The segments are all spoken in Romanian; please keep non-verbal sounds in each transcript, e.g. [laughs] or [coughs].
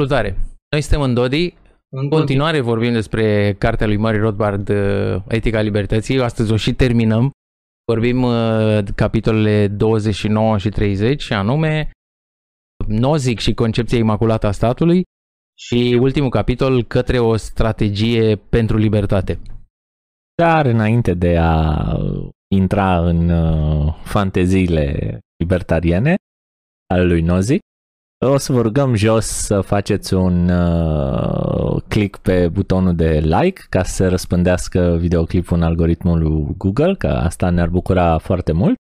Salutare! Noi suntem în Dodi. În continuare vorbim despre cartea lui Murray Rothbard, uh, Etica Libertății. Astăzi o și terminăm. Vorbim uh, capitolele 29 și 30, și anume Nozic și concepția imaculată a statului și ultimul capitol către o strategie pentru libertate. Dar înainte de a intra în uh, fanteziile libertariene ale lui Nozick, o să vă rugăm jos să faceți un uh, click pe butonul de like ca să răspândească videoclipul în algoritmul lui Google, că asta ne-ar bucura foarte mult.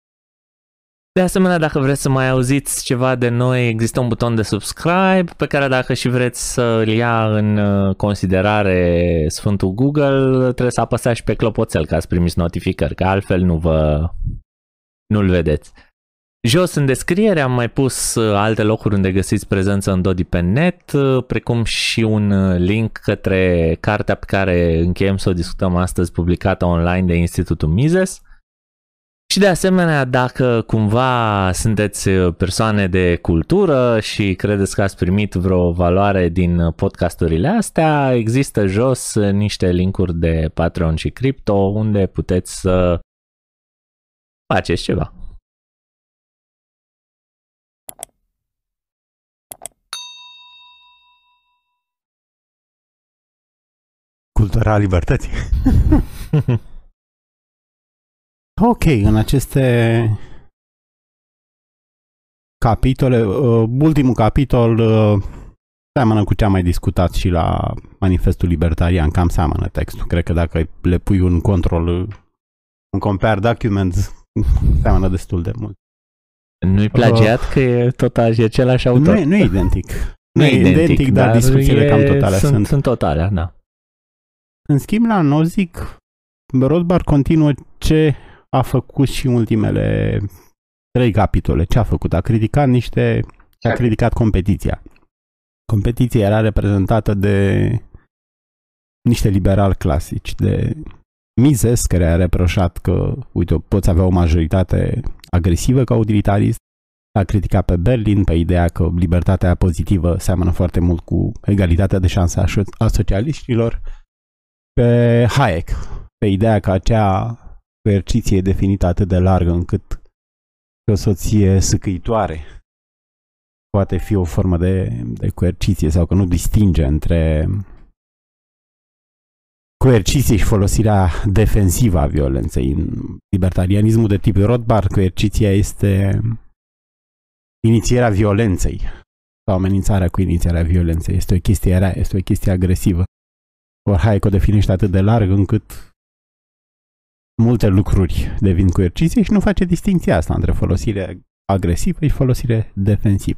De asemenea, dacă vreți să mai auziți ceva de noi, există un buton de subscribe pe care dacă și vreți să îl ia în uh, considerare Sfântul Google, trebuie să apăsați pe clopoțel ca să primiți notificări, că altfel nu vă nu-l vedeți. Jos în descriere am mai pus uh, alte locuri unde găsiți prezență în Dodi pe net, uh, precum și un link către cartea pe care încheiem să o discutăm astăzi, publicată online de Institutul Mises. Și de asemenea, dacă cumva sunteți persoane de cultură și credeți că ați primit vreo valoare din podcasturile astea, există jos niște linkuri de Patreon și Crypto unde puteți să faceți ceva. Cultura libertății. [laughs] Ok, în aceste capitole, uh, ultimul capitol uh, seamănă cu ce am mai discutat și la Manifestul Libertarian, cam seamănă textul. Cred că dacă le pui un control, un compare documents, [laughs] seamănă destul de mult. Nu-i plagiat uh, că e tot e același autor? Nu e, nu e identic. Nu, e identic, identic dar, dar discuțiile e, cam totale sunt. Sunt, sunt totale, da. În schimb, la Nozick, Rothbard continuă ce a făcut și ultimele trei capitole. Ce a făcut? A criticat niște... A criticat competiția. Competiția era reprezentată de niște liberali clasici, de Mises, care a reproșat că, uite, poți avea o majoritate agresivă ca utilitarist, a criticat pe Berlin pe ideea că libertatea pozitivă seamănă foarte mult cu egalitatea de șanse a socialiștilor, pe Hayek, pe ideea că acea coerciție e definită atât de largă încât o soție săcăitoare poate fi o formă de, de coerciție sau că nu distinge între coerciție și folosirea defensivă a violenței. În libertarianismul de tip Rothbard, coerciția este inițierea violenței sau amenințarea cu inițierea violenței. Este o chestie rea, este o chestie agresivă. Ori Hayek o definește atât de larg încât multe lucruri devin coerciție și nu face distinția asta între folosire agresivă și folosire defensivă.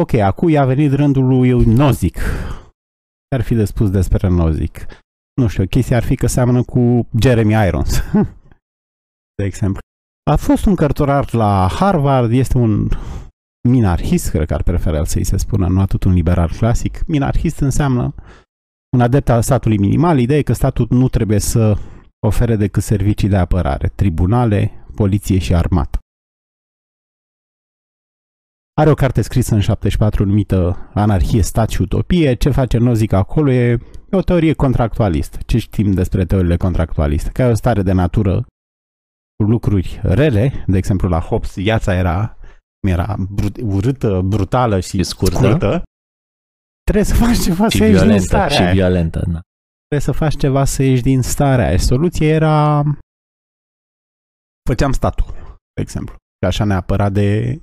Ok, acum a venit rândul lui Nozick. Ce ar fi de spus despre Nozick? Nu știu, chestia ar fi că seamănă cu Jeremy Irons, [laughs] de exemplu. A fost un cărturar la Harvard, este un minarhist, cred că ar prefera să-i se spună, nu atât un liberal clasic. Minarhist înseamnă un adept al statului minimal, ideea e că statul nu trebuie să ofere decât servicii de apărare, tribunale, poliție și armată. Are o carte scrisă în 74 numită Anarhie, stat și utopie. Ce face Nozick acolo e o teorie contractualistă. Ce știm despre teoriile contractualiste? Că e o stare de natură cu lucruri rele, de exemplu la Hobbes viața era, era brut, urâtă, brutală și scurtă. scurtă. Trebuie să faci ceva și să ieși din starea Și violentă, da trebuie să faci ceva să ieși din starea aia. Soluția era făceam statul, de exemplu. Și așa neapărat de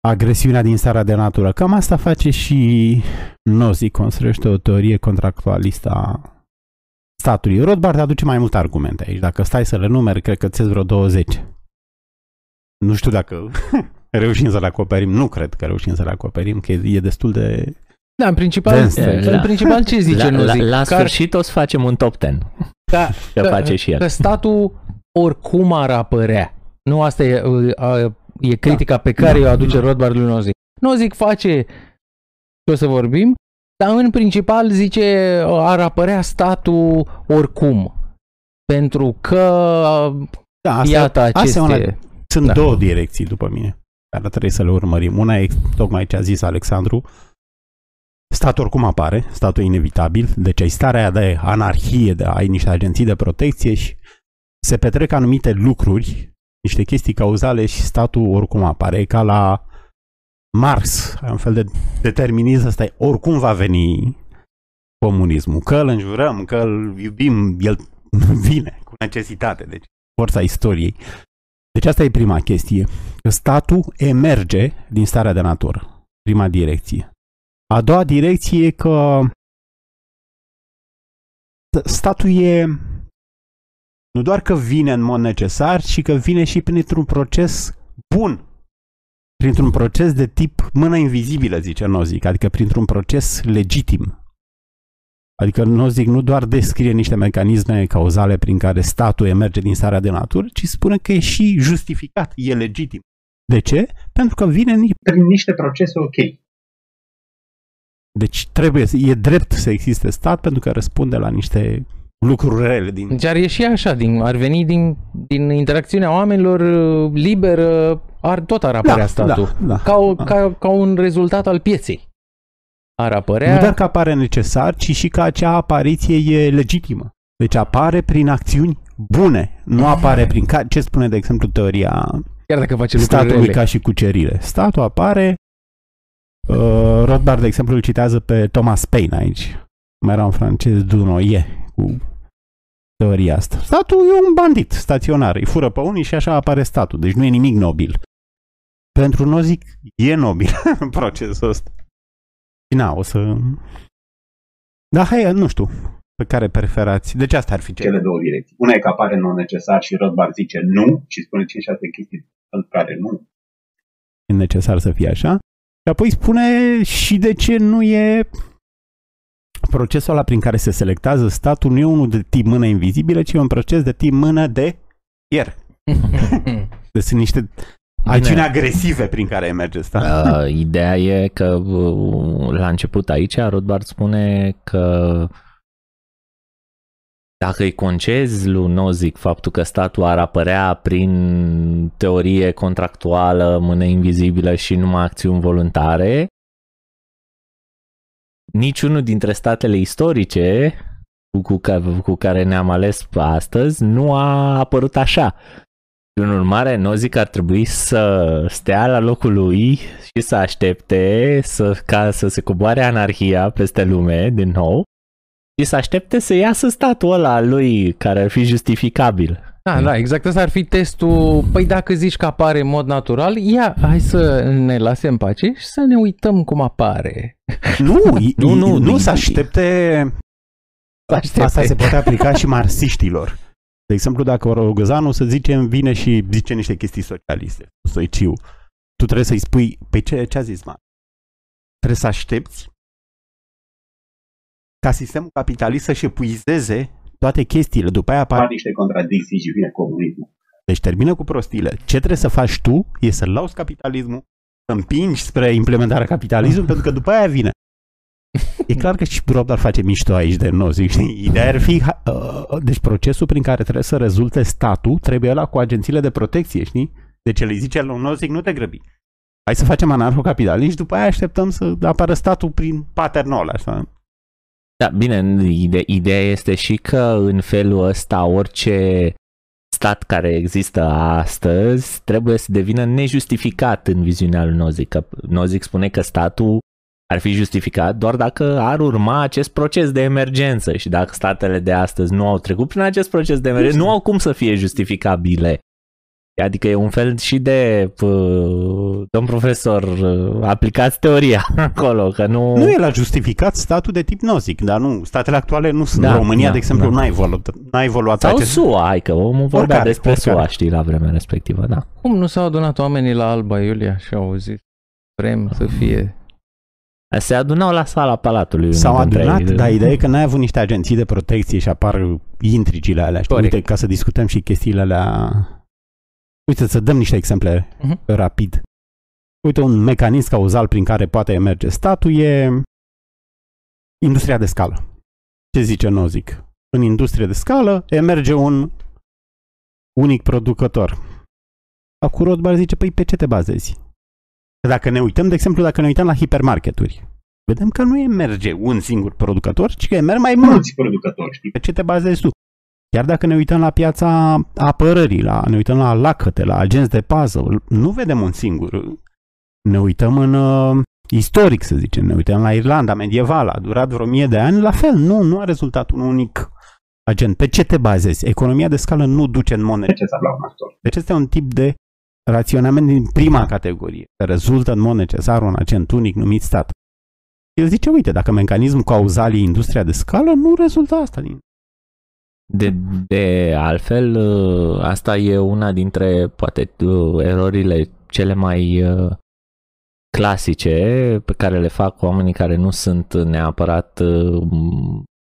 agresiunea din starea de natură. Cam asta face și Nozick, construiește o teorie contractualistă a statului. Rothbard aduce mai multe argumente aici. Dacă stai să le numeri, cred că ți vreo 20. Nu știu dacă [laughs] reușim să le acoperim. Nu cred că reușim să le acoperim, că e destul de da, în principal, în principal ce zice la, nu zic? La, la sfârșit o să facem un top 10. Da, că, face și el. Că statul oricum ar apărea. Nu asta e, e critica da. pe care da. o aduce Rothbard lui Nozick. Nozick face ce o să vorbim, dar în principal zice ar apărea statul oricum. Pentru că da, asta, iată aceste... Astea sunt da. două direcții după mine care trebuie să le urmărim. Una e tocmai ce a zis Alexandru, statul oricum apare, statul e inevitabil, deci ai starea de anarhie, de ai niște agenții de protecție și se petrec anumite lucruri, niște chestii cauzale și statul oricum apare. E ca la Marx, un fel de determinism ăsta, oricum va veni comunismul. Că îl înjurăm, că îl iubim, el [laughs] vine cu necesitate, deci forța istoriei. Deci asta e prima chestie, că statul emerge din starea de natură, prima direcție. A doua direcție e că statul e nu doar că vine în mod necesar, ci că vine și printr-un proces bun. Printr-un proces de tip mână invizibilă, zice Nozick, adică printr-un proces legitim. Adică Nozick nu doar descrie niște mecanisme cauzale prin care statul emerge din starea de natură, ci spune că e și justificat, e legitim. De ce? Pentru că vine prin niște procese ok. Deci trebuie, e drept să existe stat pentru că răspunde la niște lucruri rele. Din... Deci ar ieși așa, din, ar veni din, din interacțiunea oamenilor uh, liberă, ar, tot ar apărea da, statul. Da, da, ca, o, da. Ca, ca un rezultat al pieței. Ar apărea... Nu doar că apare necesar, ci și că acea apariție e legitimă. Deci apare prin acțiuni bune, nu apare prin... Ca, ce spune, de exemplu, teoria Chiar dacă face statului rele. ca și cucerire. Statul apare Uh, Rothbard, de exemplu, îl citează pe Thomas Paine aici. Mai era un francez Dunoyer cu teoria asta. Statul e un bandit staționar, îi fură pe unii și așa apare statul. Deci nu e nimic nobil. Pentru Nozick e nobil [laughs] procesul ăsta. Și na, o să... Da, hai, nu știu, pe care preferați. Deci asta ar fi cele două direcții. Una e că apare non-necesar și Rothbard zice nu și spune 5-6 chestii pentru care nu e necesar să fie așa. Și apoi spune și de ce nu e procesul ăla prin care se selectează statul nu e unul de tip mână invizibilă, ci e un proces de tip mână de ier. [laughs] deci sunt niște acțiuni agresive prin care emerge statul. Uh, ideea e că uh, la început aici Rothbard spune că dacă îi concezi lui Nozick faptul că statul ar apărea prin teorie contractuală, mână invizibilă și numai acțiuni voluntare, niciunul dintre statele istorice cu, cu, cu care ne-am ales astăzi nu a apărut așa. În urmare, Nozick ar trebui să stea la locul lui și să aștepte să, ca să se coboare anarhia peste lume din nou și să aștepte să iasă statul ăla al lui care ar fi justificabil. Da, da, exact asta ar fi testul. Păi dacă zici că apare în mod natural, ia, hai să ne lase în pace și să ne uităm cum apare. Nu, [laughs] nu, nu, nu să aștepte... Să aștepte. Asta se poate aplica și marxiștilor. De exemplu, dacă Rogozanu, să zicem, vine și zice niște chestii socialiste, stoiciu, tu trebuie să-i spui, pe ce, ce a zis, mă? Trebuie să aștepți ca sistemul capitalist să-și epuizeze toate chestiile. După aia apar niște contradicții și vine comunismul. Deci termină cu prostile. Ce trebuie să faci tu e să lauzi capitalismul, să împingi spre implementarea capitalismului, pentru că după aia vine. [laughs] E clar că și Rob face mișto aici de nou, zic, știi? Ideea ar fi, uh, deci procesul prin care trebuie să rezulte statul trebuie la cu agențiile de protecție, știi? Deci el îi zice lui Nozick, nu te grăbi. Hai să facem anarhocapitalism și după aia așteptăm să apară statul prin paternol, așa. Da, bine, ide- ideea este și că în felul ăsta orice stat care există astăzi trebuie să devină nejustificat în viziunea lui Nozick. Că Nozick spune că statul ar fi justificat doar dacă ar urma acest proces de emergență și dacă statele de astăzi nu au trecut prin acest proces de emergență, nu au cum să fie justificabile. Adică e un fel și de, uh, domn profesor, uh, aplicați teoria [laughs] acolo, că nu... Nu e la justificat statul de tip Nozick, dar nu, statele actuale nu sunt. Da, România, da, de exemplu, da. n-a evoluat, n-a evoluat Sau acest... SUA, hai că omul vorbea Oricare, despre oricare. SUA, știi, la vremea respectivă, da. Cum nu s-au adunat oamenii la Alba Iulia și au zis vrem să fie... Se adunau la sala palatului. unii S-au dintre adunat, ei. dar ideea e că n-ai avut niște agenții de protecție și apar intrigile alea. Știi? Corect. Uite, ca să discutăm și chestiile alea... Uite, să dăm niște exemple Mhm. rapid. Uite, un mecanism cauzal prin care poate emerge statul e industria de scală. Ce zice Nozick? În industrie de scală emerge un unic producător. Acum Rothbard zice, păi pe ce te bazezi? Că Dacă ne uităm, de exemplu, dacă ne uităm la hipermarketuri, vedem că nu emerge un singur producător, ci că emerg mai mulți. Mulți producători, știi? Pe ce te bazezi tu? Chiar dacă ne uităm la piața apărării, la, ne uităm la lacăte, la agenți de puzzle, nu vedem un singur. Ne uităm în uh, istoric, să zicem, ne uităm la Irlanda medievală, a durat vreo mie de ani, la fel, nu, nu a rezultat un unic agent. Pe ce te bazezi? Economia de scală nu duce în mod necesar. necesar la un actor. Deci este un tip de raționament din prima categorie, că rezultă în mod necesar un agent unic numit stat. El zice, uite, dacă mecanismul cauzal e industria de scală, nu rezultă asta din De, de altfel, uh, asta e una dintre, poate, uh, erorile cele mai uh, clasice pe care le fac oamenii care nu sunt neapărat uh,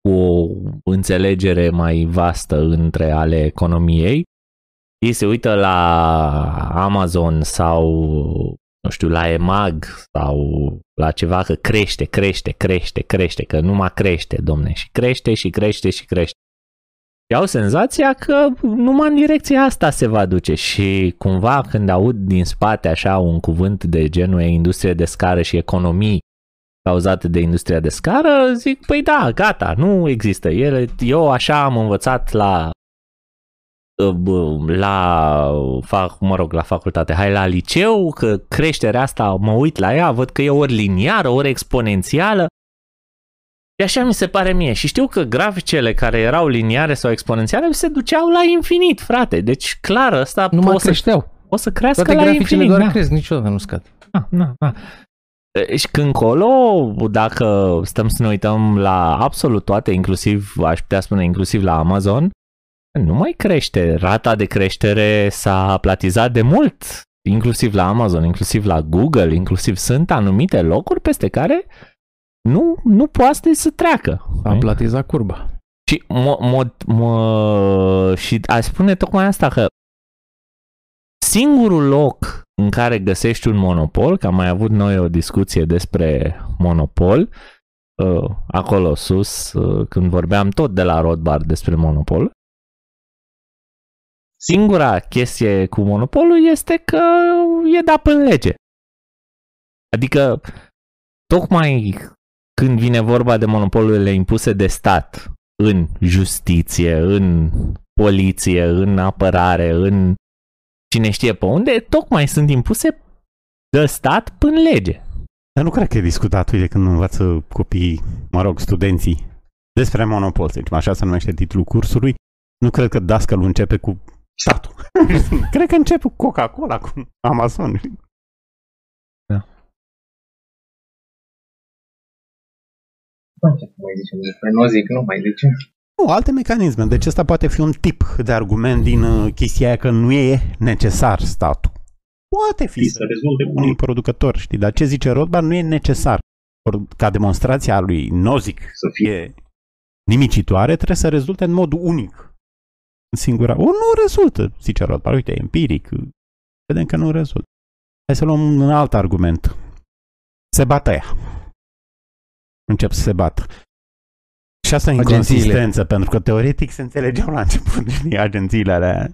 cu o înțelegere mai vastă între ale economiei. Ei se uită la Amazon sau, nu știu, la EMAG sau la ceva că crește, crește, crește, crește, că numai crește, domne, și crește și crește și crește. Și au senzația că numai în direcția asta se va duce și cumva când aud din spate așa un cuvânt de genul industrie de scară și economii cauzate de industria de scară, zic, păi da, gata, nu există. Ele, eu așa am învățat la la, fac, mă rog, la facultate, hai la liceu, că creșterea asta, mă uit la ea, văd că e ori liniară, ori exponențială. Și așa mi se pare mie. Și știu că graficele care erau liniare sau exponențiale se duceau la infinit, frate. Deci, clar, ăsta Nu mai o să, creșteau. o să crească Toate la graficele infinit. doar da. cresc, niciodată nu scad. Ah, na, na. Și când colo, dacă stăm să ne uităm la absolut toate, inclusiv, aș putea spune inclusiv la Amazon, nu mai crește. Rata de creștere s-a platizat de mult, inclusiv la Amazon, inclusiv la Google, inclusiv sunt anumite locuri peste care nu, nu poate să treacă. A platizat curba. Și, mă, mă, mă, și aș spune tocmai asta că singurul loc în care găsești un monopol, că am mai avut noi o discuție despre monopol, uh, acolo sus, uh, când vorbeam tot de la Rothbard despre monopol, singura chestie cu monopolul este că e dat în lege. Adică, tocmai când vine vorba de monopolurile impuse de stat în justiție, în poliție, în apărare, în cine știe pe unde, tocmai sunt impuse de stat până lege. Dar nu cred că e discutat, uite, când învață copiii, mă rog, studenții, despre monopol, să zicem, așa se numește titlul cursului. Nu cred că dascălul începe cu statul. [laughs] cred că începe cu Coca-Cola, cu Amazon. Nu mai zicem despre nozic, nu mai zicem. Nu, alte mecanisme. Deci ăsta poate fi un tip de argument din uh, chestia aia că nu e necesar statul. Poate fi Și să rezulte cu unui producător, știi, dar ce zice Rothbard nu e necesar. Or, Ca demonstrația a lui Nozick să fie e nimicitoare, trebuie să rezulte în mod unic. În singura. O, nu rezultă, zice Rothbard. Uite, empiric. Vedem că nu rezultă. Hai să luăm un alt argument. Se bată ea. Încep să se bată. Și asta e Agențiile. inconsistență, pentru că teoretic se înțelegeau la început știi, agențiile alea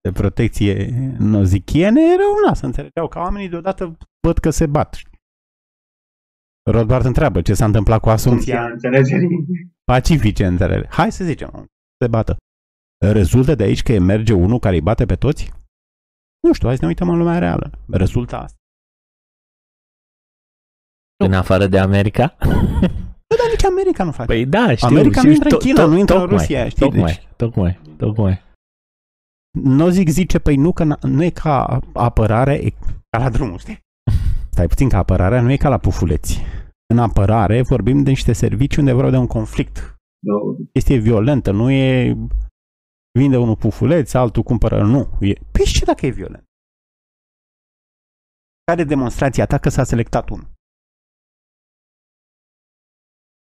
de protecție nozichiene erau una, se înțelegeau ca oamenii deodată văd că se bat. știi. Rothbard întreabă ce s-a întâmplat cu asumția funcția înțelegerii. pacifice între ele. Hai să zicem, se bată. Rezultă de aici că emerge unul care îi bate pe toți? Nu știu, hai să ne uităm în lumea reală. Rezultă asta. În afară de America? Bă, [laughs] dar nici America nu face. Păi da, știu. America știu, nu intră în to- China, to- nu intră în tocmai, Rusia, știi? Tocmai, Deci- tocmai, tocmai. Nozick zice, păi nu, că n- nu e ca apărare, e ca la drumul, știi? [laughs] Stai puțin, că apărarea nu e ca la pufuleți. În apărare vorbim de niște servicii unde vreau de un conflict. Chestie violentă, nu e vinde unul pufuleț, altul cumpără, nu. E, păi și ce dacă e violent? Care demonstrația ta că s-a selectat unul?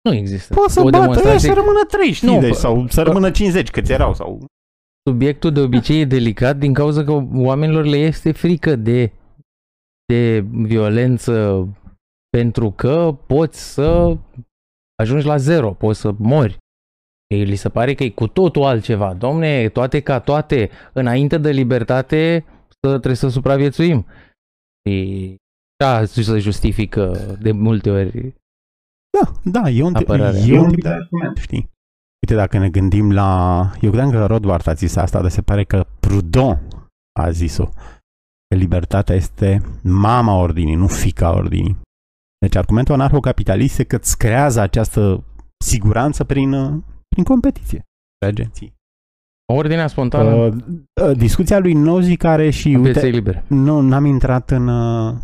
Nu există. Poți să o bată ăia demonstrație. să rămână 3, știi? Nu, deci, bă- sau să rămână 50 câți erau. Sau... Subiectul de obicei e delicat din cauza că oamenilor le este frică de, de violență pentru că poți să ajungi la zero, poți să mori. Ei, li se pare că e cu totul altceva. Domne, toate ca toate, înainte de libertate să, trebuie să supraviețuim. Și da, se justifică de multe ori Da, da, e un, Apărare. e un tip de argument, știi? Uite, dacă ne gândim la... Eu credeam că Rothbard a zis asta, dar se pare că Proudhon a zis-o. Că libertatea este mama ordinii, nu fica ordinii. Deci argumentul anarhocapitalist este că îți creează această siguranță prin, uh, prin competiție pe agenții. Ordinea spontană Uh, uh, discuția lui Nozi care și... a Uite, pieței libere. nu, n-am intrat în, uh,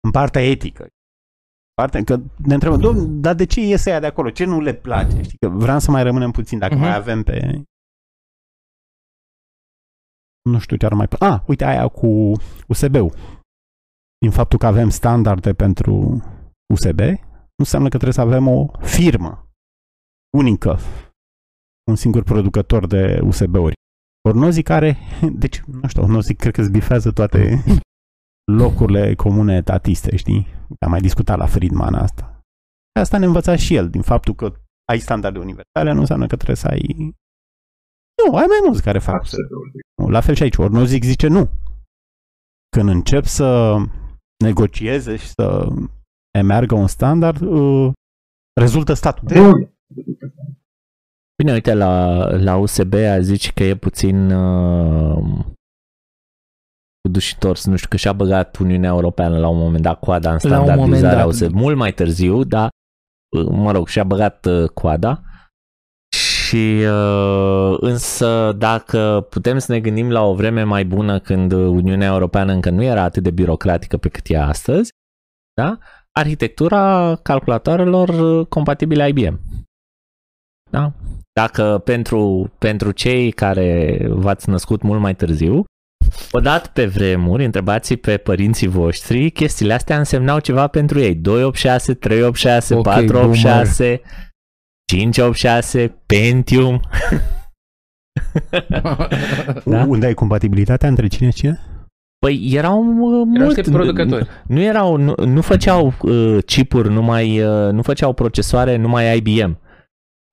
în partea etică. Partea, că ne întrebăm, domn, dar de ce iese ea de acolo? Ce nu le place? Știi că vreau să mai rămânem puțin, dacă Mhm. mai avem pe... Nu știu ce ar mai... Ah, uite aia cu USB-ul. Din faptul că avem standarde pentru USB, nu înseamnă că trebuie să avem o firmă unică, un singur producător de USB-uri. Ori Nozick care, deci, nu știu, Nozick cred că îți bifează toate [laughs] locurile comune tatiste, știi? Am mai discutat la Friedman asta. Asta ne învăța și el, din faptul că ai standarde universale, nu înseamnă că trebuie să ai... Nu, ai mai mulți care fac Absolut. nu, La fel și aici, ori Nozick zice nu. Când încep să negocieze și să emergă un standard, uh, rezultă statul. De unde? Bine, uite, la, la USB a zice că e puțin uh, dușitor, nu știu, că și-a băgat Uniunea Europeană la un moment dat coada în La un moment standardizarea dat. USB, mult mai târziu, dar, uh, mă rog, și-a băgat uh, coada. Și uh, însă dacă putem să ne gândim la o vreme mai bună când Uniunea Europeană încă nu era atât de birocratică pe cât e astăzi, da? arhitectura calculatoarelor uh, compatibile IBM. Da? Dacă pentru, pentru cei care v-ați născut mult mai târziu, odată pe vremuri, întrebați pe părinții voștri, chestiile astea însemnau ceva pentru ei. 286, 386, Ok, 486, 586, Pentium. [laughs] Da? Unde ai compatibilitatea între cine și cine? Păi erau uh, Erau mult, niște producători. Nu erau, nu, nu făceau uh, chipuri numai, uh, nu făceau procesoare numai IBM.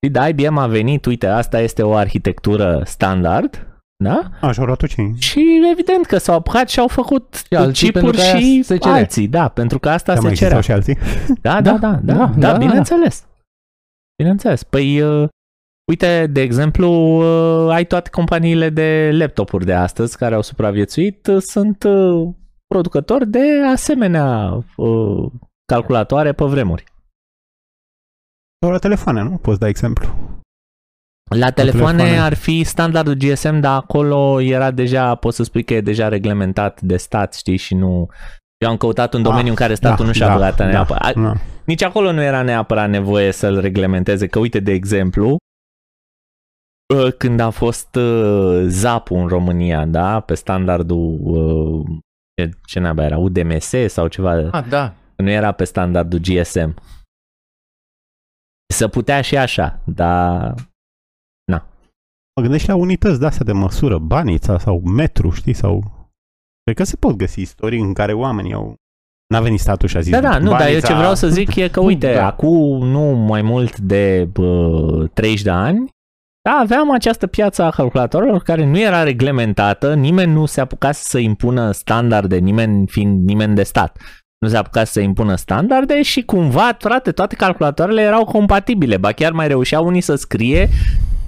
Și da, IBM a venit, uite, asta este o arhitectură standard, da? Așa au luat ce? Și evident că s-au apucat și au făcut Și alții, chipuri pentru că aia și se cerea. alții, da, pentru că asta Te se mai cerea. existau și alții? Da, da, da, da, da, da, da, bineînțeles. Bineînțeles. Păi, uh, uite, de exemplu, uh, ai toate companiile de laptopuri de astăzi care au supraviețuit, uh, sunt uh, producători de asemenea uh, calculatoare pe vremuri. Sau la telefoane, nu? Poți da exemplu. La telefoane, telefoane. ar fi standardul GSM, dar acolo era deja, poți să spui că e deja reglementat de stat, știi, și nu... Eu am căutat un domeniu Ah, în care statul da, nu și-a da, băgat da, neapărat. da. Nici acolo nu era neapărat nevoie să-l reglementeze, că uite, de exemplu, uh, când a fost uh, ZAP în România, da, pe standardul, uh, ce, ce naba era, UDMS sau ceva, Ah, da. nu era pe standardul GSM. Se putea și așa, dar Mă gândesc și la unități de astea de măsură, banița sau metru, știi, sau... Cred că se pot găsi istorii în care oamenii au... N-a venit statul și a zis... Da, da, nu, dar eu banița- ce vreau să zic e că, uite, [laughs] Da. acum nu mai mult de bă, 30 de ani, da, aveam această piață a calculatorilor care nu era reglementată, nimeni nu se apuca să impună standarde, nimeni fiind nimeni de stat. Nu se apuca să impună standarde și cumva, frate, toate calculatoarele erau compatibile, ba chiar mai reușeau unii să scrie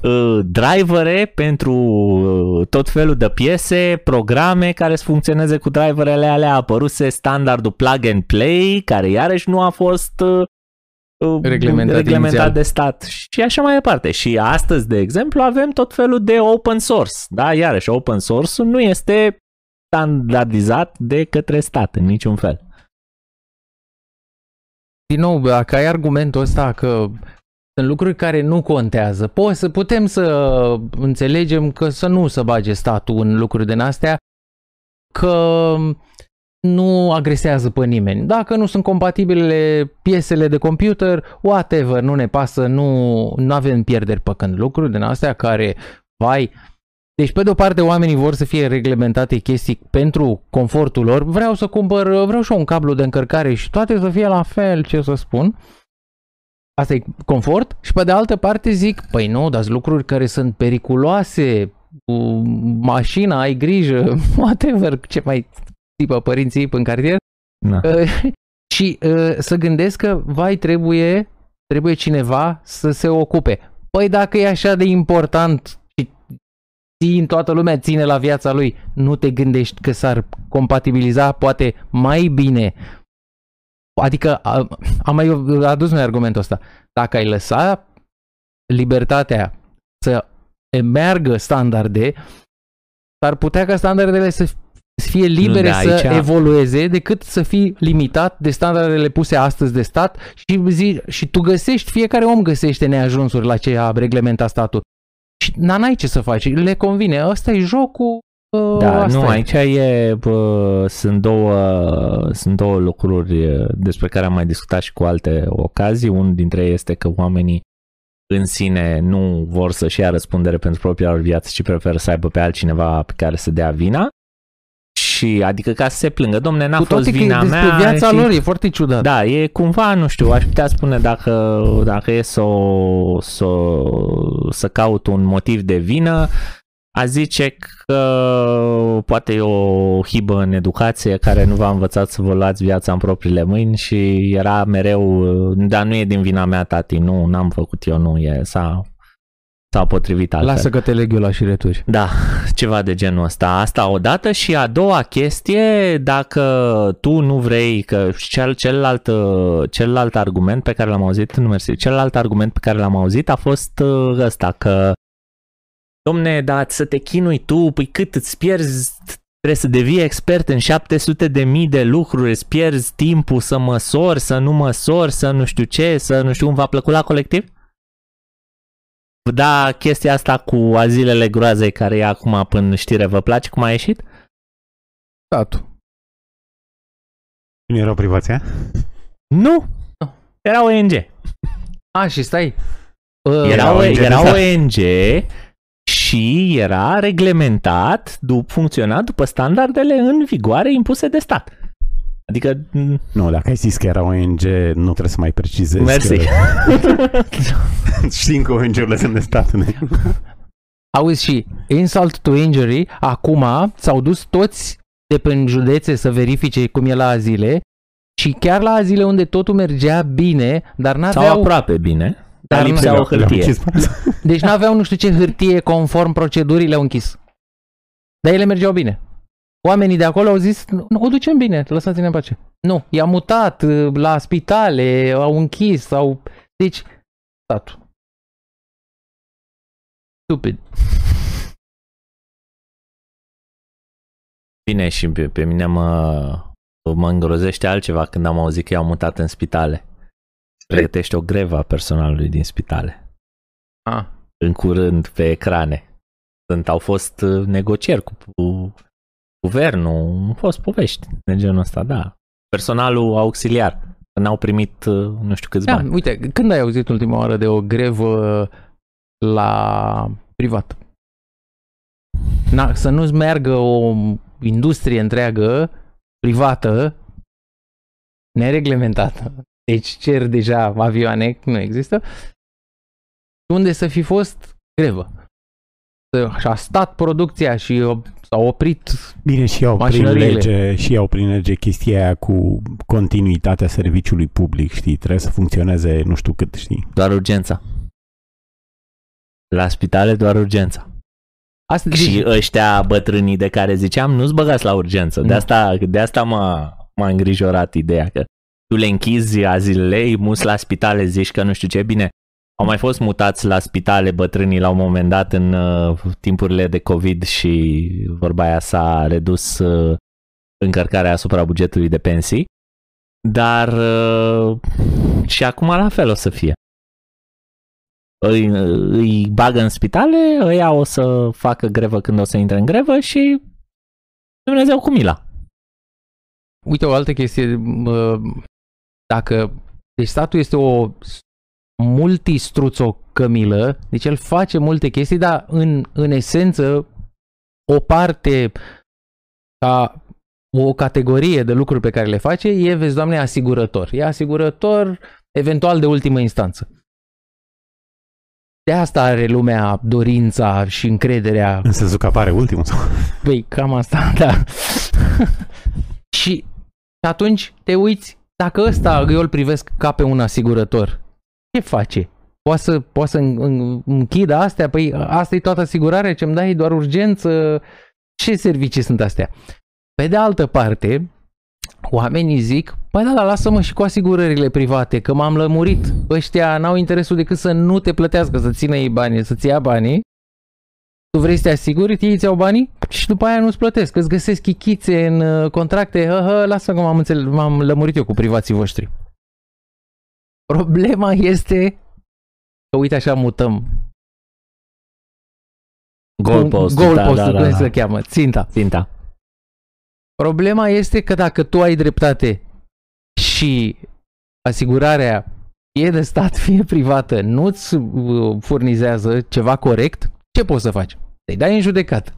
uh, drivere pentru uh, tot felul de piese, programe care să funcționeze cu driverele alea. A apăruse standardul plug and play, care iarăși nu a fost uh, uh, Reglementat reglementat inițial. de stat și așa mai departe. Și astăzi, de exemplu, avem tot felul de open source. Da, iarăși, open source nu este standardizat de către stat în niciun fel. Din nou, dacă ai argumentul ăsta că sunt lucruri care nu contează, poți să putem să înțelegem că să nu se bage statul în lucruri din astea, că nu agresează pe nimeni. Dacă nu sunt compatibile piesele de computer, whatever, nu ne pasă, nu, nu avem pierderi pe când. Lucruri din astea care, vai, deci pe de o parte oamenii vor să fie reglementate chestii pentru confortul lor, vreau să cumpăr, vreau și eu un cablu de încărcare și toate să fie la fel, ce să spun. Asta e confort și pe de altă parte zic, păi nu, dar lucruri care sunt periculoase, cu mașina, ai grijă, [laughs] whatever, ce mai tipă părinții în cartier, Na. [laughs] și uh, să gândesc că, vai, trebuie, trebuie cineva să se ocupe. Păi dacă e așa de important și țin, toată lumea ține la viața lui, nu te gândești că s-ar compatibiliza poate mai bine. Adică a- am mai adus noi argumentul ăsta. Dacă ai lăsa libertatea să meargă standarde, s-ar putea ca standardele să să fie libere de să aici- evolueze decât să fii limitat de standardele puse astăzi de stat și, zi, și tu găsești, fiecare om găsește neajunsuri la ce a reglementat statul. Și na, n-ai ce să faci, le convine, ăsta e jocul, uh, Da, asta nu, e. aici e, bă, sunt două, sunt două lucruri e, despre care am mai discutat și cu alte ocazii. Unul dintre ei este că oamenii în sine nu vor să-și ia răspundere pentru propria lor viață, ci preferă să aibă pe altcineva pe care să dea vina. Și adică ca să se plângă, domne, n-a Cu fost toate că e vina despre mea. viața și... lor, e foarte ciudat. Da, e cumva, nu știu, aș putea spune dacă, dacă e să, o- să, o- să caut un motiv de vină, a zice că poate e o hibă în educație care nu v-a învățat să vă luați viața în propriile mâini și era mereu, dar nu e din vina mea, tati, nu, n-am făcut eu, nu, e, s-a, s-a potrivit altfel. Lasă că te leg eu la șireturi. Da, ceva de genul ăsta. Asta odată și a doua chestie, dacă tu nu vrei, că cel, celălalt, uh, celălalt argument pe care l-am auzit, nu mersi, celălalt argument pe care l-am auzit a fost uh, ăsta, că domne, dar să te chinui tu, păi cât îți pierzi, trebuie să devii expert în 700 de mii de lucruri, îți pierzi timpul să măsori, să nu măsori, să nu știu ce, să nu știu cum v-a plăcut la colectiv? Da, chestia asta cu azilele groazei care e acum până știre, vă place cum a ieșit? Statul. Nu era o privație? Nu! Era ONG. A, și stai. Uh, Era, ONG, ONG, era da. ONG și era reglementat, dup, funcționa după standardele în vigoare impuse de stat. Adică, m, Nu, dacă ai zis că era ONG, nu trebuie să mai precizezi. mersi. Că... [laughs] Știm că ONG-urile sunt de stat. ne? Auzi și insult to injury, acum s-au dus toți de prin județe să verifice cum e la azile și chiar la azile unde totul mergea bine, dar Sau n-aveau, aproape bine, dar Dar lipsea Le-au- o le-au hârtie. închis [laughs] fața. deci n-aveau nu știu ce hârtie conform procedurii le-au închis. Dar ele mergeau bine. Oamenii de acolo au zis, nu, o ducem bine, lăsați-ne în pace. Nu, i-a mutat uh, la spitale, au închis, au... Deci, statul. Stupid. Bine, și pe, pe mine mă, mă îngrozește altceva când am auzit că i-au mutat în spitale. Pregătește o grevă a personalului din spitale. Ah. În curând, pe ecrane. Sunt, au fost uh, negocieri cu, cu guvernul, au fost povești de genul ăsta, da. Personalul auxiliar, că n-au primit uh, nu știu câți Da, bani. uite, când ai auzit ultima oară de o grevă la privat? Na, să nu-ți meargă o industrie întreagă, privată, nereglementată. Deci cer deja avioane, nu există. Unde să fi fost grevă. Să- Și a stat producția și o- s-a oprit Bine, și iau prin Mașinăriile. lege, și iau prin lege chestia aia cu continuitatea serviciului public, știi? Trebuie să funcționeze nu știu cât, știi? Doar urgența. La spitale doar urgența. Asta Și ăștia bătrânii de care ziceam, nu-ți băgați la urgență. De Nu. asta, de asta m-a, m-a îngrijorat ideea că tu le închizi azilele, îi muți la spitale, zici că nu știu ce, bine, au mai fost mutați la spitale bătrânii la un moment dat în uh, timpurile de COVID și vorba aia s-a redus uh, încărcarea asupra bugetului de pensii, dar uh, și acum la fel o să fie. Îi, îi bagă în spitale, ăia o să facă grevă când o să intre în grevă și Dumnezeu cu mila. Uite o altă chestie, mă, dacă deci statul este o multistruțocămilă, deci el face multe chestii, dar în, în esență o parte ca o categorie de lucruri pe care le face e, vezi, doamne, asigurător. E asigurător eventual de ultimă instanță. De asta are lumea dorința și încrederea În sensul că apare ultimul. sau- Păi, cam asta, [laughs] da. și atunci te uiți dacă ăsta eu îl privesc ca pe un asigurător, ce face? Poate să, poate să închidă astea? Păi asta e toată asigurarea, ce-mi dai doar urgență? Ce servicii sunt astea? Pe de altă parte, oamenii zic, păi da, da, lasă-mă și cu asigurările private, că m-am lămurit. Ăștia n-au interesul decât să nu te plătească, să țină ei banii, să-ți ia banii. Tu vrei să te asiguri, ei îți iau banii și după aia nu-ți plătesc, îți găsesc chichițe în uh, contracte, hă, hă, lasă că m-am, înțeles, m-am lămurit eu cu privații voștri. Problema este că uite așa mutăm Goalpost, goalpost da, da, da, cum da. se cheamă, ținta. Ținta. Problema este că dacă tu ai dreptate și asigurarea fie de stat, [laughs] fie privată, nu-ți uh, furnizează ceva corect, ce poți să faci? Te dai în judecată.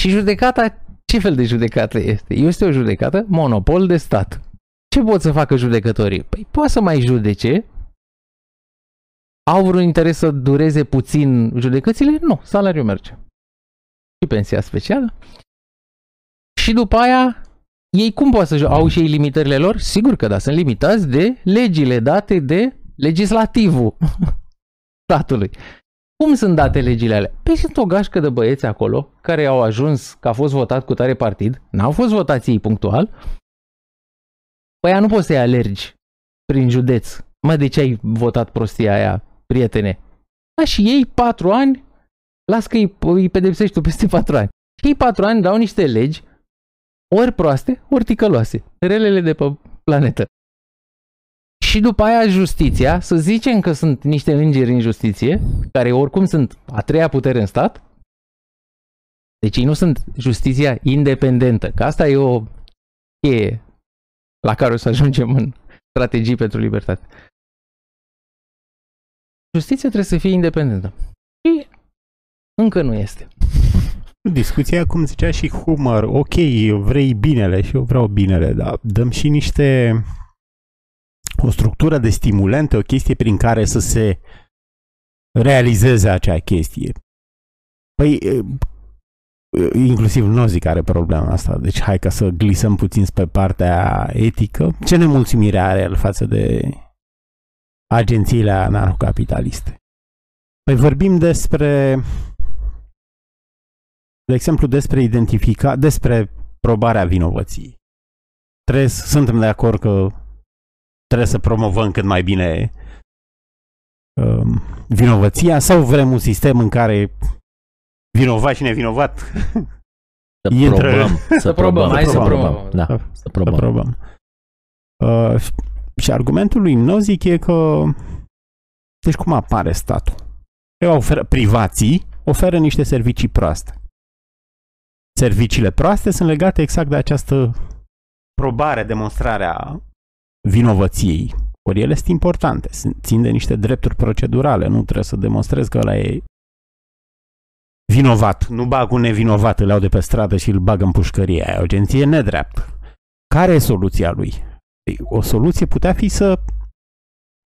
Și judecata, ce fel de judecată este? Este o judecată monopol de stat. Ce pot să facă judecătorii? Păi poate să mai judece. Au vreun interes să dureze puțin judecățile? Nu, salariul merge. Și pensia specială. Și după aia, ei cum pot să au și ei limitările lor? Sigur că da, sunt limitați de legile date de legislativul [laughs] statului. Cum sunt date legile alea? Păi sunt o gașcă de băieți acolo care au ajuns că a fost votat cu tare partid, n-au fost votați ei punctual, păi aia nu poți să-i alergi prin județ. Mă, de ce ai votat prostia aia, prietene? Da, și ei patru ani, las că îi, îi pedepsești tu peste patru ani. Și ei patru ani dau niște legi ori proaste, ori ticăloase. Relele de pe planetă. Și după aia justiția, să zicem că sunt niște îngeri în justiție, care oricum sunt a treia putere în stat, deci ei nu sunt justiția independentă, că asta e o cheie la care o să ajungem în strategii pentru libertate. Justiția trebuie să fie independentă. Și încă nu este. Discuția, cum zicea și Humor, ok, vrei binele și eu vreau binele, dar dăm și niște o structură de stimulente, o chestie prin care să se realizeze acea chestie. Păi, inclusiv Nozic are problema asta, deci hai ca să glisăm puțin spre partea etică. Ce nemulțumire are el față de agențiile anarhocapitaliste? Păi vorbim despre de exemplu, despre identifica, despre probarea vinovăției. Trebuie, suntem de acord că trebuie să promovăm cât mai bine um, vinovăția sau vrem un sistem în care vinovat și nevinovat Să Intră- probăm. Să probăm. hai să probăm. probăm. Da, să să probăm. probăm. Uh, și argumentul lui Nozick e că deci cum apare statul? Eu oferă, privații oferă niște servicii proaste. Serviciile proaste sunt legate exact de această probare, demonstrarea vinovăției. Ori ele sunt importante, sunt- țin de niște drepturi procedurale, nu trebuie să demonstrezi că ăla e vinovat. Nu bag un nevinovat, îl iau de pe stradă și îl bag în pușcărie. Aia e o agenție nedreaptă. Care e soluția lui? Ei, O soluție putea fi să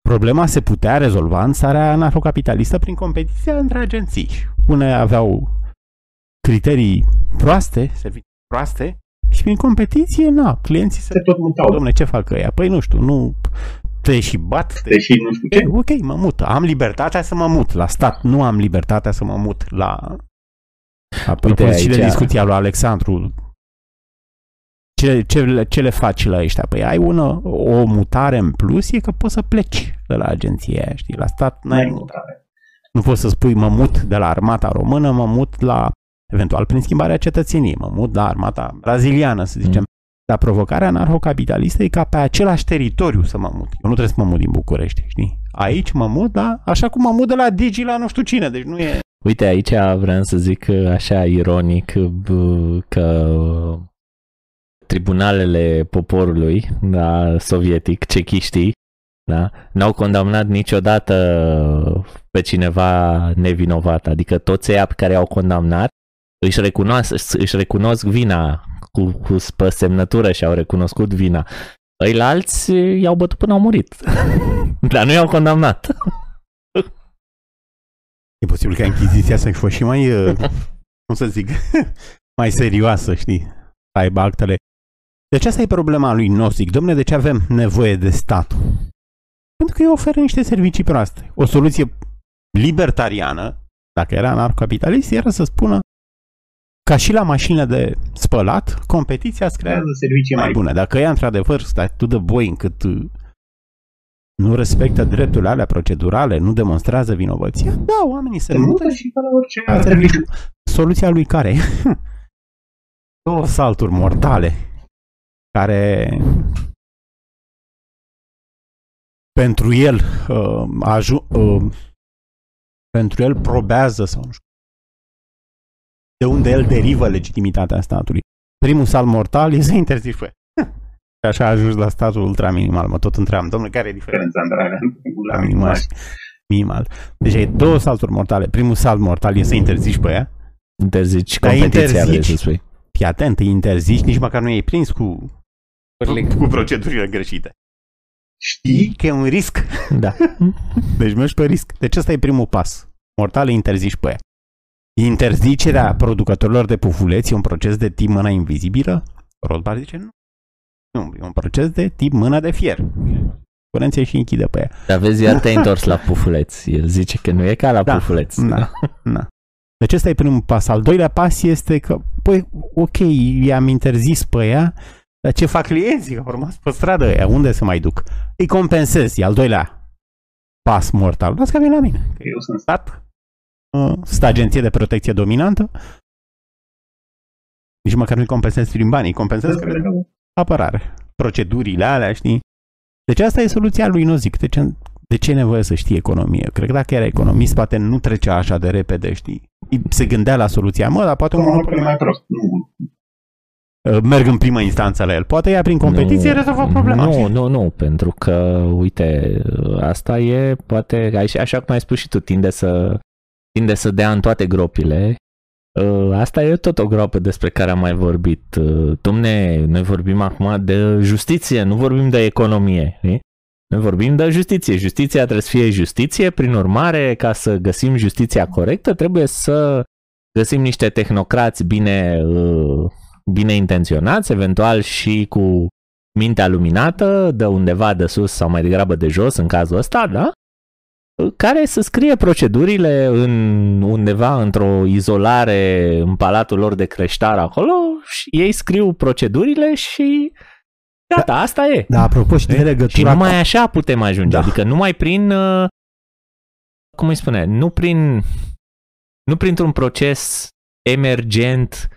Problema se putea rezolva în țara anarhocapitalistă prin competiția între agenții. Une aveau criterii proaste, servicii proaste și prin competiție, na, clienții se... Se tot mutau. Dom'le, ce fac ăia? Păi nu știu, nu te și bat, te Deși nu știu ce. Ok, mă mut. Am libertatea să mă mut la stat. Nu am libertatea să mă mut la... Apropo Uite, și de aici- discuția lui Alexandru. Ce, ce, le- ce le faci la ăștia? Păi ai una, o mutare în plus, e că poți să pleci de la agenția aia, știi? La stat N-ai n-ai, mutare. nu poți să spui mă mut de la armata română, mă mut la, eventual prin schimbarea cetățeniei, mă mut la armata braziliană, să zicem. Mm. Dar provocarea anarhocapitalistă e ca pe același teritoriu să mă mut. Eu nu trebuie să mă mut din București, știi? Aici mă mut, da, așa cum mă mut de la Digi la nu știu cine, deci nu e... Uite, aici vreau să zic așa ironic b- că tribunalele poporului da, sovietic, cechiștii, da, n-au condamnat niciodată pe cineva nevinovat. Adică toți ei pe care au condamnat își recunosc, își recunosc vina cu, cu pe semnătură și au recunoscut vina. Îi alți i-au bătut până au murit. [laughs] Dar nu i-au condamnat. E posibil ca Inchiziția să fi fost și mai, uh, [laughs] cum să zic, [laughs] mai serioasă, știi? Să aibă actele. Deci asta e problema lui Nosic. Domne, de ce avem nevoie de stat? Pentru că îi oferă niște servicii proaste. O soluție libertariană, dacă era anarcocapitalist, era să spună ca și la mașinile de spălat, competiția îți creează servicii mai bune. Dacă ea într-adevăr stă atât de boi încât uh, nu respectă drepturile alea procedurale, nu demonstrează vinovăția, da, oamenii se mută și ca la orice alt serviciu. Soluția lui care? [laughs] Două salturi mortale care pentru el uh, aju- uh, pentru el probează sau nu știu de unde el derivă legitimitatea statului. Primul salt mortal e să interzici pe și așa a ajuns la statul ultraminimal. Mă tot întream, domnule, care e diferența între alea? La minimal și minimal. Deci ai două salturi mortale. Primul salt mortal e să interzici pe ea. Interzici Dar competiția, vrei interzici. să spui. Fii atent, îi interzici, nici măcar nu i-ai prins cu, Părlic. cu procedurile greșite. Știi că e un risc. Da. [laughs] Deci mergi pe risc. Deci ăsta e primul pas. Mortal îi interzici pe ea. Interzicerea producătorilor de pufuleți e un proces de tip mâna invizibilă? Rothbard zice nu. Nu, e un proces de tip mână de fier. Curenție și închide pe ea. Dar vezi, iar te-ai întors la pufuleți. El zice că nu e ca la Da. pufuleți. Da, da. Deci ăsta e primul pas. Al doilea pas este că, păi, ok, i-am interzis pe ea, dar ce fac clienții? Că au rămas pe stradă ăia, unde se mai duc? Îi compensez, e al doilea pas mortal. Las că vin la mine. Că eu sunt stat, uh, sunt agenție de protecție dominantă, nici măcar nu-i compensez prin bani, îi compensez că le dau apărare. Procedurile alea, știi? Deci asta e soluția lui Nozick. De ce, de ce e nevoie să știi economie? Cred că dacă era economist, poate nu trecea așa de repede, știi? Se gândea la soluția, mă, dar poate un monopol e mai prost. Nu. Uh, Merg în prima instanță la el. Poate ea prin competiție Nu, rezolvă problema. Nu, știi? nu, nu, pentru că, uite, asta e, poate, așa, așa cum ai spus și tu, tinde să, tinde să dea în toate gropile. Uh, Asta e tot o groapă despre care am mai vorbit. Uh, Domne, noi vorbim acum de justiție, nu vorbim de economie. știi? Noi vorbim de justiție. Justiția trebuie să fie justiție, prin urmare, ca să găsim justiția corectă, trebuie să găsim niște tehnocrați bine, uh, bine intenționați, eventual și cu mintea luminată, de undeva de sus sau mai degrabă de jos, în cazul ăsta, da? Care să scrie procedurile în undeva într-o izolare în palatul lor de creștar acolo și ei scriu procedurile și gata, asta e. Da, apropo și de Și legătura numai așa putem ajunge, Da. adică numai prin, uh, cum îi spune, nu prin, nu printr-un proces emergent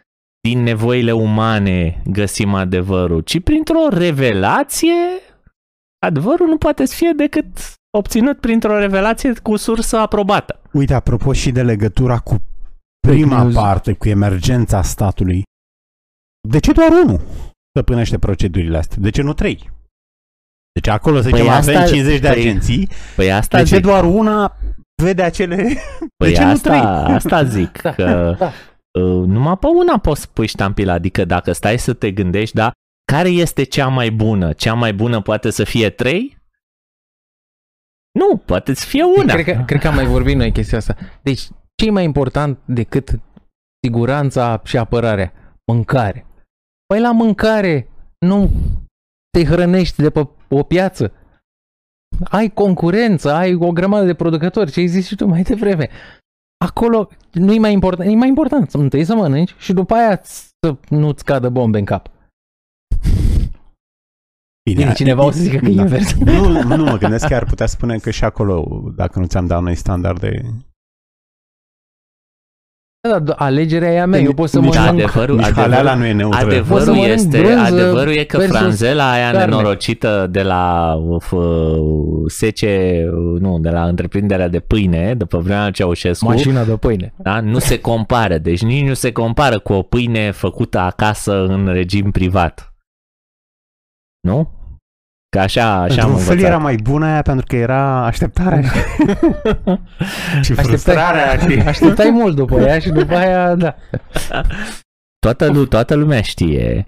din nevoile umane găsim adevărul, ci printr-o revelație, adevărul nu poate să fie decât obținut printr-o revelație cu sursă aprobată. Uite, apropo și de legătura cu prima news. parte, cu emergența statului. De ce doar unul stăpânește procedurile astea? De ce nu trei? Deci acolo să Păi zicem asta- avem 50 de păi- agenții, Păi asta de ce zic, doar una vede acele... [laughs] păi de ce nu asta, trei? asta zic, [laughs] Da, că da. uh, numai pe una poți să pui ștampila, adică dacă stai să te gândești, da, care este cea mai bună? Cea mai bună poate să fie trei? Nu, poate să fie una. Cred că, cred că am mai vorbit noi chestia asta. Deci, ce e mai important decât siguranța și apărarea? Mâncare. Păi la mâncare nu te hrănești de pe o piață. Ai concurență, ai o grămadă de producători, ce ai zis și tu mai devreme. Acolo nu e mai important, e mai important să întâi să mănânci și după aia să nu-ți cadă bombe în cap. Bine, cineva o să zică că e Da. invers. [laughs] Nu, nu mă gândesc că ar putea spune că și acolo, dacă nu ți-am dat noi standarde... Da, da, alegerea e a mea, eu pot să Nici- Da, mănânc adevărul, Nici adevărul, haleala nu e neutră. Poți să Adevărul mănânc este, brânză adevărul e că versus franzela aia carne. nenorocită de la uf, sece, nu, de la întreprinderea de pâine, de pe vremea lui Ceaușescu, mașina de pâine. da, nu se compară. Deci nici nu se compară cu o pâine făcută acasă în regim privat. Nu? Că așa, așa am Într-un fel învățat. era mai bună aia pentru că era așteptarea [laughs] și, și Așteptai, frustrarea. Și... așteptai mult după ea și după aia, da. [laughs] toată, lu- toată lumea știe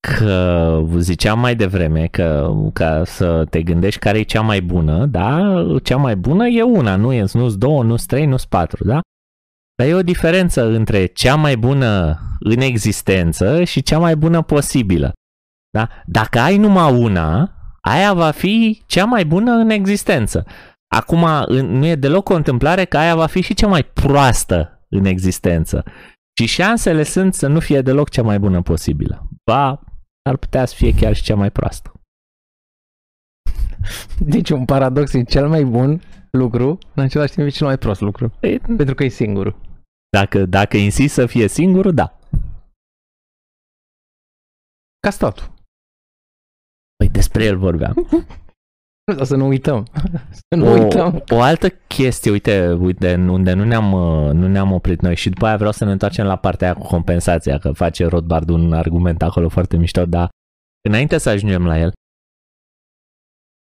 că ziceam mai devreme că ca să te gândești care e cea mai bună, da? Cea mai bună e una, nu e nu două, nu trei, nu patru, da? Dar e o diferență între cea mai bună în existență și cea mai bună posibilă. Da? Dacă ai numai una, aia va fi cea mai bună în existență. Acum, în- nu e deloc o întâmplare că aia va fi și cea mai proastă în existență. Și șansele sunt să nu fie deloc cea mai bună posibilă. Ba, ar putea să fie chiar și cea mai proastă. [laughs] Deci un paradox e cel mai bun lucru, în același timp e cel mai prost lucru. E, Pentru că e singurul. Dacă, dacă insist să fie singur, da. Ca statul. Păi despre el vorbeam. Dar [laughs] să nu uităm. Să nu O, uităm. o altă chestie, uite, uite, unde nu ne-am, uh, nu ne-am oprit noi și după aia vreau să ne întoarcem la partea aia cu compensația, că face Rothbard un argument acolo foarte mișto, dar înainte să ajungem la el,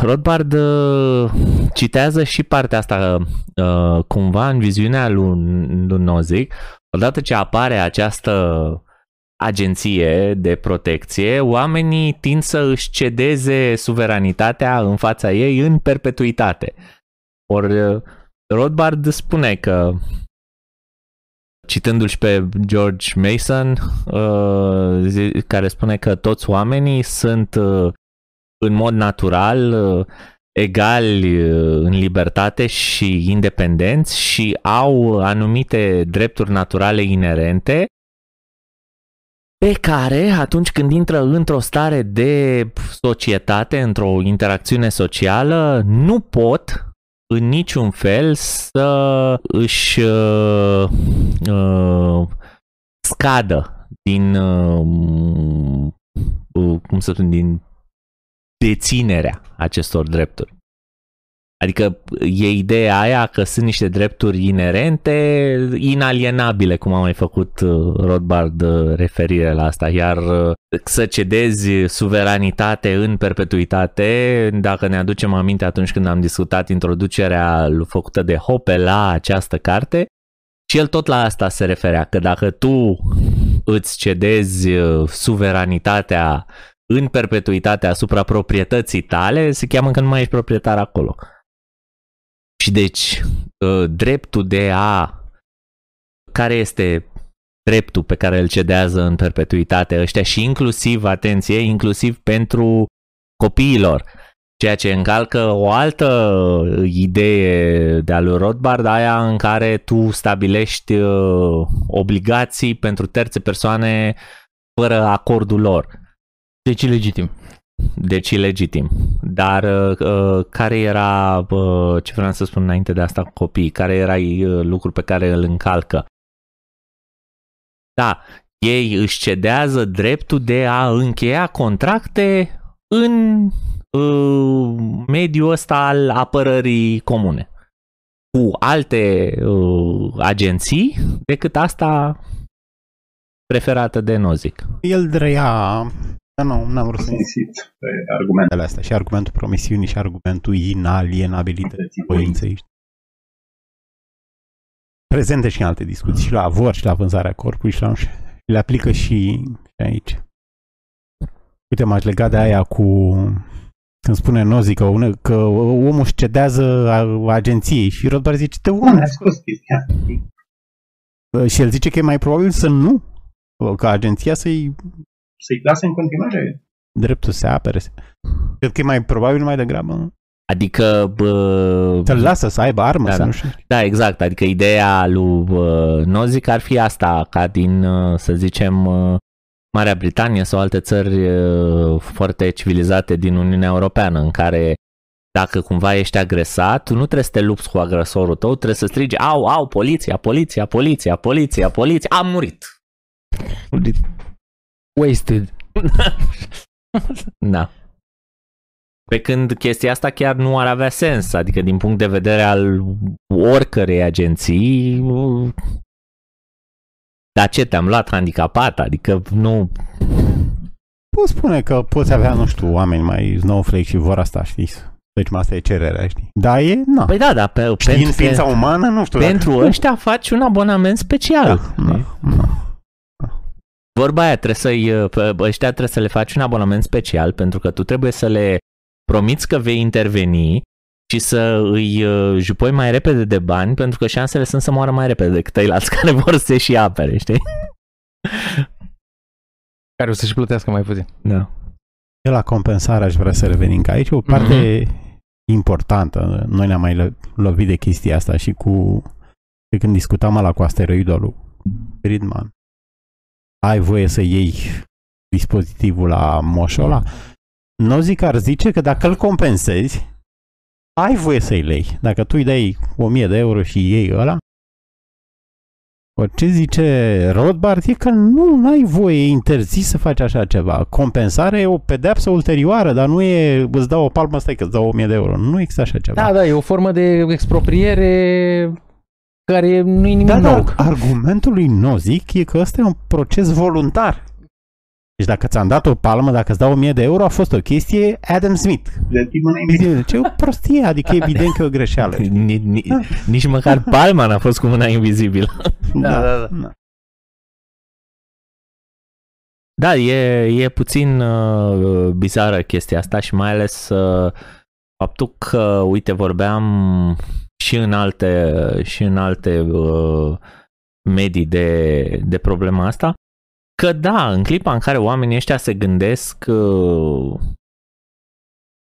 Rothbard uh, citează și partea asta uh, cumva în viziunea lui, lui Nozick, odată ce apare această agenție de protecție, oamenii tind să își cedeze suveranitatea în fața ei în perpetuitate. Ori uh, Rothbard spune că citându-l și pe George Mason, uh, zi- care spune că toți oamenii sunt uh, în mod natural uh, egali uh, în libertate și independenți și au anumite drepturi naturale inerente pe care atunci când intră într-o stare de societate, într-o interacțiune socială, nu pot în niciun fel să își uh, uh, scadă din uh, uh, cum să spun, din deținerea acestor drepturi. Adică e ideea aia că sunt niște drepturi inerente, inalienabile, cum a mai făcut uh, Rothbard uh, referire la asta, iar uh, să cedezi suveranitate în perpetuitate, dacă ne aducem aminte atunci când am discutat introducerea lui- făcută de Hoppe la această carte, și el tot la asta se referea, că dacă tu îți cedezi uh, suveranitatea în perpetuitate asupra proprietății tale, se cheamă că nu mai ești proprietar acolo. Și deci, uh, dreptul de a... Care este dreptul pe care îl cedează în perpetuitate ăștia și inclusiv, atenție, inclusiv pentru copiilor, ceea ce încalcă o altă idee de-a lui Rothbard, aia în care tu stabilești uh, obligații pentru terțe persoane fără acordul lor. Deci e legitim. Deci e legitim. Dar uh, uh, care era, uh, ce vreau să spun înainte de asta cu copiii, care era uh, lucrul pe care îl încalcă? Da, ei își cedează dreptul de a încheia contracte în uh, mediul ăsta al apărării comune cu alte uh, agenții decât asta preferată de Nozick. El trăia... Da, nu, n-am vrut să Insist pe argumentele argumentele astea. Și argumentul promisiunii și argumentul inalienabilității voinței. știi? Prezente și în alte discuții, și la avort, și la vânzarea corpului, și la și le aplică și, și aici. Uite, m-aș lega de aia cu când spune Nozi că, une, că omul își cedează a- agenției și Rothbard zice, te Nu, om, ne-a spus chestia asta. și el zice că e mai probabil să nu, ca agenția să-i Să-i lase în continuare. dreptul să se apere. Cred că e mai probabil mai degrabă Adică bă, să-l lasă să aibă armă, Da, să da. nu știu. Da, exact. Adică ideea lui uh, Nozick ar fi asta, ca din, uh, să zicem, uh, Marea Britanie sau alte țări uh, foarte civilizate din Uniunea Europeană, în care dacă cumva ești agresat, tu nu trebuie să te lupți cu agresorul tău, trebuie să strigi, au, au, poliția, poliția, poliția, poliția, poliția, am murit. Wasted. [laughs] Da. Pe când chestia asta chiar nu ar avea sens, adică din punct de vedere al oricărei agenții, dar ce, te-am luat handicapat, adică nu... Poți spune că poți avea, nu știu, oameni mai snowflake și vor asta, știi? Deci asta e cererea, știi? Da, e, na. Păi da, dar pe, Știind pentru, ființa umană, nu știu pentru dacă... ăștia faci un abonament special. Da, da, da. Vorba aia, trebuie să-i, pe ăștia trebuie să le faci un abonament special pentru că tu trebuie să le promiți că vei interveni și să îi uh, jupoi mai repede de bani pentru că șansele sunt să moară mai repede decât ceilalți [laughs] care vor să se și apere, știi? Care o să-și plătească mai puțin. Da. De la compensare aș vrea să revenim, că aici e o parte mm-hmm. importantă. Noi ne-am mai lovit de chestia asta și cu de când discutam la cu asteroidul lui Friedman. Ai voie să iei dispozitivul la moșola? Nu zic ar zice că dacă îl compensezi, ai voie să-i lei. Dacă tu îi dai 1000 de euro și iei ăla, ce zice Rothbard e că nu ai voie, e interzis să faci așa ceva. Compensarea e o pedeapsă ulterioară, dar nu e îți dau o palmă, stai că îți dau 1000 de euro. Nu există așa ceva. Da, da, e o formă de expropriere care nu e nimic da, nou. Dar argumentul lui Nozick e că ăsta e un proces voluntar. Deci dacă ți-am dat o palmă, dacă îți dau 1000 de euro, a fost o chestie Adam Smith. De tipul Ce o prostie, adică e evident că e o greșeală. [laughs] Ni, ni, nici măcar palma n-a fost cu mâna invizibilă. Da, da, da. da. Da, e, e puțin uh, bizară chestia asta și mai ales uh, faptul că, uite, vorbeam și în alte, și în alte uh, medii de, de problema asta, că da, în clipa în care oamenii ăștia se gândesc uh,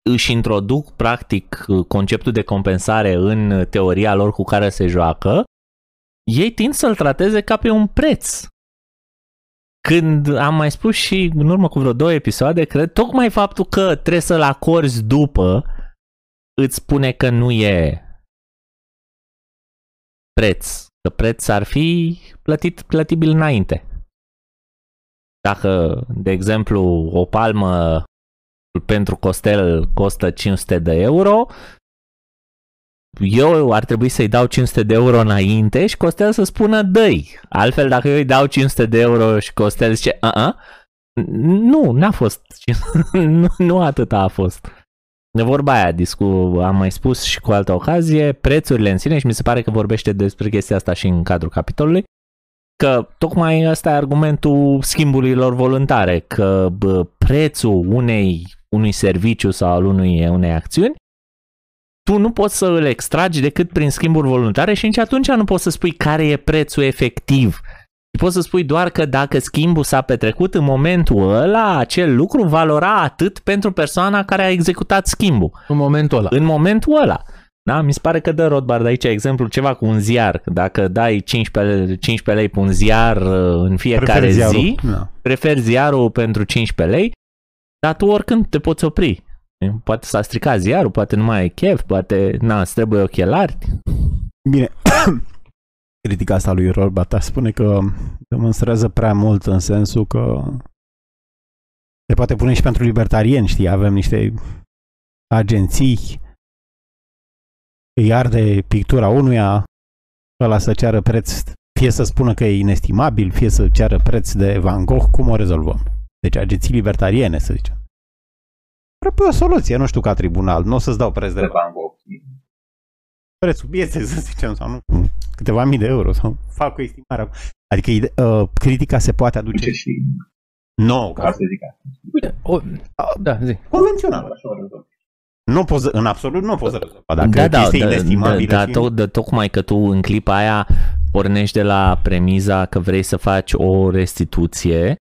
își introduc practic conceptul de compensare în teoria lor cu care se joacă, ei tind să-l trateze ca pe un preț. Când am mai spus și în urmă cu vreo două episoade, cred, tocmai faptul că trebuie să-l acorzi după îți spune că nu e preț. Că preț ar fi plătit plătibil înainte. Dacă, de exemplu, o palmă pentru Costel costă 500 de euro, eu ar trebui să-i dau 500 de euro înainte și Costel să spună dăi. Altfel, dacă eu îi dau 500 de euro și Costel zice, a, a nu, n-a fost, [laughs] nu, nu atâta a fost. De vorba aia, discu, am mai spus și cu altă ocazie, prețurile în sine și mi se pare că vorbește despre chestia asta și în cadrul capitolului, că tocmai ăsta e argumentul schimburilor voluntare, că bă, prețul unei, unui serviciu sau al unui, unei acțiuni tu nu poți să îl extragi decât prin schimburi voluntare și nici atunci nu poți să spui care e prețul efectiv. Poți să spui doar că dacă schimbul s-a petrecut în momentul ăla, acel lucru valora atât pentru persoana care a executat schimbul. În momentul ăla. În momentul ăla. Da? Mi se pare că dă Rothbard aici exemplu ceva cu un ziar. Dacă dai 15, 15 lei pe un ziar uh, în fiecare Prefer ziarul. zi, Da. preferi ziarul pentru 15 lei, dar tu oricând te poți opri. Poate s-a stricat ziarul, poate nu mai ai chef, poate na, îți trebuie ochelari. Bine, [coughs] critica asta lui Rorbata spune că demonstrează prea mult în sensul că se poate pune și pentru libertarieni, știi, avem niște agenții îi arde pictura unuia, ăla să ceară preț, fie să spună că e inestimabil, fie să ceară preț de Van Gogh, cum o rezolvăm? Deci agenții libertariene, să zicem. Propui o soluție, nu știu ca tribunal, nu o să-ți dau preț de de Van Gogh. prețul pieței, să zicem, sau nu, câteva mii de euro, sau fac o estimare. Adică ide- uh, critica se poate aduce Duce și nouă, ca ca să zic asta. Uite, o, da, zi. convențional. Așa o rezolv. Nu poți, să- în absolut nu poți să rezolva. Dacă da, da, chestia da, da, inestimabilă da, și- to- da, tocmai că tu în clipa aia pornești de la premiza că vrei să faci o restituție,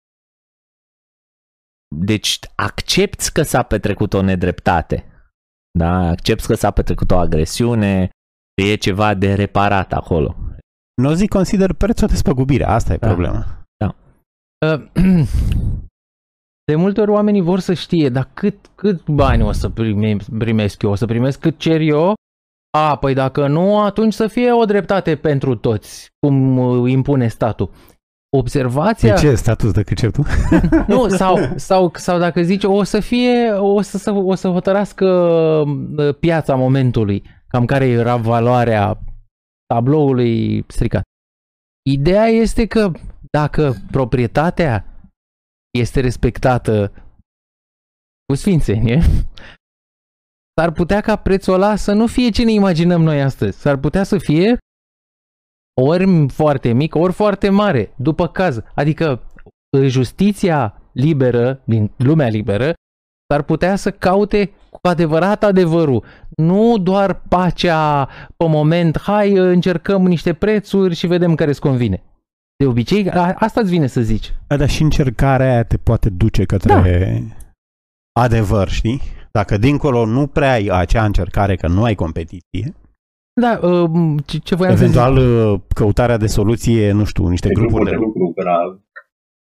deci accepti că s-a petrecut o nedreptate, da? accepti că s-a petrecut o agresiune, că e ceva de reparat acolo. Nu zic consider prețul de spăgubire, asta e Da. problema. Uh, [clears throat] De multe ori oamenii vor să știe, dar cât, cât bani o să prime, primesc eu? O să primesc cât cer eu? A, păi dacă nu, atunci să fie o dreptate pentru toți, cum uh, impune statul. Observația... De ce status de cât cer tu? [laughs] [laughs] Nu, sau, sau, sau dacă zice, o să fie, o să, să- o să hotărască uh, piața momentului, cam care era valoarea tabloului stricat. Ideea este că dacă proprietatea este respectată cu sfințenie, s-ar putea ca prețul ăla să nu fie ce ne imaginăm noi astăzi. S-ar putea să fie ori foarte mic, ori foarte mare, după caz. Adică justiția liberă, din lumea liberă, s-ar putea să caute cu adevărat adevărul. Nu doar pacea pe moment, hai încercăm niște prețuri și vedem care îți convine. De obicei, a- asta îți vine să zici. Da, dar și încercarea aia te poate duce către... adevăr, știi? Dacă dincolo nu prea ai acea încercare că nu ai competiție, Da, uh, ce, ce voiam să eventual uh, căutarea de soluție, nu știu, niște De grupuri de de lucru, lucru grav.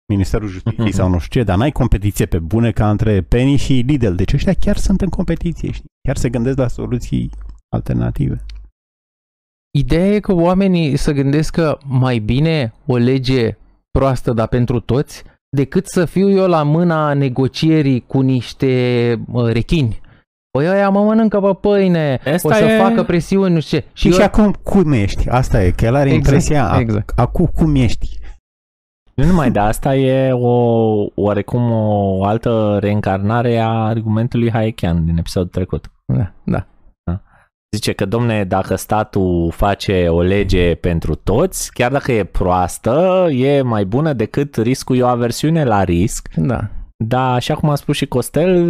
Ministerul Justiției Mhm. [laughs] sau nu știu ce, dar n-ai competiție pe bune ca între Penny și Lidl. Deci ăștia chiar sunt în competiție, știi? Chiar se gândesc la soluții alternative. Ideea e că oamenii să gândesc că mai bine o lege proastă, dar pentru toți, decât să fiu eu la mâna negocierii cu niște uh, rechini. Păi ăia mă mănâncă pe pâine, Asta o să e- facă presiuni, nu știu ce. Și, și acum cum ești? Asta e, că el are Exact, impresia, ac- exact. acum cum ești? Nu numai de asta, e o, oarecum o altă reîncarnare a argumentului Hayekian din episodul trecut. Da, da. Zice că, domne, dacă statul face o lege pentru toți, chiar dacă e proastă, e mai bună decât riscul, e o aversiune la risc. da. Dar, așa cum a spus și Costel,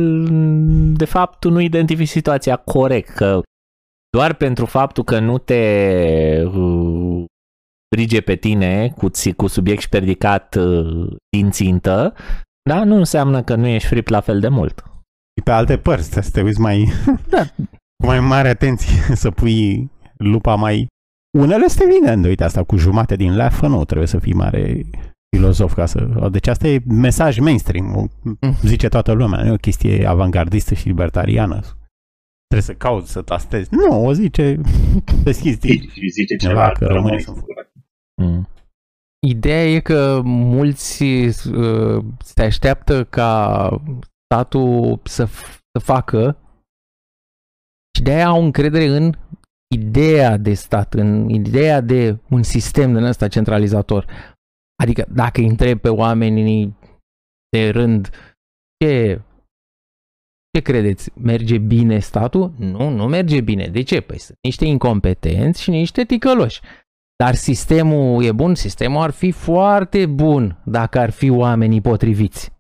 de fapt, tu nu identifici situația corect, că doar pentru faptul că nu te uh, frige pe tine cu, ți- cu subiect și predicat uh, din țintă, da, nu înseamnă că nu ești fript la fel de mult. Și pe alte părți, trebuie să te uiți mai, [laughs] Da. cu [laughs] mai mare atenție, [laughs] să pui lupa mai... Unele este vine, uite asta cu jumate din leafă, nu trebuie să fii mare filozof ca să... Deci asta e mesaj mainstream, o- zice toată lumea, nu e o chestie avangardistă și libertariană. Trebuie să cauți, să tastezi. Nu, o zice, [laughs] deschizi Zice, zice Cineva ceva că că românii rămâne sunt fură. Mm. Ideea e că mulți uh, se așteaptă ca statul să, f- să facă și de-aia au încredere în ideea de stat, în ideea de un sistem din ăsta centralizator. Adică dacă îi întreb pe oamenii de rând ce, ce credeți, merge bine statul? Nu, nu merge bine. De ce? Păi sunt niște incompetenți și niște ticăloși. Dar sistemul e bun? Sistemul ar fi foarte bun dacă ar fi oamenii potriviți.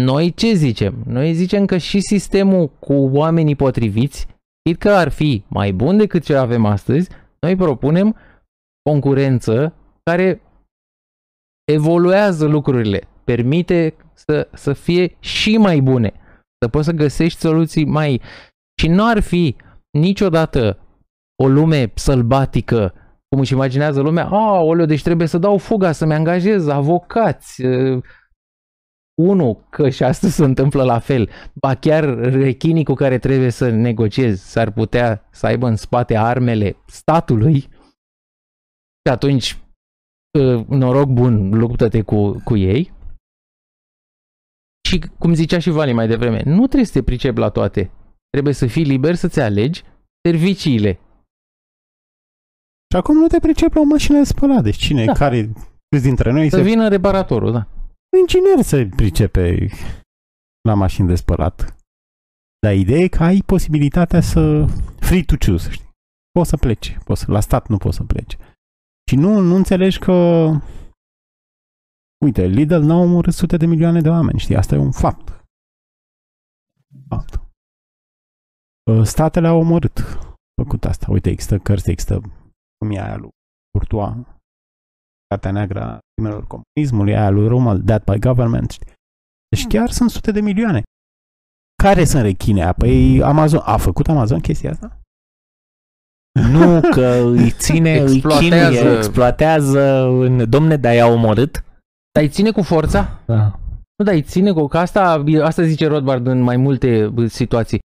Noi ce zicem? Noi zicem că și sistemul cu oamenii potriviți, chit că ar fi mai bun decât ce avem astăzi, noi propunem concurență care evoluează lucrurile, permite să, să fie și mai bune, să poți să găsești soluții mai... Și nu ar fi niciodată o lume sălbatică cum își imaginează lumea, a, oleo, deci trebuie să dau fuga, să-mi angajez avocați. Uh, Unu, că și asta se întâmplă la fel. Ba chiar rechinii cu care trebuie să negociez s-ar putea să aibă în spate armele statului și atunci uh, noroc bun, luptă-te cu, cu ei. Și cum zicea și Vali mai devreme, nu trebuie să te pricepi la toate. Trebuie să fii liber să-ți alegi serviciile. Și acum nu te pricep la o mașină de spălat. Deci cine, Da. da. care, câți dintre noi Să se vină reparatorul, da. inginer se pricepe la mașini de spălat. Dar ideea e că ai posibilitatea să free to choose, știi? Poți să pleci, poți să, la stat nu poți să pleci. Și nu, nu înțelegi că uite, Lidl n-a omorât sute de milioane de oameni, știi? Asta e un fapt. Fapt. Uh, Statele au omorât făcut asta. Uite, există cărți, există cum e aia lui Courtois, Cartea Neagră a crimelor comunismului, aia lui Rommel, Dead by Government. știi? Deci chiar sunt sute de milioane. Care sunt rechinea? Păi Amazon, a făcut Amazon chestia asta? Nu, că îi ține, îi Exploatează. chinuie, exploatează în... Domne, dar i-a omorât? Dar îi ține cu forța? Da. Nu, dar îi ține cu... Că asta, asta zice Rothbard în mai multe bă, situații.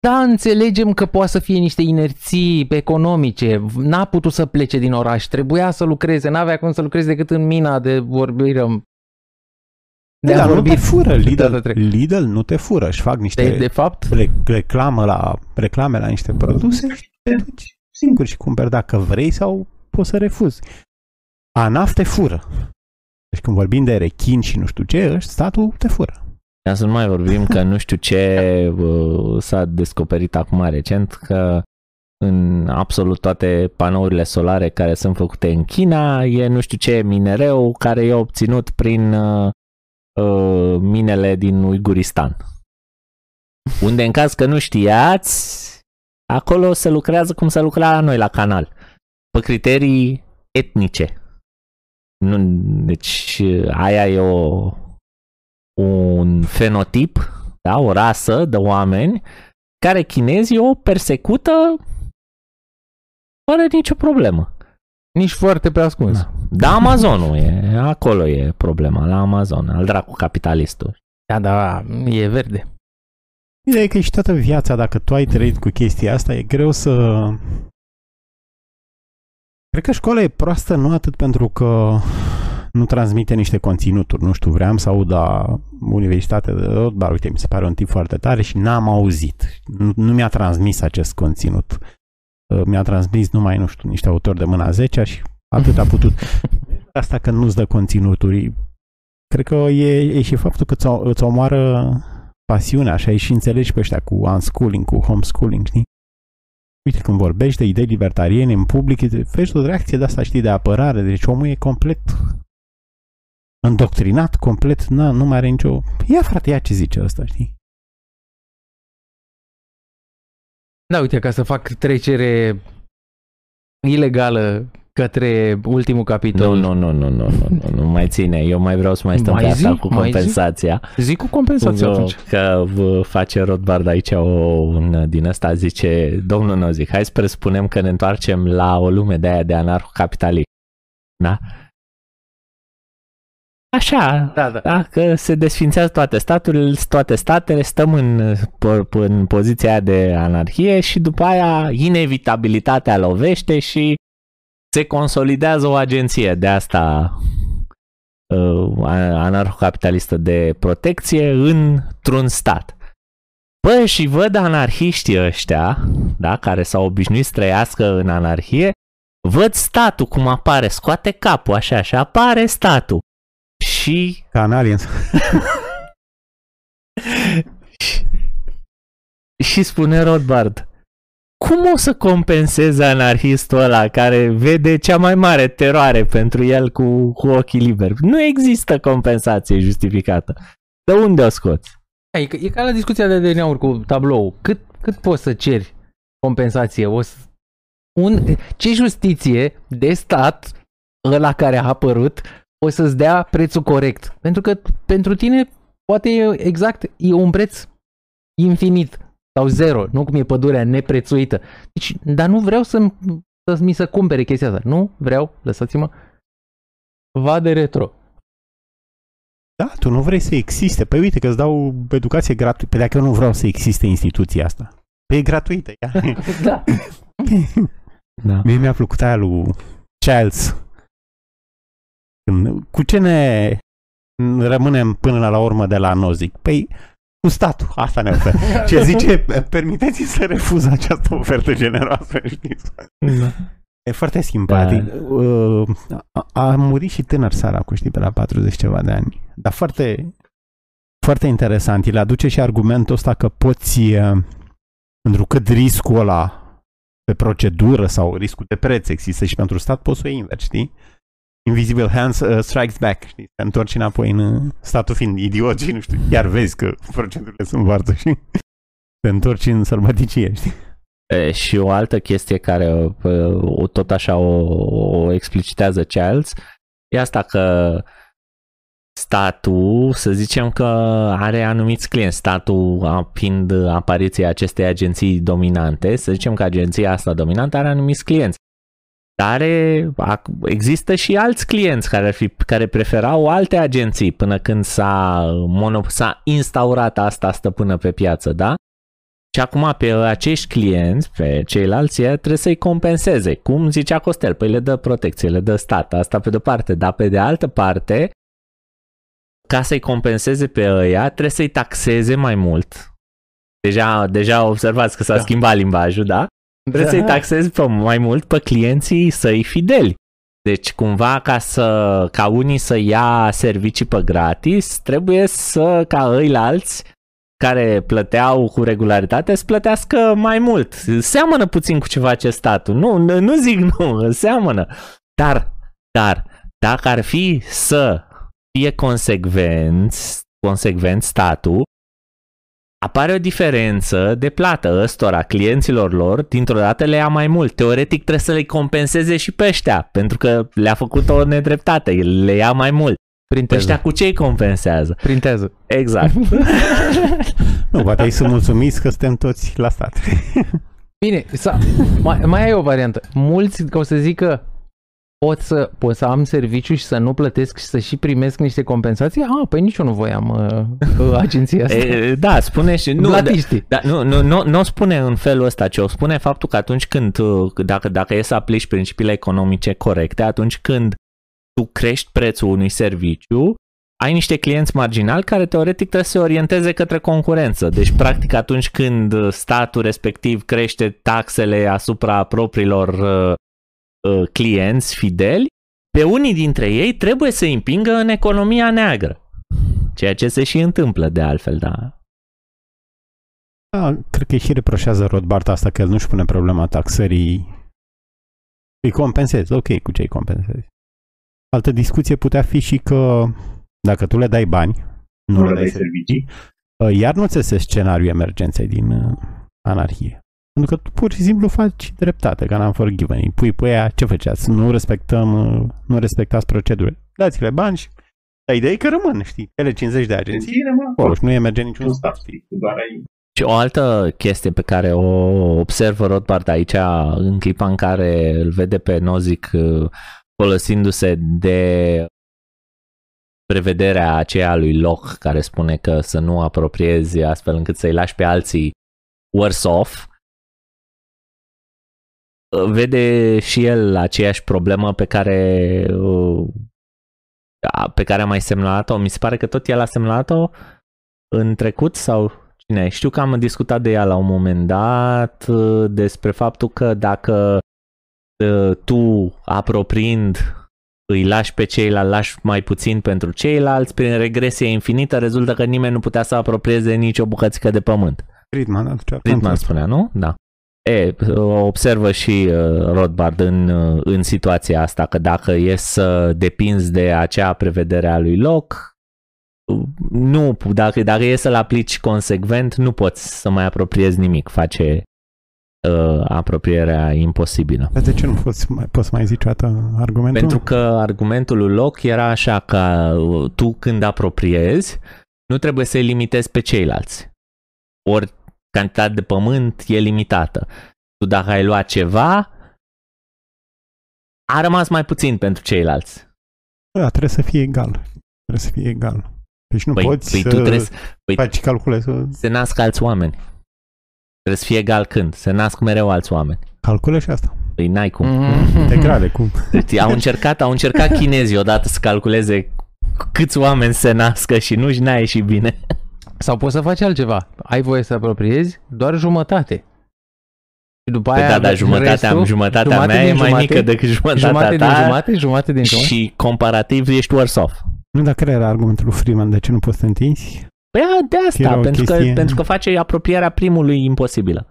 Da, înțelegem că poate să fie niște inerții economice. N-a putut să plece din oraș. Trebuia să lucreze. N-avea cum să lucreze decât în mina de vorbire. De a Dar nu vorbi te fură, de [laughs] Lidl, data trecută. Lidl nu te fură, își fac niște De, de fapt, re- reclamă la, reclame la niște produse și te duci singur și cumperi dacă vrei sau poți să refuzi. ANAF te fură. Deci când vorbim de rechin și nu știu ce, ăștia, statul te fură. Ca să nu mai vorbim că nu știu ce [laughs] uh, s-a descoperit acum recent, că în absolut toate panourile solare care sunt făcute în China e nu știu ce minereu care e obținut prin uh, uh, minele din Uiguristan. Unde în caz că nu știați, acolo se lucrează cum se lucra la noi la canal, pe criterii etnice. Nu, deci aia e o, un fenotip da? o rasă de oameni care chinezii o persecută fără nicio problemă. Nici foarte pe ascuns. Da. Da, Amazonul e, acolo e problema, la Amazon, al dracu capitalistul. Da, da, e verde. Ideea e că și toată viața, dacă tu ai trăit cu chestia asta, e greu să... Cred că școala e proastă nu atât pentru că nu transmite niște conținuturi. Nu știu, vreau să aud la Universitatea de Rothbard, uite, mi se pare un tip foarte tare și n-am auzit. Nu, nu mi-a transmis acest conținut. Uh, Mi-a transmis numai, nu știu, niște autori de mâna 10 și atât a putut. [laughs] Asta că nu-ți dă conținuturi. Cred că e, e și faptul că îți, o- îți omoară pasiunea, așa și înțelegi pe ăștia cu unschooling, cu homeschooling, știi? Uite, când vorbești de idei libertariene în public, vezi o reacție de asta, știi, de apărare. Deci omul e complet îndoctrinat, complet, na, nu mai are nicio... Ia, frate, ia ce zice ăsta, știi? Da, uite, ca să fac trecere ilegală către ultimul capitol. Nu, nu, nu, nu, nu, nu, nu, nu mai ține. Eu mai vreau să mai stăm Mai pe asta zi, cu mai zi. compensația. Zic cu compensație Că- atunci. Că vă face Rothbard aici o, un din ăsta, zice, domnul Nozic, hai să presupunem că ne întoarcem la o lume de aia de anarhocapitalism. Da? Așa, Da, da. da, că se desfințează toate staturile, toate statele, stăm în, po- în poziția aia de anarhie și după aia inevitabilitatea lovește și se consolidează o agenție de asta uh, anarhocapitalistă de protecție într-un stat. Bă, și văd anarhiștii ăștia, da, care s-au obișnuit să trăiască în anarhie, văd statul cum apare, scoate capul așa și apare statul. Și Ca în Aliens. [laughs] și spune Rothbard, cum o să compenseze anarhistul ăla care vede cea mai mare teroare pentru el cu, cu ochii liberi? Nu există compensație justificată. De unde o scoți? E, ca- e ca la discuția de DNA-uri cu tablou. Cât, cât poți să ceri compensație? O să... Un, ce justiție de stat ăla care a apărut o să-ți dea prețul corect? Pentru că pentru tine poate e exact e un preț infinit sau zero, nu cum e pădurea neprețuită. Deci, dar nu vreau să, să mi să cumpere chestia asta. Nu vreau, lăsați-mă. Va de retro. Da, tu nu vrei să existe. Păi uite că îți dau educație gratuită. Păi dacă eu nu vreau să existe instituția asta. Păi e gratuită. Ia. [laughs] Da. Da. Mie mi-a plăcut aia lui Childs. Când- Cu ce ne rămânem până la urmă de la Nozic? Păi cu statul. Asta ne oferă. [laughs] Ce zice, permiteți să refuz această ofertă generoasă, știți? Da. E foarte simpatic. Uh, A, a murit și tânăr săracul, știi, pe la 40 ceva de ani. Dar foarte, foarte interesant. El aduce și argumentul ăsta că poți, uh, întrucât riscul ăla pe procedură sau riscul de preț există și pentru stat, poți să o invers, știi? Invisible Hands uh, strikes back, știi? Te întorci înapoi în uh, statul fiind idiot și nu știu, chiar vezi că procedurile sunt varză și [laughs] te întorci în sărbăticie, știi? E, și o altă chestie care uh, o, tot așa o, o explicitează Childs e asta că statul, să zicem că are anumiți clienți, statul a- fiind apariția acestei agenții dominante, să zicem că agenția asta dominantă are anumiți clienți. Dar are, ac- există și alți clienți care, ar fi, care preferau alte agenții până când s-a, mono, s-a instaurat asta stăpână pe piață, da? Și acum pe acești clienți, pe ceilalți, ea trebuie să-i compenseze. Cum zicea Costel, păi le dă protecție, le dă stat, asta pe de-o parte, dar pe de altă parte, ca să-i compenseze pe ăia, trebuie să-i taxeze mai mult. Deja, deja observați că s-a Da. schimbat limbajul, da? Trebuie să-i taxezi pe mai mult pe clienții săi fideli. Deci cumva ca să ca unii să ia servicii pe gratis, trebuie să ca ăilalți care plăteau cu regularitate să plătească mai mult. Seamănă puțin cu ce face statul. Nu, nu, nu zic nu, [laughs] seamănă. Dar, dar, dacă ar fi să fie consecvenți, consecvent statul, apare o diferență de plată ăstora, clienților lor, dintr-o dată le ia mai mult. Teoretic trebuie să le compenseze și pe ăștia, pentru că le-a făcut o nedreptate, le ia mai mult. Prin teză. Ăștia cu ce îi compensează? Prin teză. Exact. [laughs] Nu, poate ei sunt mulțumiți că suntem toți la stat. Bine, sa, mai, mai ai o variantă. Mulți o să zică pot să, pot să am serviciu și să nu plătesc și să și primesc niște compensații? Ah, păi nici eu nu voiam [laughs] uh, agenția asta. E, da, spune și... Nu, da, Platiștii. da, nu, nu, nu, nu o spune în felul ăsta, ci o spune faptul că atunci când, uh, dacă, dacă e să aplici principiile economice corecte, atunci când tu crești prețul unui serviciu, ai niște clienți marginali care teoretic trebuie să se orienteze către concurență. Deci, practic, atunci când statul respectiv crește taxele asupra propriilor uh, uh, clienți fideli, pe unii dintre ei trebuie să îi împingă în economia neagră. Ceea ce se și întâmplă de altfel, da. Da, cred că îi și reproșează Rothbard asta că el nu-și pune problema taxării. Îi compensezi, ok, cu ce îi compensezi? Altă discuție putea fi și că dacă tu le dai bani, nu, Nu le dai servicii. uh, iar nu ți se scenariul emergenței din uh, anarhie. Pentru că tu pur și simplu faci dreptate, ca n-am forgiven. Îi pui pe aia, ce făceați? Nu respectăm, uh, nu respectați procedurile. Dați-le bani și dar ideea e că rămân, știi, ele 50 de agenții Agenții rămân acolo acolo. și nu emerge niciun Nu stat. stat, știi, tu doar ai... Și o altă chestie pe care o observă Rothbard aici în clipa în care îl vede pe Nozick uh, folosindu-se de prevederea aceea lui Locke care spune că să nu apropiezi astfel încât să-i lași pe alții worse off, uh, vede și el aceeași problemă pe care uh, a- pe care a mai semnalat-o. Mi se pare că tot el a semnalat-o în trecut sau cine? Știu că am discutat de ea la un moment dat uh, despre faptul că dacă uh, tu apropiind îi lași pe ceilalți, lași mai puțin pentru ceilalți, prin regresie infinită rezultă că nimeni nu putea să apropieze nici o bucățică de pământ. Friedman aducea Friedman contul. spunea, nu? Da. E, observă și uh, Rothbard în, uh, în situația asta, că dacă e să depinzi de acea prevedere a lui Locke, uh, nu, dacă, dacă e să-l aplici consecvent, nu poți să mai apropiezi nimic, face uh, apropierea imposibilă. Dar de ce nu poți mai, poți mai zici o dată argumentul? Pentru că argumentul lui Locke era așa că uh, tu când apropiezi, nu trebuie să-i limitezi pe ceilalți. Ori cantitatea de pământ e limitată. Tu dacă ai luat ceva, a rămas mai puțin pentru ceilalți. Da, trebuie să fie egal. Trebuie să fie egal. Deci nu Păi, poți păi să tu trebuie să păi- faci calcule, să se nasc alți oameni. Trebuie să fie egal când? Se nasc mereu alți oameni. calcule și asta. Păi n-ai cum. Mhm. Integrale, cum? Deci au încercat, au încercat chinezii odată să calculeze câți oameni se nască și nu-și n-a ieșit bine. Sau poți să faci altceva. Ai voie să apropiezi doar jumătate. Și după Păi aia da, dar jumătatea, restul, jumătatea jumătate mea din e mai jumate, mică decât jumătatea jumate ta din jumate, jumate din jumate. și comparativ ești worse off. Nu, dar care era argumentul lui Freeman? De ce nu poți să te întinzi? Păi a, de asta, Era o pentru că, chestie- pentru că face apropierea primului imposibilă.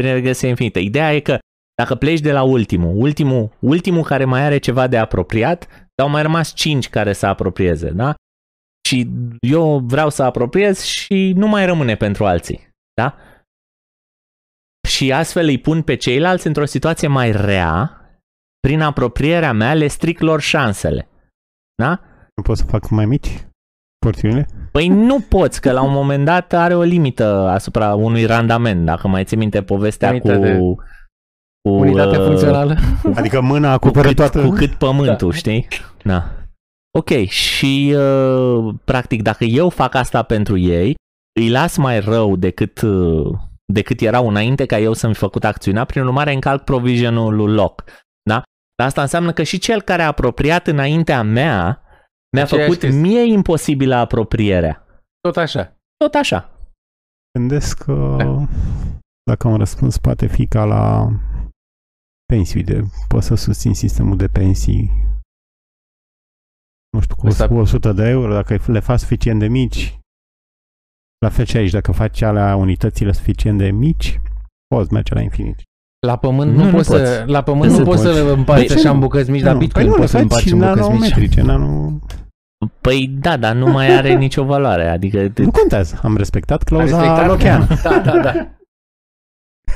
Prin regresie infinită. Ideea e că dacă pleci de la ultimul, ultimul, ultimul care mai are ceva de apropiat, au mai rămas cinci care să apropieze, da? Și eu vreau să apropiez și nu mai rămâne pentru alții, da? Și astfel îi pun pe ceilalți într-o situație mai rea, prin apropierea mea le stric lor șansele, da? Nu pot să fac mai mici porțiunile? Păi nu poți, că la un moment dat are o limită asupra unui randament, dacă mai ții minte povestea cu... Unitate. cu Unitate uh, funcțională. Adică mâna Cu acoperă cât, toată... cu cât pământul, da. știi? Da. Ok, și uh, practic dacă eu fac asta pentru ei, îi las mai rău decât, uh, decât erau înainte ca eu să-mi făcut acțiunea, prin urmare încalc provisionul lui Locke. Da? Dar asta înseamnă că și cel care a apropiat înaintea mea mi-a Aceeași făcut chestie. mie imposibilă apropierea. Tot așa. Tot așa. Gândesc că Da. dacă un răspuns poate fi ca la pensii, de, poți să susțin sistemul de pensii nu știu, cu Ăsta- 100 de euro, dacă le faci suficient de mici, la fel și aici, dacă faci alea unitățile suficient de mici, poți merge la infinit. La pământ Nu, nu, nu poți să, poți. la pământ Nu nu poți poți. să împarți Păi, așa nu. în bucăți mici, dar Nu, Bitcoin păi nu, le poți să faci împarți în bucăți mici. nanometrice, nano... Păi da, dar nu mai are nicio valoare. Adică Nu contează, am respectat clauza respectat? Lochean. [laughs] Da, da, da.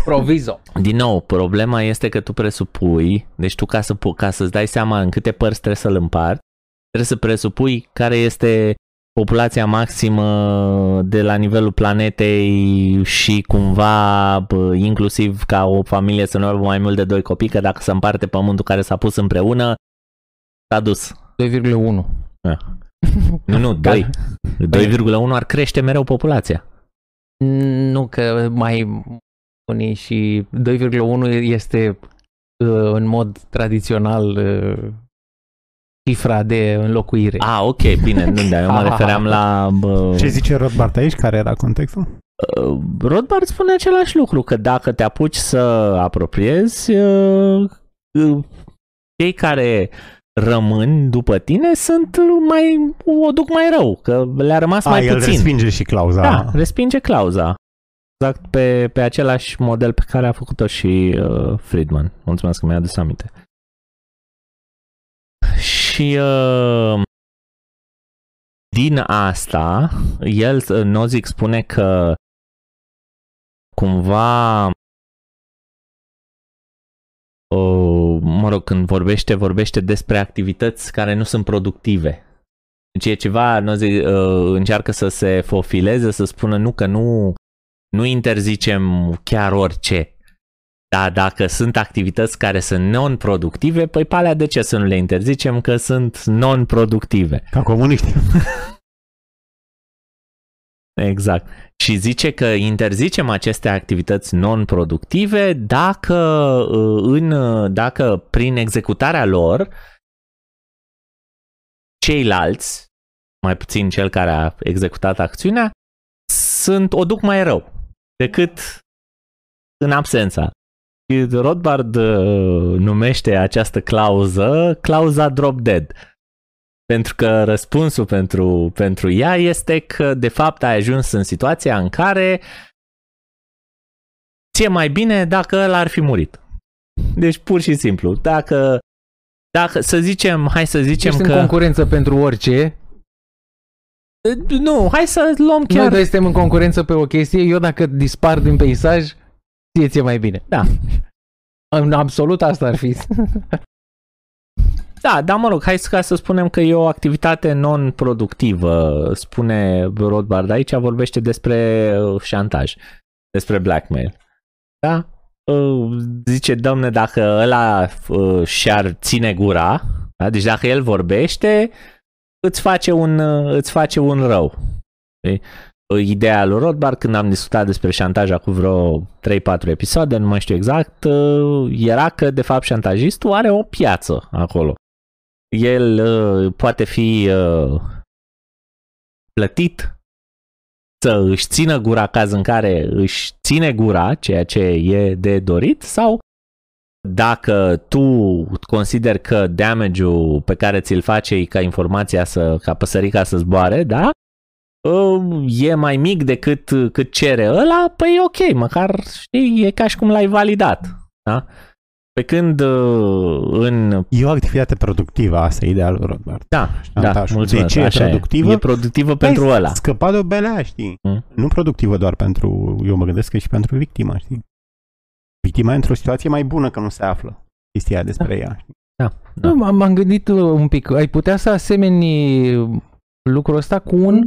Provizo. Din nou, problema este că tu presupui, deci tu ca, să, pu- ca să-ți dai seama în câte părți trebuie să-l împarți, trebuie să presupui care este populația maximă de la nivelul planetei și cumva bă, inclusiv ca o familie să nu aibă mai mult de doi copii, că dacă se împarte pământul care s-a pus împreună, s-a dus. 2,1. Nu, nu, 2. 2,1 [laughs] ar crește mereu populația. Nu că mai unii și 2,1 este uh, în mod tradițional uh, cifra de înlocuire. Ah, ok, bine, [laughs] nu, dar eu mă refeream la... Bă, Ce zice Rothbard aici? Care era contextul? uh, Rothbard spune același lucru, că dacă te apuci să apropiezi, uh, uh, cei care rămân după tine sunt mai, o duc mai rău, că le-a rămas A, mai el puțin. respinge și clauza. Da, respinge clauza. Exact pe, pe același model pe care a făcut-o și uh, Friedman. Mulțumesc că mi-a adus aminte. Și uh, din asta, el, uh, Nozick spune că cumva uh, mă rog, când vorbește, vorbește despre activități care nu sunt productive. Deci e ceva, Nozick uh, încearcă să se fofileze, să spună nu că nu, nu interzicem chiar orice. Dar dacă sunt activități care sunt non-productive, păi pe alea de ce să nu le interzicem? Că sunt non-productive. Ca comuniști. [laughs] Exact. Și zice că interzicem aceste activități non-productive dacă, uh, în, uh, dacă prin executarea lor ceilalți, mai puțin cel care a executat acțiunea, sunt, o duc mai rău decât în absența. Și Rothbard uh, numește această clauză clauza drop dead. Pentru că răspunsul pentru, pentru ea este că de fapt ai ajuns în situația în care ți-e mai bine dacă ăla ar fi murit. Deci pur și simplu, dacă, dacă să zicem, hai să zicem Ești că... în concurență pentru orice. Nu, hai să luăm Chiar... chiar... Noi suntem în concurență pe o chestie. Eu dacă dispar din peisaj, ție ți-e mai bine. Da. [laughs] În absolut asta ar fi. [laughs] Da, dar mă rog, hai să, ca să spunem că e o activitate non-productivă, spune Rothbard aici, vorbește despre uh, șantaj, despre blackmail. Da? Uh, Zice, domne, dacă ăla uh, și-ar ține gura, da? deci dacă el vorbește, îți face un, uh, îți face un rău. Știi? Uh, Ideea lui Rothbard, când am discutat despre șantaj acum vreo 3-4 episoade, nu mai știu exact, uh, era că, de fapt, șantajistul are o piață acolo el uh, poate fi uh, plătit să își țină gura caz în care își ține gura, ceea ce e de dorit, sau dacă tu consideri că damage-ul pe care ți-l face ca informația să, ca păsărica să zboare, da? Uh, E mai mic decât cât cere ăla, păi ok, măcar știi, e ca și cum l-ai validat. Da? Pe când uh, în E o activitate productivă, asta e idealul Rothbard. Da, da, Șantajul. mulțumesc. De ce e așa productivă? E. e productivă pentru Hai, ăla. Scăpa de o belea, știi? Mm. Nu productivă doar pentru, eu mă gândesc că și pentru victima, știi? Victima e într-o situație mai bună că nu se află chestia despre ea. știi? Da, da. Nu, m-am m-am gândit uh, un pic. Ai putea să asemeni lucrul ăsta cu un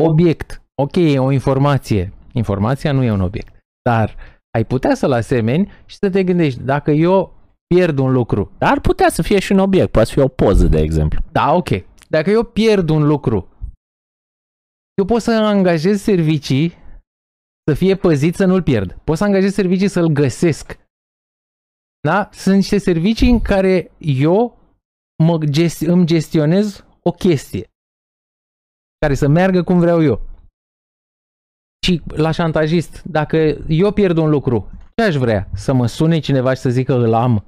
obiect. Ok, e o informație. Informația nu e un obiect. Dar ai putea să-l asemeni și să te gândești, dacă eu pierd un lucru, Dar ar putea să fie și un obiect, poate să fie o poză, de exemplu. da, ok, dacă eu pierd un lucru, eu pot să angajez servicii să fie păzit să nu-l pierd. Pot să angajez servicii să-l găsesc. Da? Sunt niște servicii în care eu mă gest- îmi gestionez o chestie care să meargă cum vreau eu. Și la șantajist, dacă eu pierd un lucru, ce aș vrea? Să mă sune cineva și să zică îl am,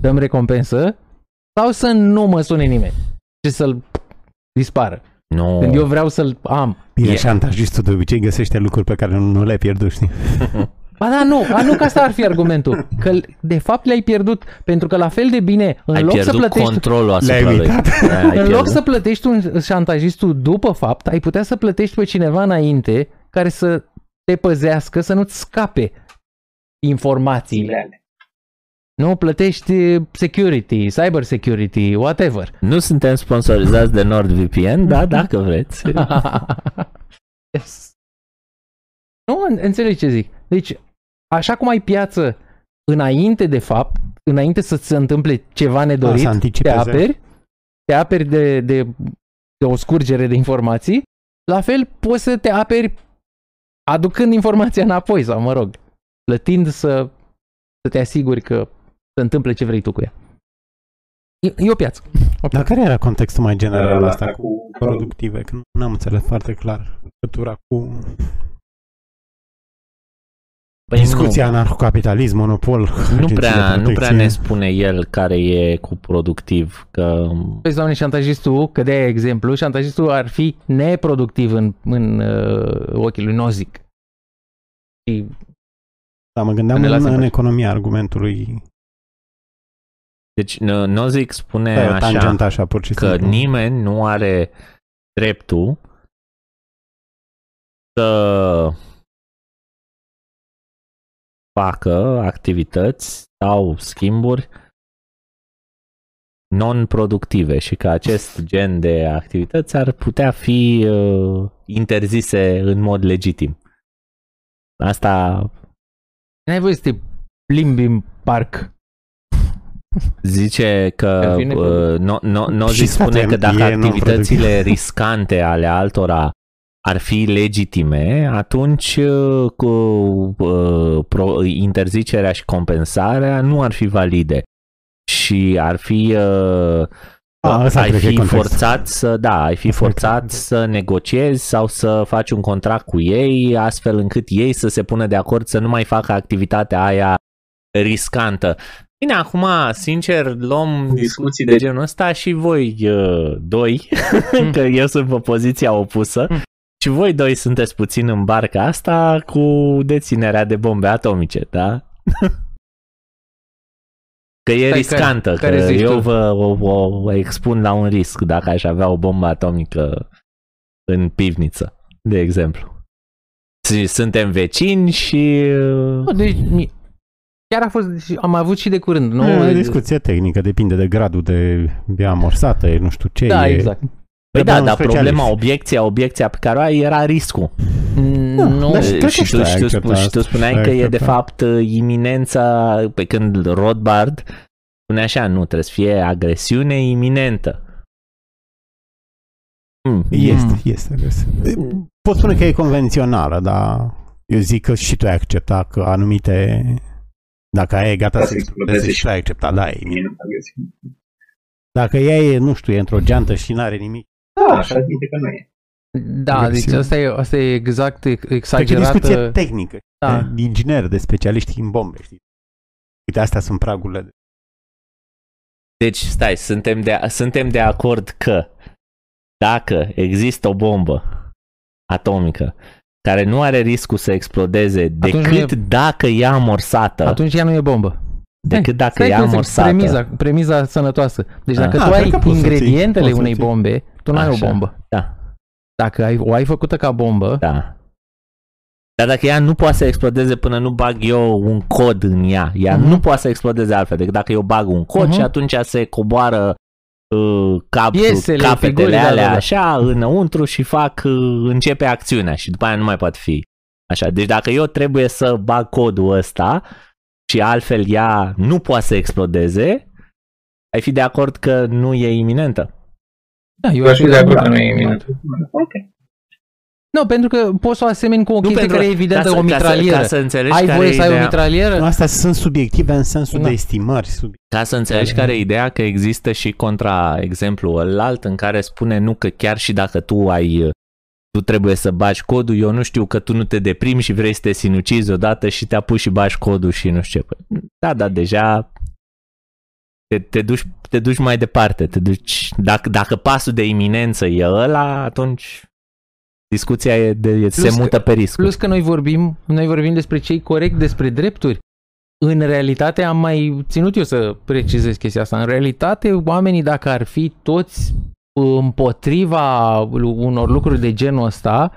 dăm recompensă? Sau să nu mă sune nimeni și să-l dispară? Nu. Când eu vreau să-l am. Bine, E- șantajistul de obicei găsește lucruri pe care nu, nu le-ai pierdut, știi? [laughs] Ba da, nu, a, nu că asta ar fi argumentul. Că de fapt le-ai pierdut, pentru că la fel de bine, în Ai loc să pierdut plătești controlul asupra Le-ai lui. uitat. Da, ai în pierdut. loc să plătești un șantajistul după fapt, ai putea să plătești pe cineva înainte care să te păzească, să nu-ți scape informațiile. Zilele. Nu plătești security, cyber security, whatever. Nu suntem sponsorizați de NordVPN, da, [laughs] dacă vreți. yes. Nu, în- înțelegi ce zic. Deci, așa cum ai piață înainte de fapt, înainte să se întâmple ceva Da, nedorit, să te anticipeze. aperi, te aperi de, de, de o scurgere de informații, la fel poți să te aperi aducând informația înapoi sau, mă rog, plătind să, să te asiguri că se întâmplă ce vrei tu cu ea. E, e o piață. Dar care era contextul mai general Uh, asta cu productive? Că nu am înțeles foarte clar legătura cu Păi discuția anarhocapitalism, monopol. nu, nu, agenții de prea, nu prea protecție. ne spune el care e cu productiv, că Păi, doamne, șantajistul, că de exemplu, șantajistul ar fi neproductiv în, în uh, ochii lui Nozick. Și Da, mă gândeam Ne în, lasă în în pace. economia argumentului. deci N- Nozick spune Da, e o așa, tangentă așa, pur și că simplu. nimeni nu are dreptul să facă activități sau schimburi non-productive și că acest gen de activități ar putea fi uh, interzise în mod legitim. Asta n-ai voie să te plimbi în parc. Zice că Ar fi neproductiv. uh, no, no, no Și spune statul că dacă e activitățile non-productiv. riscante ale altora ar fi legitime, atunci uh, cu uh, pro, interzicerea și compensarea nu ar fi valide și ar fi uh, Ah, ăsta ai cred că e fi contextul. forțat să da, ai fi Asta e forțat contextul. să negociezi sau să faci un contract cu ei astfel încât ei să se pună de acord să nu mai facă activitatea aia riscantă. Bine, acum, sincer, luăm discuții de de- genul ăsta și voi uh, doi, Mm. [laughs] că eu sunt pe poziția opusă, Mm. Și voi doi sunteți puțin în barca asta cu deținerea de bombe atomice, da? [laughs] Că e Stai, riscantă, care- care că zici eu tu? vă o, o, o expun la un risc dacă aș avea o bombă atomică în pivniță, de exemplu. Și suntem vecini și... uh, Nu, Deci, mi- chiar a fost, și am avut și de curând, nu? Nu, e o discuție tehnică, depinde de gradul de bea amorsată, e nu știu ce. Da, e... exact. Păi Trebuia da, un dar specialist. problema, obiecția, obiecția pe care o ai era riscul. nu, dar și cred că și, și tu, tu ai și, tu, acceptat spune, și tu asta, spuneai ai că e de acceptat. fapt iminența, pe când Rothbard spune așa, nu, trebuie să fie agresiune iminentă. Mm. Este, Mm. este, este. Pot spune că e convențională, dar eu zic că și tu ai acceptat că anumite... Dacă aia e gata Da, să să explodeze explodeze și tu ai acceptat, da, e Mine nu agresiv. Dacă ea e, nu știu, e într-o geantă și n-are nimic. Da, așa admite că nu e. Da, deci Agresiune. asta e, asta e exact Cred că e exagerată. discuție tehnică, Da. de inginer, de specialiști în bombe, știi? Uite, astea sunt pragurile. de- Deci, stai, suntem de, suntem de acord că dacă există o bombă atomică care nu are riscul să explodeze Atunci nu decât e- dacă e amorsată, Atunci ea nu e bombă. decât dacă Stai e puțin, amorsată. Premiza, premiza sănătoasă. Deci Ah. dacă Ah, tu cred ai că poți să ții- ingredientele poți să unei ții. bombe, tu nu ai o Așa. bombă. Da, Dacă ai, o ai făcută ca bombă, da. Dar dacă ea nu poate să explodeze până nu bag eu un cod în ea, ea Mhm. nu poate să explodeze altfel decât dacă eu bag un cod Mhm. și atunci se coboară uh, cap, Piesele, capetele figuri, da, alea da, da. așa înăuntru și fac, uh, începe acțiunea și după aia nu mai poate fi așa. Deci dacă eu trebuie să bag codul ăsta și altfel ea nu poate să explodeze, ai fi de acord că nu e iminentă? Da, eu Eu aș fi de acord da. că nu e iminent. Ok. Nu, pentru că poți să o asemeni cu o chestie care e evidentă, ca să, o mitralieră. Ca să, ca să înțelegi ai care voie e să ai o ideea. mitralieră? Astea sunt subiective în sensul Da. de estimări. Sub... Ca să înțelegi care e ideea că există și contra exemplul alt în care spune nu că chiar și dacă tu ai tu trebuie să bagi codul, eu nu știu că tu nu te deprimi și vrei să te sinucizi odată și te apuci și bagi codul și nu știu ce. Păi, Da, da, deja te, te, duci, te duci mai departe. Te duci, dacă, dacă pasul de iminență e ăla, atunci discuția e de, se că- mută pe risc. Plus că noi vorbim, noi vorbim despre cei corect, despre drepturi. În realitate am mai ținut eu să precizez chestia asta. În realitate, oamenii dacă ar fi toți împotriva unor lucruri de genul ăsta,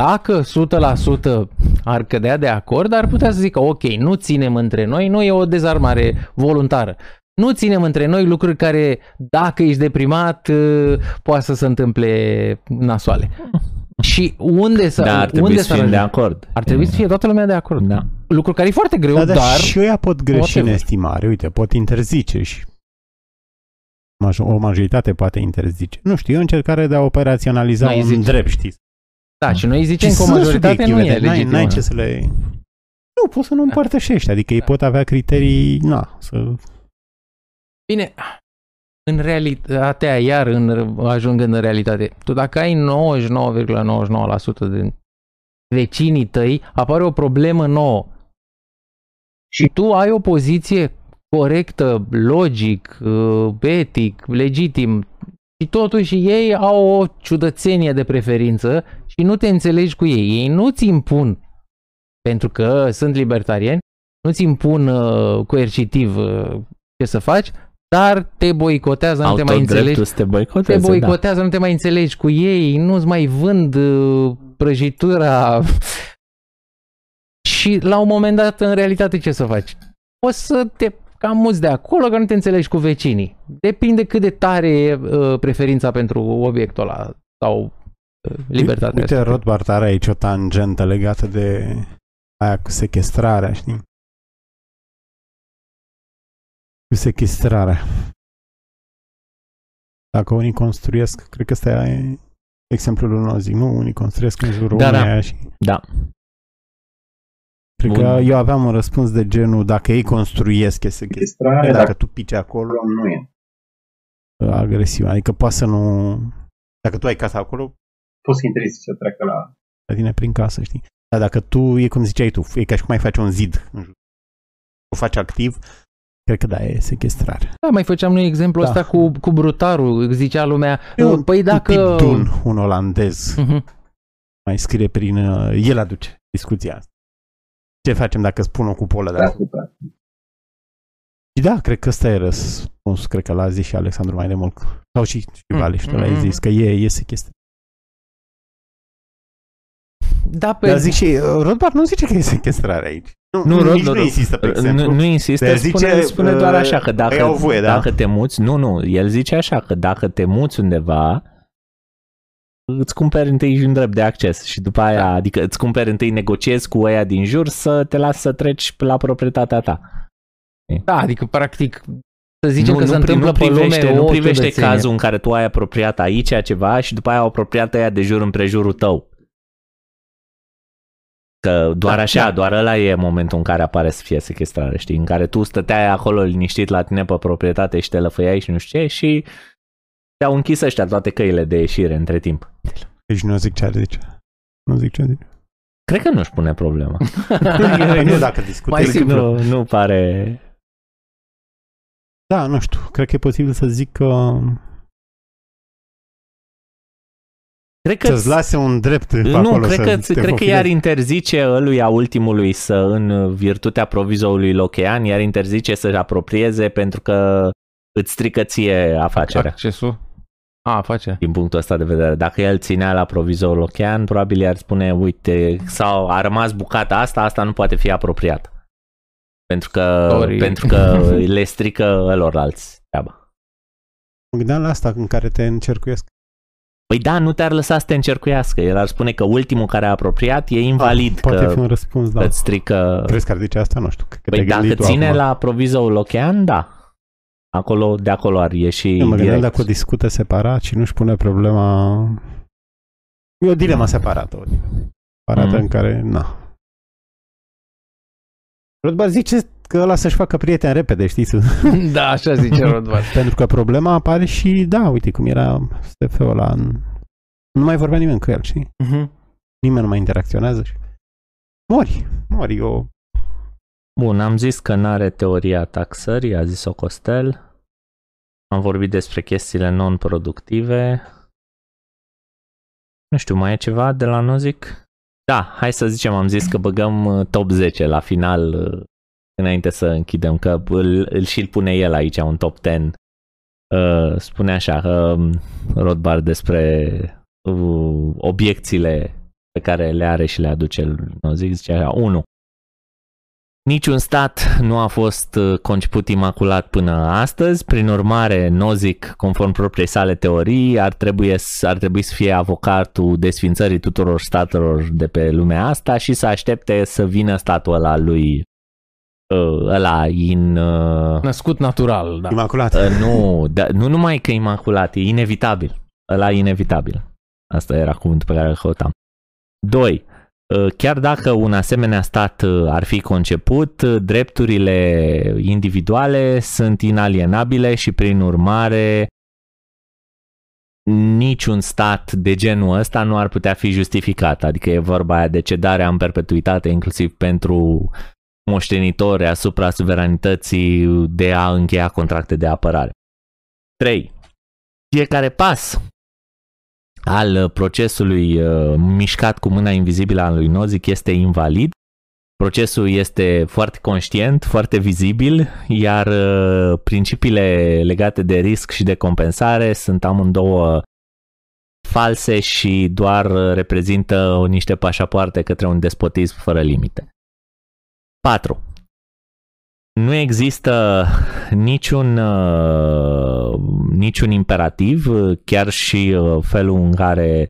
dacă 100% ar cădea de acord, ar putea să zică, ok, nu ținem între noi, nu e o dezarmare voluntară. Nu ținem între noi lucruri care, dacă ești deprimat, uh, poate să se întâmple nasoale. [laughs] Și unde să Da, ar trebui unde să fim de acord. Ar trebui să fie toată lumea de acord. Da. Lucru care e foarte greu, Da, dar dar... și ăia pot greși în whatever. estimare. Uite, pot interzice și maj- o majoritate poate interzice. Nu știu, e o încercare de a operaționaliza N-ai un zice. drept, știți? Da, și noi zicem Și că o sunt majoritate nu e subiective, n-ai, legitimă. n-ai ce să le... Nu, poți să nu împărtășești, adică ei Da. pot avea criterii, na, să... Bine, în realitatea, iar în, ajungând în realitate, tu dacă ai 99,99% din vecinii tăi, apare o problemă nouă. Și tu ai o poziție corectă, logic, uh, etic, legitim, și totuși ei au o ciudățenie de preferință și nu te înțelegi cu ei. Ei nu-ți impun, pentru că sunt libertariani, nu-ți impun uh, coercitiv uh, ce să faci, dar te boicotează, nu Au te tot mai înțelegi. dreptul să te Te boicoteze, da. boicotează, nu te mai înțelegi cu ei, nu-ți mai vând uh, prăjitura. [laughs] și la un moment dat, în realitate, ce să faci? Poți să te cam muți de acolo, că nu te înțelegi cu vecinii. Depinde cât de tare e uh, preferința pentru obiectul ăla sau uh, libertatea. Uite, Rothbard are aici o tangentă legată de aia cu sequestrarea, știi? Sequestrarea. Dacă unii construiesc, cred că ăsta e exemplul lui Nozick, nu? Unii construiesc în jurul Da, da. uneia și... Da. Cred Bun. că eu aveam un răspuns de genul, dacă ei construiesc, e sequestrare, Sequestrare, dacă dacă tu pici acolo, nu e. agresiv. Adică poate să nu... Dacă tu ai casa acolo, Poți să interzici să treacă la... la tine prin casă, știi? Dar dacă tu, e cum ziceai tu, e ca și cum ai face un zid în jur. O faci activ, cred că da, e sequestrare. Da, mai făceam noi exemplul Da. ăsta cu, cu brutarul. Zicea lumea, E un- păi dacă... Un tip Dun, un olandez, Mhm. mai scrie prin... uh, El aduce discuția asta. Ce facem dacă spun o cupolă de Da, acolo? super. Și da, cred că ăsta e răspunsul, cred că l-a zis și Alexandru mai de mult. Sau și, și Mm, Vale, mm, l-ai mm, zis, că e, e sequestrare. Da, pe... Dar zic și, uh, Rothbard nu zice că e sequestrare aici. Nu, Nu, nu, Rod- nici Rod- nu insistă, pe exemplu. Nu, nu insistă, Dar spune, zice, spune doar uh, așa că dacă, ei au voie, da? dacă te muți, nu, nu, el zice așa că dacă te muți undeva, îți cumperi întâi un drept de acces și după aia, Da. adică îți cumperi întâi, negociezi cu ăia din jur să te lasă să treci la proprietatea ta. Da, adică practic să zicem nu, că se nu, întâmplă nu pe privește, lume nu o privește ciudățenie. cazul în care tu ai apropiat aici ceva și după aia au apropiat aia de jur împrejurul tău. Că doar Da, așa, da. doar ăla e momentul în care apare să fie sequestrare, știi? În care tu stăteai acolo liniștit la tine pe proprietate și te lăfăiai și nu știu ce și te-au închis ăștia toate căile de ieșire între timp. Deci nu zic ce are zice. Nu zic ce zice. Cred că nu-și pune problema. Păi [laughs] nu dacă [laughs] discutăm. Mai simplu. nu, nu pare... Da, nu știu. Cred că e posibil să zic că Cred că să-ți lase un drept pe Nu, acolo cred să că, te cred că profilezi. i-ar interzice ăluia ultimului să, în virtutea provizorului Lochean, i-ar interzice să-și apropieze pentru că îți strică ție afacerea. Accesul? A, face. Din punctul ăsta de vedere. Dacă el ținea la provizorul Lochean, probabil i-ar spune, uite, sau a rămas bucata asta, asta nu poate fi apropiată. Pentru că, Sorry. pentru că [laughs] le strică loralți treaba. Mă gândeam la asta în care te încercuiesc. Păi da, nu te-ar lăsa să te încercuiască. El ar spune că ultimul care a apropiat e invalid, Ah, Poate că fi un răspuns, da. îți strică... Crezi că ar zice asta? Nu știu. Cred că Păi te-ai dacă gândit tu ține acum. la provizorul Lochean, da. Acolo, de acolo ar ieși Eu mă gândeam direct. dacă o discută separat și nu-și pune problema... E o dilemă separată. O dilemă separată Mhm. în care, na. Rothbard zice că ăla să-și facă prieteni repede, știi? să- [laughs] da, așa zice Rodvar. [laughs] Pentru că problema apare și, da, uite cum era SF-ul ăla. în- Nu mai vorbea nimeni cu el, știi? Nimeni nu mai interacționează. Și... Mori, mori. Eu... Bun, am zis că n-are teoria taxării, a zis-o Costel. Am vorbit despre chestiile non-productive. Nu știu, mai e ceva de la Nozick? Da, hai să zicem, am zis că băgăm uh, top 10 la final uh, înainte să închidem, că îl, îl și-l pune el aici, un top 10. Uh, Spune așa, uh, Rothbard despre uh, obiecțiile pe care le are și le aduce Nozick, zice așa, 1. Niciun stat nu a fost uh, conceput imaculat până astăzi, prin urmare, Nozick, conform propriei sale teorii, ar trebui, ar trebui să fie avocatul desfințării tuturor statelor de pe lumea asta și să aștepte să vină statul ăla lui uh, ăla in... Uh, Născut natural, da. Imaculat. Uh, nu, da, nu numai că imaculat, e inevitabil. Ăla e inevitabil. Asta era cuvântul pe care îl căutam. 2. Uh, chiar dacă un asemenea stat uh, ar fi conceput, uh, drepturile individuale sunt inalienabile și prin urmare niciun stat de genul ăsta nu ar putea fi justificat. Adică e vorba aia de cedarea în perpetuitate inclusiv pentru moștenitori asupra suveranității de a încheia contracte de apărare. 3. Fiecare pas al procesului uh, mișcat cu mâna invizibilă al lui Nozick este invalid. Procesul este foarte conștient, foarte vizibil, iar uh, principiile legate de risc și de compensare sunt amândouă false și doar reprezintă niște pașapoarte către un despotism fără limite. 4. Nu există niciun, uh, niciun imperativ, chiar și uh, felul în care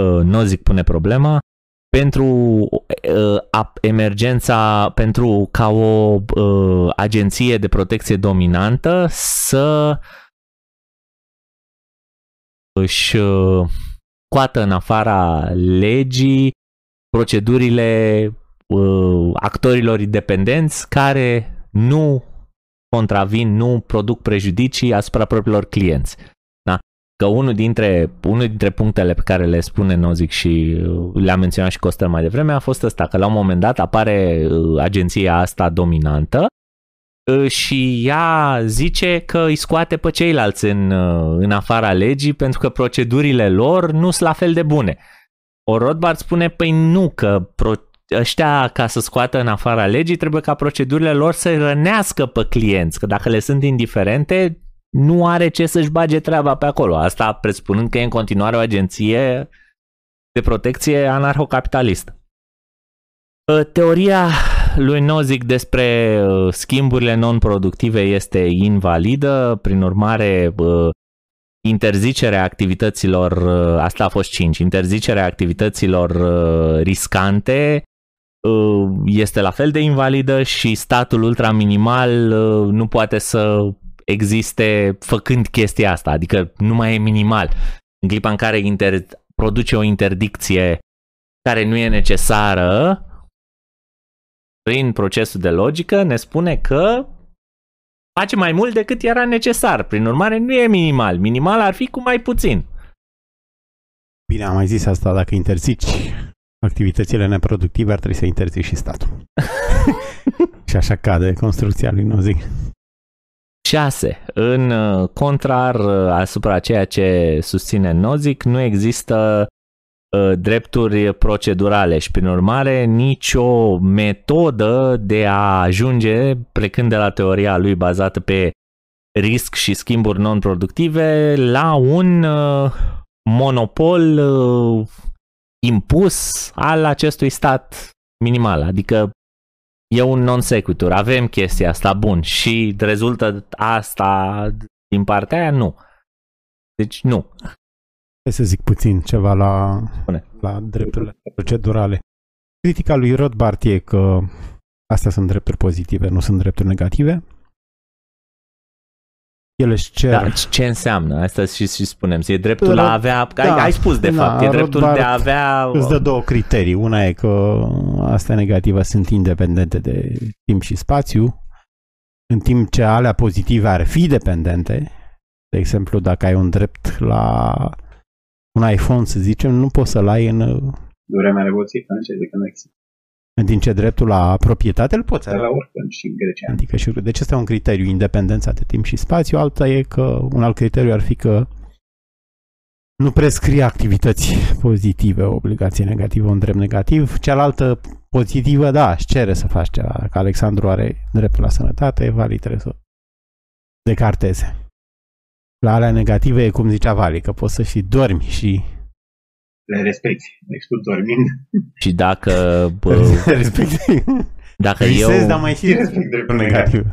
uh, Nozick pune problema, pentru uh, emergența, pentru ca o uh, agenție de protecție dominantă să își uh, scoată în afara legii procedurile uh, actorilor independenți care nu contravin, nu produc prejudicii asupra propriilor clienți. Da? Că unul dintre, unul dintre punctele pe care le spune Nozick și uh, le-a menționat și Costel mai devreme a fost ăsta, că la un moment dat apare uh, agenția asta dominantă uh, și ea zice că îi scoate pe ceilalți în, în afara legii pentru că procedurile lor nu sunt la fel de bune. O Rothbard spune, păi nu, că pro- ăștia, ca să scoată în afara legii, trebuie ca procedurile lor să rănească pe clienți, că dacă le sunt indiferente, nu are ce să-și bage treaba pe acolo. Asta presupunând că e în continuare o agenție de protecție anarhocapitalistă. Ă, teoria lui Nozick despre ă, schimburile non-productive este invalidă, prin urmare ă, interzicerea activităților, asta a fost 5, interzicerea activităților riscante Uh, este la fel de invalidă și statul ultraminimal uh, nu poate să existe făcând chestia asta, adică nu mai e minimal. În clipa în care inter- produce o interdicție care nu e necesară, prin procesul de logică ne spune că face mai mult decât era necesar. Prin urmare, nu e minimal. Minimal ar fi cu mai puțin. Bine, am mai zis asta, dacă interzici activitățile neproductive ar trebui să interzic și statul. [laughs] și așa cade construcția lui Nozick. 6. În uh, contrar uh, asupra ceea ce susține Nozick, nu există uh, drepturi procedurale și prin urmare nicio metodă de a ajunge, plecând de la teoria lui bazată pe risc și schimburi non-productive, la un monopol impus al acestui stat minimal. Adică e un non sequitur. Avem chestia asta, bun, și rezultă asta din partea aia? Nu. Deci nu. Hai să zic puțin ceva la, la drepturile procedurale. Critica lui Rothbard e că astea sunt drepturi pozitive, nu sunt drepturi negative. El își cer... Da, ce înseamnă? Asta și, și spunem. E dreptul la a avea... Da, ai, ai spus de da, fapt. E dreptul de a avea... Îți dă două criterii. Una e că astea negative sunt independente de timp și spațiu, în timp ce alea pozitive ar fi dependente. De exemplu, dacă ai un drept la un iPhone, să zicem, nu poți să-l ai în... Vremea Revoluției franceze, că nu există. În timp ce dreptul la proprietate îl poți avea. la oricând și grecean. Adică și, deci este un criteriu, independența de timp și spațiu. Alta e că un alt criteriu ar fi că nu prescrie activități pozitive, o obligație negativă, un drept negativ. Cealaltă pozitivă, da, își cere să faci ceva. Dacă Alexandru are dreptul la sănătate, Vali trebuie să decarteze. La alea negative e cum zicea Vali, că poți să și dormi și le respecti, exploat dormind. Și dacă, [laughs] bă, Respectiv. dacă Visezi, eu, dar mai și Respect dreptul negativ.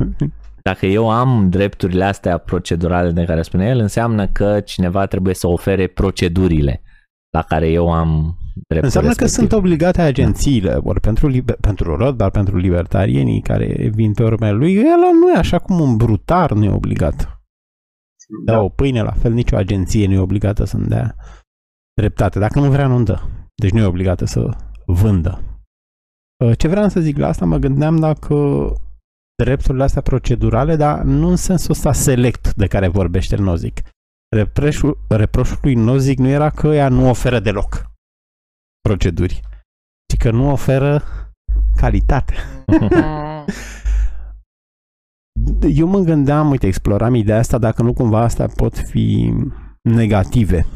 dacă eu am drepturile astea procedurale de care spune el, înseamnă că cineva trebuie să ofere procedurile la care eu am dreptul Înseamnă că respectiv. sunt obligate agențiile, ori pentru, liber, pentru Rothbard, pentru libertarienii care vin pe urmele lui, el nu e așa cum un brutar nu e obligat. Da, Da, o pâine, la fel, nicio agenție nu e obligată să-mi dea dreptate. Dacă nu vrea, nu dă. Deci nu e obligată să vândă. Uh, Ce vreau să zic la asta, mă gândeam dacă drepturile astea procedurale, dar nu în sensul ăsta select de care vorbește Nozick. Reproșul, reproșul lui Nozick nu era că ea nu oferă deloc proceduri, ci că nu oferă calitate. [laughs] Eu mă gândeam, uite, exploram ideea asta, dacă nu cumva astea pot fi negative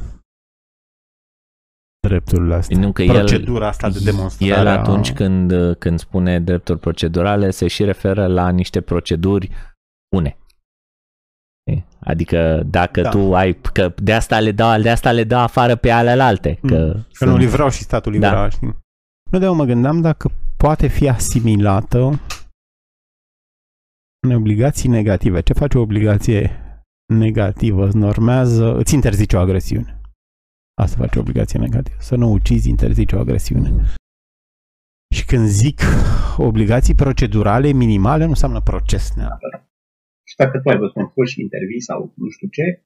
drepturile astea. Nu că el, Procedura asta de demonstrare. el a- atunci când, când spune drepturi procedurale se și referă la niște proceduri bune. Știi? Adică dacă Da. tu ai, că de asta le dau, de asta le dau afară pe alelalte. Mm. Că, Că nu sunt- livrau și statul livra, Da. știi? Nu, de eu mă gândeam dacă poate fi asimilată în obligații negative. Ce face o obligație negativă? Îți normează, îți interzice o agresiune. Asta face o obligație negativă. Să nu ucizi, interzice o agresiune. Și când zic obligații procedurale minimale, nu înseamnă proces neapărat. Și dacă tu ai văzut un fost și intervii sau nu știu ce,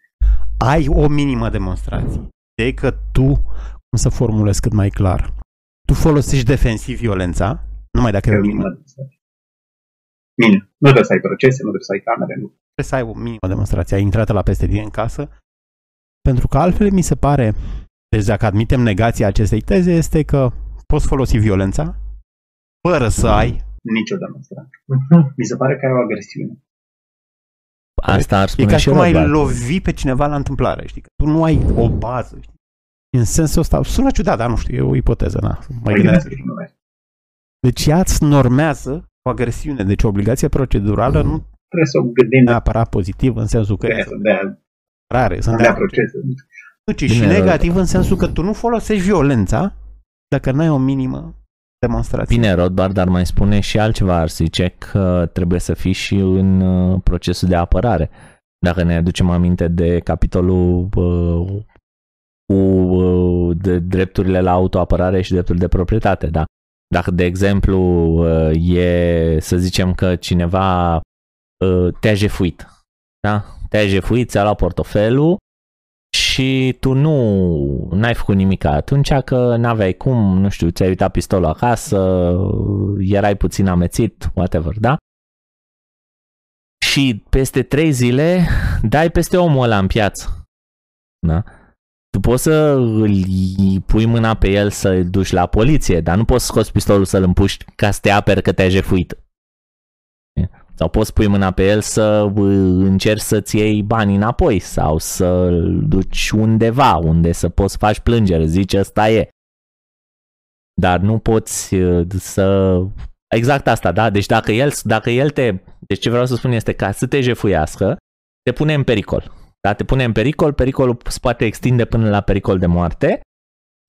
ai o minimă demonstrație. De că tu, cum să formulez cât mai clar, tu folosești defensiv violența, numai dacă e e o o minimă. minimă demonstrație. Minim. Nu trebuie să ai procese, nu trebuie să ai camere, nu. Trebuie să ai o minimă demonstrație. Ai intrat la peste tine în casă, pentru că altfel mi se pare, deci dacă admitem negația acestei teze, este că poți folosi violența fără să ai Nicio demonstrație. Mi se pare că ai o agresiune. Asta ar E spune ca și și cum ai Rothbard. lovi pe cineva la întâmplare, știi? Că tu nu ai o bază, știi? În sensul ăsta, sună ciudat, dar nu știu, e o ipoteză, na. Mai Mai gândesc. gândește și nu ai. Deci ea îți normează o agresiune, deci o obligație procedurală nu Trebuie să o gândim de neapărat pozitiv în sensul că aia, e să dea, rare, să sunt dea procese. Nu, ci Bine, și Rod. negativ în sensul că tu nu folosești violența dacă nu ai o minimă demonstrație. Bine, Rothbard ar mai spune și altceva, ar zice că trebuie să fii și în uh, procesul de apărare. Dacă ne aducem aminte de capitolul uh, cu uh, de drepturile la autoapărare și dreptul de proprietate, da? Dacă, de exemplu, uh, e să zicem că cineva uh, te-a jefuit, da? Te-a jefuit, ți-a luat portofelul și tu nu n-ai făcut nimic atunci că n-aveai cum, nu știu, ți-ai uitat pistolul acasă, erai puțin amețit, whatever, da? Și peste trei zile dai peste omul ăla în piață. Da? Tu poți să îl pui mâna pe el să-l duci la poliție, dar nu poți să scoți pistolul să-l împuști ca să te aperi că te-ai jefuit. Sau poți pui mâna pe el să uh, încerci să-ți iei banii înapoi sau să-l duci undeva unde să poți să faci plângere, zici ăsta e. Dar nu poți uh, să... Exact asta, da? Deci dacă el, dacă el te... Deci ce vreau să spun este ca să te jefuiască, te pune în pericol. Da? Te pune în pericol, pericolul se poate extinde până la pericol de moarte.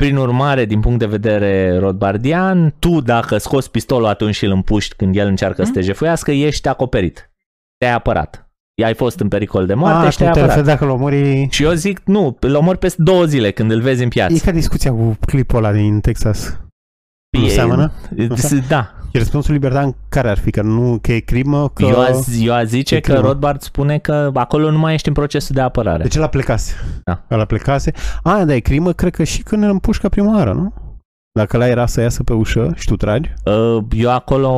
Prin urmare, din punct de vedere rodbardian, tu dacă scoți pistolul atunci și îl împuști când el încearcă să te jefuiască, ești acoperit. Te-ai apărat. Ai fost în pericol de moarte Ah, și te-ai tu te apărat. referi dacă îl omori... Și eu zic, nu, îl omori peste două zile când îl vezi în E piață. ca discuția cu clipul ăla din Texas. Nu E- seamănă? Da. Și răspunsul libertan care ar fi? Că nu, că e crimă? Că... Eu, a, eu aș zice E că crimă. Rothbard spune că acolo nu mai ești în procesul de apărare. De ce la plecase? Da. La plecase. A, dar e crimă, cred că și când îl împușcă prima oară, nu? Dacă la era să iasă pe ușă și tu tragi. Uh, Eu acolo,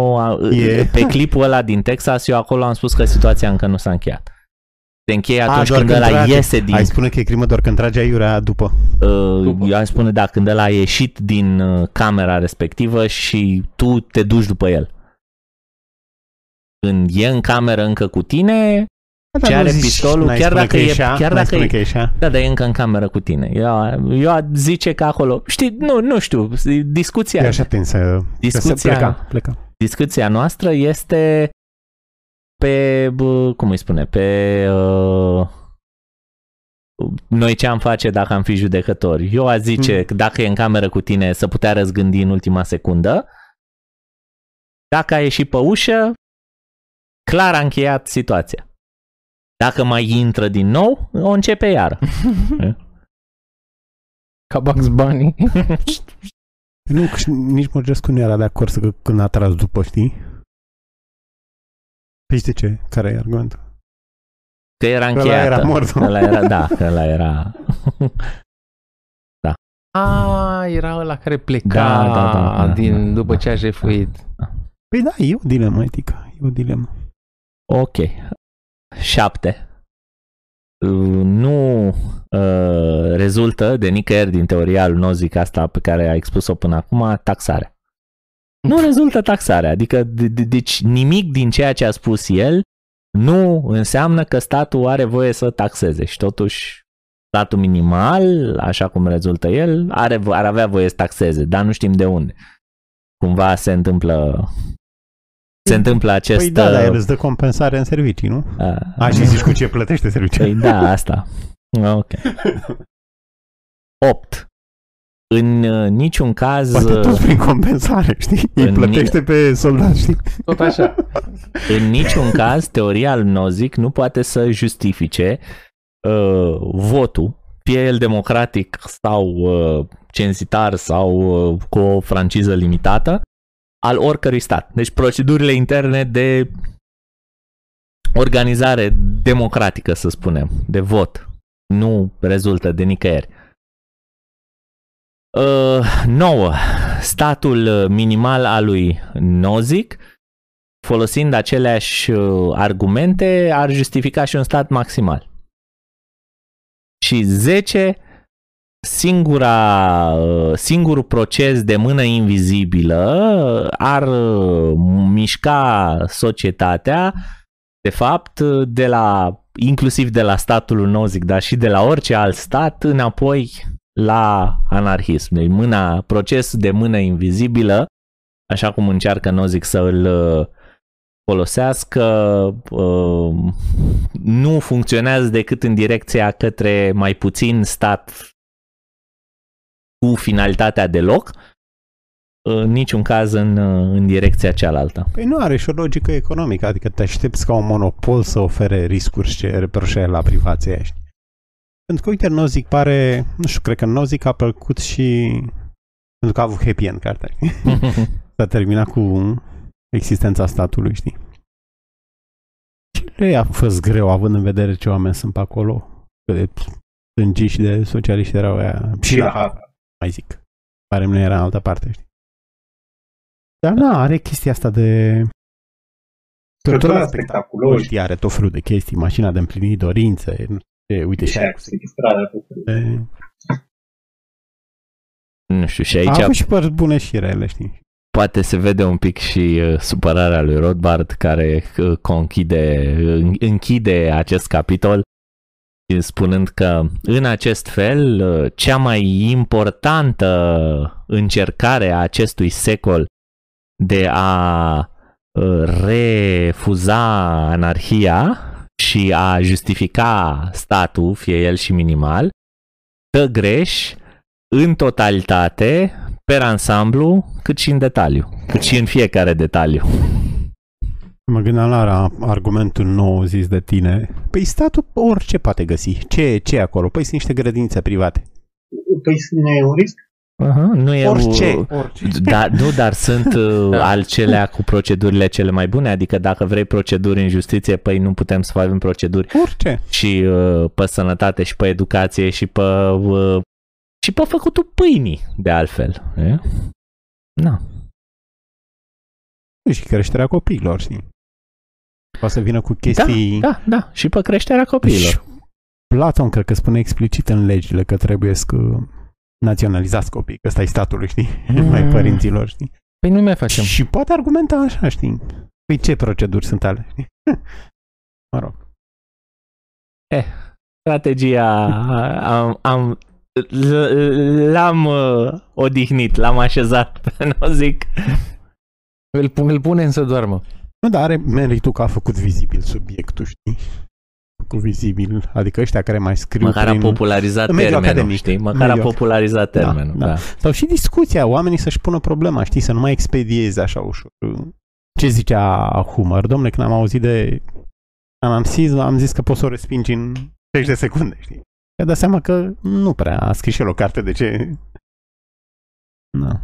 uh, E- pe clipul ăla din Texas, eu acolo am spus că situația încă nu s-a încheiat. Se încheie atunci doar când când ăla trage. iese din... Ai spune că e crimă doar când trage aiurea după. Uh, eu am spune, da, când ăla a ieșit din uh, camera respectivă și tu te duci după el. Când e în cameră încă cu tine, Ce are pistolul, n-ai chiar spune dacă că e- ieșea, chiar n-ai dacă spune e- că ieșea. da, dar e încă în cameră cu tine. Eu, eu zice că acolo, știi, nu, nu știu, discuția, E așa tinsă. că se discuția, pleca, pleca. discuția noastră este pe, bă, cum îi spune, pe uh, noi ce am face dacă am fi judecători? Eu aș zice că dacă e în cameră cu tine să putea răzgândi în ultima secundă. Dacă a ieșit pe ușă, clar a încheiat situația. Dacă mai intră din nou, o începe iară. [laughs] Ca Bugs Bunny. [laughs] Nu, că nici Mărgescu nu era de acord să când a tras după, știi? Păi știi ce? Care e argumentul? Că era Că ăla încheiată. era mort. Că ăla era, da, că ăla era... [laughs] A, era ăla care pleca Da, da, da, da, din, da, după da. ce a jefuit. Păi da, e o dilemă etică. E o dilemă. Ok. 7. Nu uh, rezultă de nicăieri din teoria lui Nozick asta pe care a expus-o până acum, taxarea. Nu rezultă taxarea, adică de, de, deci nimic din ceea ce a spus el nu înseamnă că statul are voie să taxeze și totuși statul minimal, așa cum rezultă el, are, vo- ar avea voie să taxeze, dar nu știm de unde. Cumva se întâmplă se întâmplă acest... Păi da, dar el uh, îți dă compensare în servicii, nu? uh, A, și zici cu ce plătește serviciul. Păi da, asta. Ok. [laughs] 8. În uh, niciun caz, Poate uh, tot prin compensare, știi? Îi În plătește pe soldați, știi? Tot așa. [laughs] în niciun caz, teoria lui Nozick nu poate să justifice uh, votul, fie el democratic sau uh, censitar sau uh, cu o franciză limitată, al oricărui stat. Deci procedurile interne de organizare democratică, să spunem, de vot, nu rezultă de nicăieri. Uh, 9. Statul minimal al lui Nozick, folosind aceleași uh, argumente, ar justifica și un stat maximal. Și 10. Singura, uh, singurul proces de mână invizibilă ar uh, mișca societatea, de fapt, de la, inclusiv de la statul Nozick, dar și de la orice alt stat, înapoi la anarhism. Deci mâna, procesul de mână invizibilă, așa cum încearcă Nozick să îl uh, folosească, uh, nu funcționează decât în direcția către mai puțin stat cu finalitatea deloc, în niciun caz în, uh, în direcția cealaltă. Păi nu are și o logică economică, adică te aștepți ca un monopol să ofere riscuri ce reproșe la privația aia, știi? Pentru că, uite, Nozick pare, nu știu, cred că Nozick a plăcut și pentru că a avut happy end cartea. [laughs] S-a terminat cu existența statului, știi? Ce le a fost greu, având în vedere ce oameni sunt pe acolo? Că de stângiști și de socialiști erau aia. Și la Harvard. mai zic. Pare nu era în altă parte, știi? Dar na, are chestia asta de... Călătoria spectaculoși. Știi, are tot felul de chestii, mașina de împlinit dorințe, nu știu, uite și Și aia aia cu cu sequestrarea tot felul. de... nu știu, și A aici avut și părți bune și rele, știi? poate se vede un pic și uh, supărarea lui Rothbard care uh, conchide, uh, închide acest capitol uh, spunând că în acest fel uh, cea mai importantă încercare a acestui secol de a uh, refuza anarhia și a justifica statul, fie el și minimal, dă greș în totalitate, per ansamblu, cât și în detaliu, cât și în fiecare detaliu. Mă gândeam la argumentul nou zis de tine. Păi statul orice poate găsi. Ce, ce e acolo? Păi sunt niște grădinițe private. Păi nu e un risc? Uh-huh, nu e Orice. o- orice. Da, nu, dar sunt [laughs] uh, Da. alcelea cu procedurile cele mai bune, adică dacă vrei proceduri în justiție, păi nu putem să facem proceduri Orice. și uh, pe sănătate și pe educație și pe uh, și pe făcutul pâinii, de altfel. E? Na. Și creșterea copiilor, știi? Poate să vină cu chestii... Da, da, și pe creșterea copiilor. Și Platon cred că spune explicit în legile că trebuie să naționalizați copii, că ăsta e statului, știi? [laughs] Mm. Mai părinților, știi? Păi nu mai facem. Și poate argumenta așa, știi? Păi ce proceduri sunt ale? știi? [laughs] mă rog. Strategia am, am l- l-am uh, odihnit, l-am așezat [laughs] pe Nozick. Îl, pu- îl punem să doarmă. Nu, dar are meritul că a făcut vizibil subiectul, știi? Lucru vizibil. Adică ăștia care mai scriu Măcar a prin... popularizat în mediul termenul, academic. știi? Măcar a Mediul- popularizat Da, termenul, da. da. Sau și discuția, oamenii să-și pună problema, știi, să nu mai expedieze așa ușor. Ce zicea Humor? Domnule, când am auzit de anamsism, am zis că poți să o respingi în 30 de secunde, știi? Mi-a dat seama că nu prea a scris și el o carte, de ce... Da.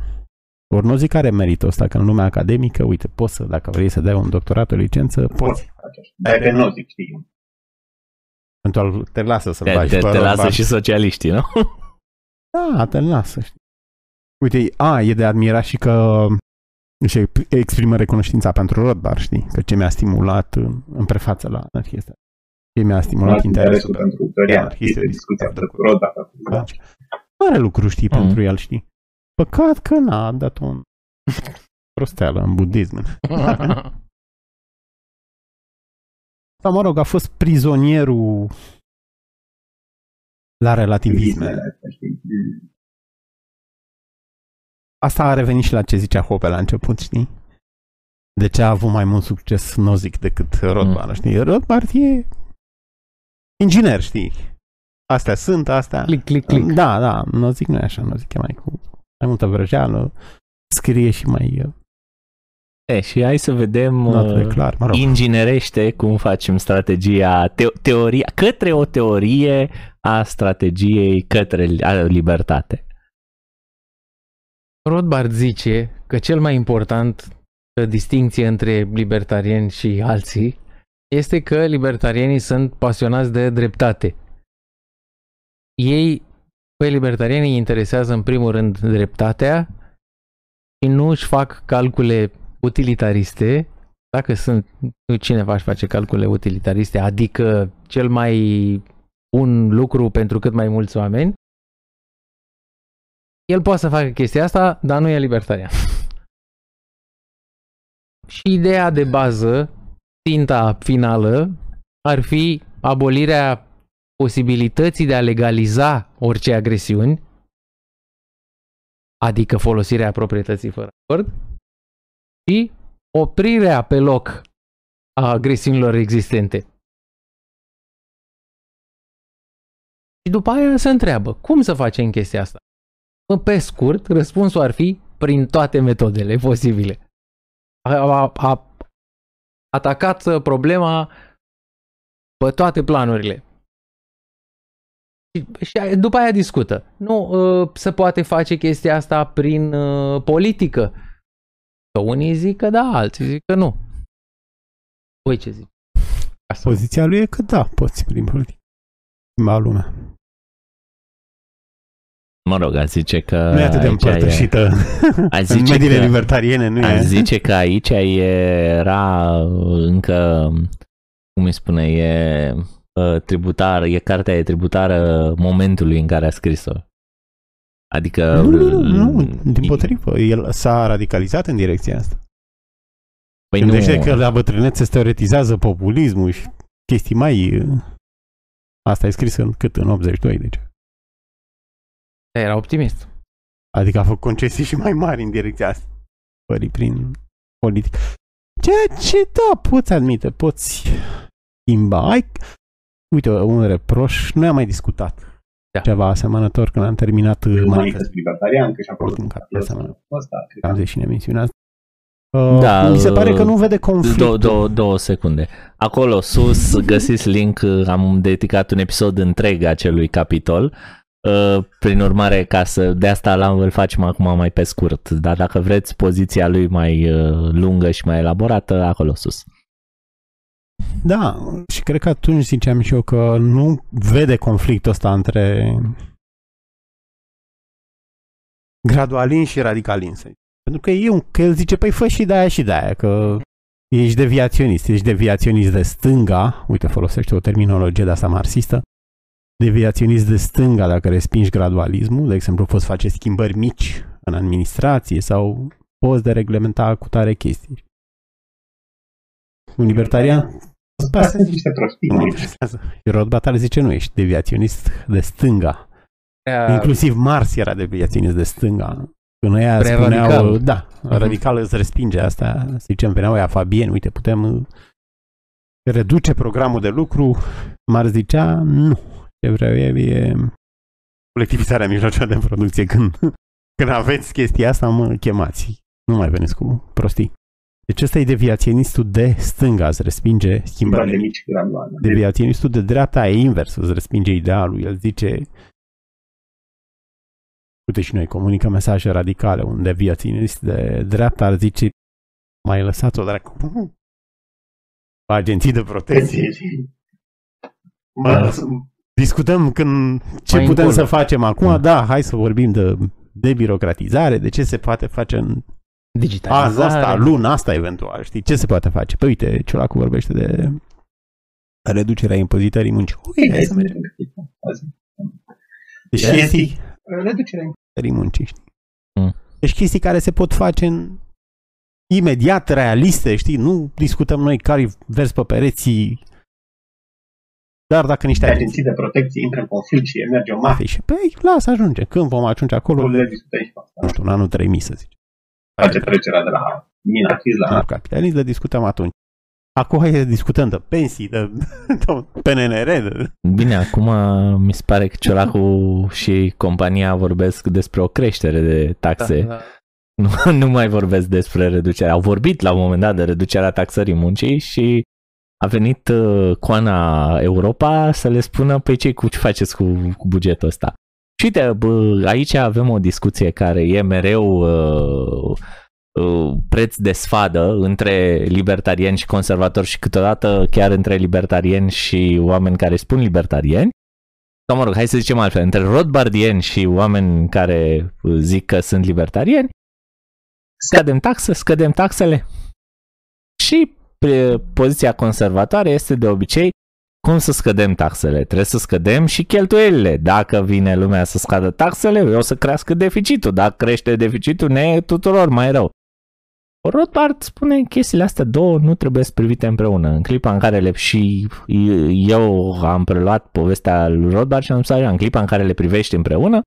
Ori nu zic că are meritul ăsta, că în lumea academică, uite, poți să, dacă vrei să dai un doctorat, o licență, poți. Dar pe nu zic, știi. Eventual te lasă să-l Te, bagi te, pe te lasă Rothbard. și socialiștii, nu? Da, te lasă, știi. Uite, a, e de admirat și că își exprimă recunoștința pentru Rothbard, știi? Că ce mi-a stimulat în, în prefață la anarhie asta. Ce mi-a stimulat interesul pentru teoria Da, anarhistă, este discuția discuția cu Roda. cu- Da. Mare lucru, știi, Mhm. pentru el, știi? Păcat că n-a dat un [laughs] prosteală în budism. [laughs] Sau, mă rog, a fost prizonierul la relativisme. Astea, știi? Asta a revenit și la ce zicea Hoppe la început, știi? De ce a avut mai mult succes Nozick decât Rothbard, Mm. știi? Rothbard e inginer, știi? Astea sunt, astea... click, click, click. Da, da, Nozick nu e așa, Nozick e mai cu mai multă vrăjeală, scrie și mai uh, E, și hai să vedem nu atât de uh, clar, mă rog. inginerește cum facem strategia, te- teoria, către o teorie a strategiei către li- a libertate. Rothbard zice că cel mai important distinție între libertarieni și alții este că libertarienii sunt pasionați de dreptate. Ei, pe libertarienii îi interesează în primul rând dreptatea și nu își fac calcule utilitariste, dacă sunt cineva își face calcule utilitariste, adică cel mai un lucru pentru cât mai mulți oameni, el poate să facă chestia asta, dar nu e libertarian. [laughs] Și ideea de bază, ținta finală, ar fi abolirea posibilității de a legaliza orice agresiuni, adică folosirea proprietății fără acord, și oprirea pe loc a agresiunilor existente. Și după aia se întreabă, cum să facem chestia asta? Bă, Pe scurt, răspunsul ar fi prin toate metodele posibile. A, a, a atacat uh, problema pe toate planurile. Și, și după aia discută. Nu uh, se poate face chestia asta prin uh, politică. Că unii zic că da, alții zic că nu. Voi ce zici? Ca să- Poziția lui e că da, poți prin politică. Schimba lumea. Mă rog, a zice că Nu e atât de aici e- împărtășită. Aș În zice mediile că- libertariene nu Aș e. zice că aici era încă, cum îi spune, e uh, tributar, e cartea e tributară momentului în care a scris-o. Adică... Nu, nu, nu, nu, din potrivă. El s-a radicalizat în direcția asta. Păi Gândește nu, că la bătrânețe se teoretizează populismul și chestii mai... Asta e scris în cât? În 82, deci. Era optimist. Adică a făcut concesii și mai mari în direcția asta. Pării prin politică. Ceea ce, da, poți admite, poți schimba. Ai, uite, un reproș, noi am mai discutat Da. ceva asemănător când am terminat Manifest manifestul. libertarian, că și acolo Oricum, ca de asemenea. Ăsta, cred că Am zis și în emisiunea asta. Uh, Da, mi se pare uh, că nu vede conflictul. două, două, două secunde. Acolo sus [laughs] găsiți link, am dedicat un episod întreg acelui capitol. Uh, Prin urmare, ca să de asta l-am, îl facem acum mai pe scurt, dar dacă vreți poziția lui mai uh, lungă și mai elaborată, acolo sus. Da, și cred că atunci ziceam și eu că nu vede conflictul ăsta între gradualin și radicalin. să zic. Pentru că, e un, că el zice, păi fă și de aia și de aia, că ești deviaționist, ești deviaționist de stânga, uite, folosește o terminologie de asta marxistă, deviaționist de stânga dacă respingi gradualismul, de exemplu, poți face schimbări mici în administrație sau poți de reglementa cu tare chestii. Un libertarian Asta sunt niște prostii. nu mă interesează. Și Rothbard zice nu, ești deviaționist de stânga. Prea, Inclusiv Mars era deviaționist de stânga. Când ăia Prea spuneau, radical. da, Mhm. radical îți respinge asta. Să zicem, veneau ăia Fabien, uite, putem reduce programul de lucru, m-ar zicea nu. Ce vreau eu e colectivizarea mijloacelor de producție. Când, [laughs] când aveți chestia asta, mă chemați. Nu mai veniți cu prostii. Deci ăsta e deviaționistul de stânga, îți respinge schimbările. de mici graduale. Deviaționistul de dreapta e invers, îți respinge idealul. El zice, uite și noi comunică mesaje radicale. Un deviaționist de dreapta ar zice, mai lăsat-o dracu. Agenții de protecție. Mă, discutăm când ce Mai putem încolo. să facem acum. Da, hai să vorbim de debirocratizare, de ce se poate face în Azi, Digitalizare. asta, luna asta eventual, știi? Ce se poate face? Păi uite, Ciolacu vorbește de reducerea impozitării muncii. Uite, hai să mergem. Deci Ia chestii Reducerea impozitării muncii, știi? Mm. Deci chestii care se pot face în imediat realiste, știi? Nu discutăm noi care vers pe pereții, dar dacă niște agenții agenții de protecție intră în conflict și merge o mafie. și păi, lasă ajunge. Când vom ajunge acolo, Nu le discutăm și pe nu asta. știu, în anul 3000 să zice. Face trecerea de la minachis la La capitalism le discutăm atunci. Acum hai să discutăm de pensii, de, de PNNR, de, Bine, acum mi se pare că Ciolacu și compania vorbesc despre o creștere de taxe. Da, da. Nu, [laughs] nu mai vorbesc despre reducerea. Au vorbit la un moment dat de reducerea taxării muncii și a venit uh, Coana Europa să le spună pe ce cu ce faceți cu, cu bugetul ăsta. Și uite, bă, aici avem o discuție care e mereu uh, uh, preț de sfadă între libertarieni și conservatori și câteodată chiar între libertarieni și oameni care spun libertarieni. Sau mă rog, hai să zicem altfel, între Rothbardieni și oameni care uh, zic că sunt libertarieni, scădem taxe, scădem taxele. Și pe poziția conservatoare este de obicei cum să scădem taxele? Trebuie să scădem și cheltuielile. Dacă vine lumea să scadă taxele, o să crească deficitul. Dacă crește deficitul, ne e tuturor mai rău. Rothbard spune chestiile astea două nu trebuie să privite împreună. În clipa în care le și eu am preluat povestea lui Rothbard și am spus așa, în clipa în care le privești împreună,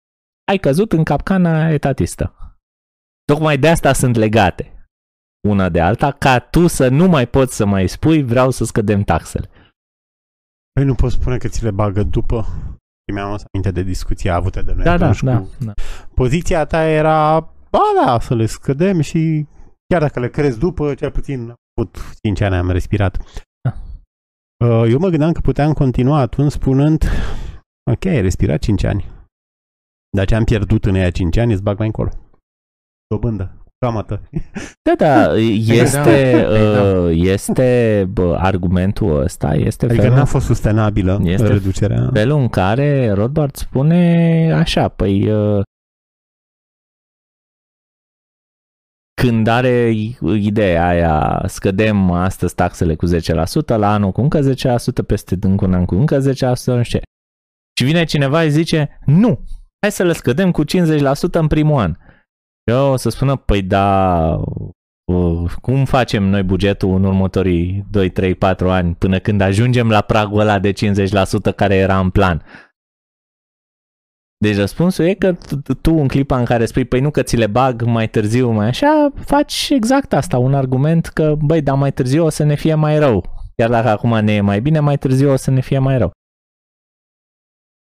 ai căzut în capcana etatistă. Tocmai de asta sunt legate una de alta, ca tu să nu mai poți să mai spui vreau să scădem taxele. Păi nu pot spune că ți le bagă după. Mi-am adus aminte de discuția avută de noi Da, da, atunci da, cu- da. Poziția ta era, ba da, să le scădem și chiar dacă le crezi după, cel puțin am avut 5 ani am respirat. Da. Uh, Eu mă gândeam că puteam continua atunci spunând, ok, ai respirat 5 ani. Dar ce am pierdut în aia 5 ani îți bag mai încolo. Dobândă, camătă. Da, da, [laughs] este, [laughs] Da. uh, este bă, argumentul ăsta, este Adică felul, n-a fost sustenabilă Este reducerea. felul în care Rothbard spune așa, păi uh, când are ideea aia, scădem astăzi taxele cu 10%, la anul cu încă 10%, peste încă un an cu încă 10%, nu știu ce. Și vine cineva și zice, nu, hai să le scădem cu 50% în primul an. Eu o să spună, păi da, uh, cum facem noi bugetul în următorii 2, 3, 4 ani până când ajungem la pragul ăla de 50% care era în plan? Deci răspunsul e că tu- tu în clipa în care spui, păi nu că ți le bag mai târziu, mai așa, faci exact asta, un argument că, băi, dar mai târziu o să ne fie mai rău. Chiar dacă acum ne e mai bine, mai târziu o să ne fie mai rău.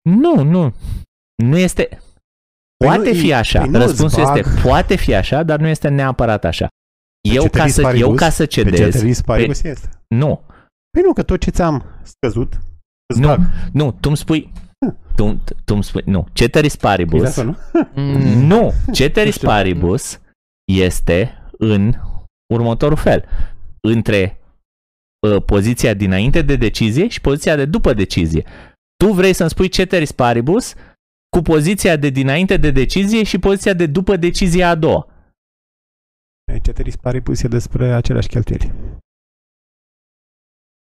Nu, nu. Nu este... Păi Poate nu, fi așa. păi nu îți Răspunsul bag- este poate fi așa, dar nu este neapărat așa. Eu ca, ceteris să, eu paribus, ca să Pe cedez... ceteris paribus este. Nu, Păi nu, că tot ce ți-am scăzut, îți Nu. bag. nu, tu îmi spui... Tu, tu îmi spui... Nu, ceteris paribus... Exact, nu? Mm, Nu, ceteris știu. paribus este în următorul fel. Între uh, poziția dinainte de decizie și poziția de după decizie. Tu vrei să-mi spui ceteris paribus cu poziția de dinainte de decizie și poziția de după decizia a doua. Ceteris paribus e despre aceleași cheltuieli.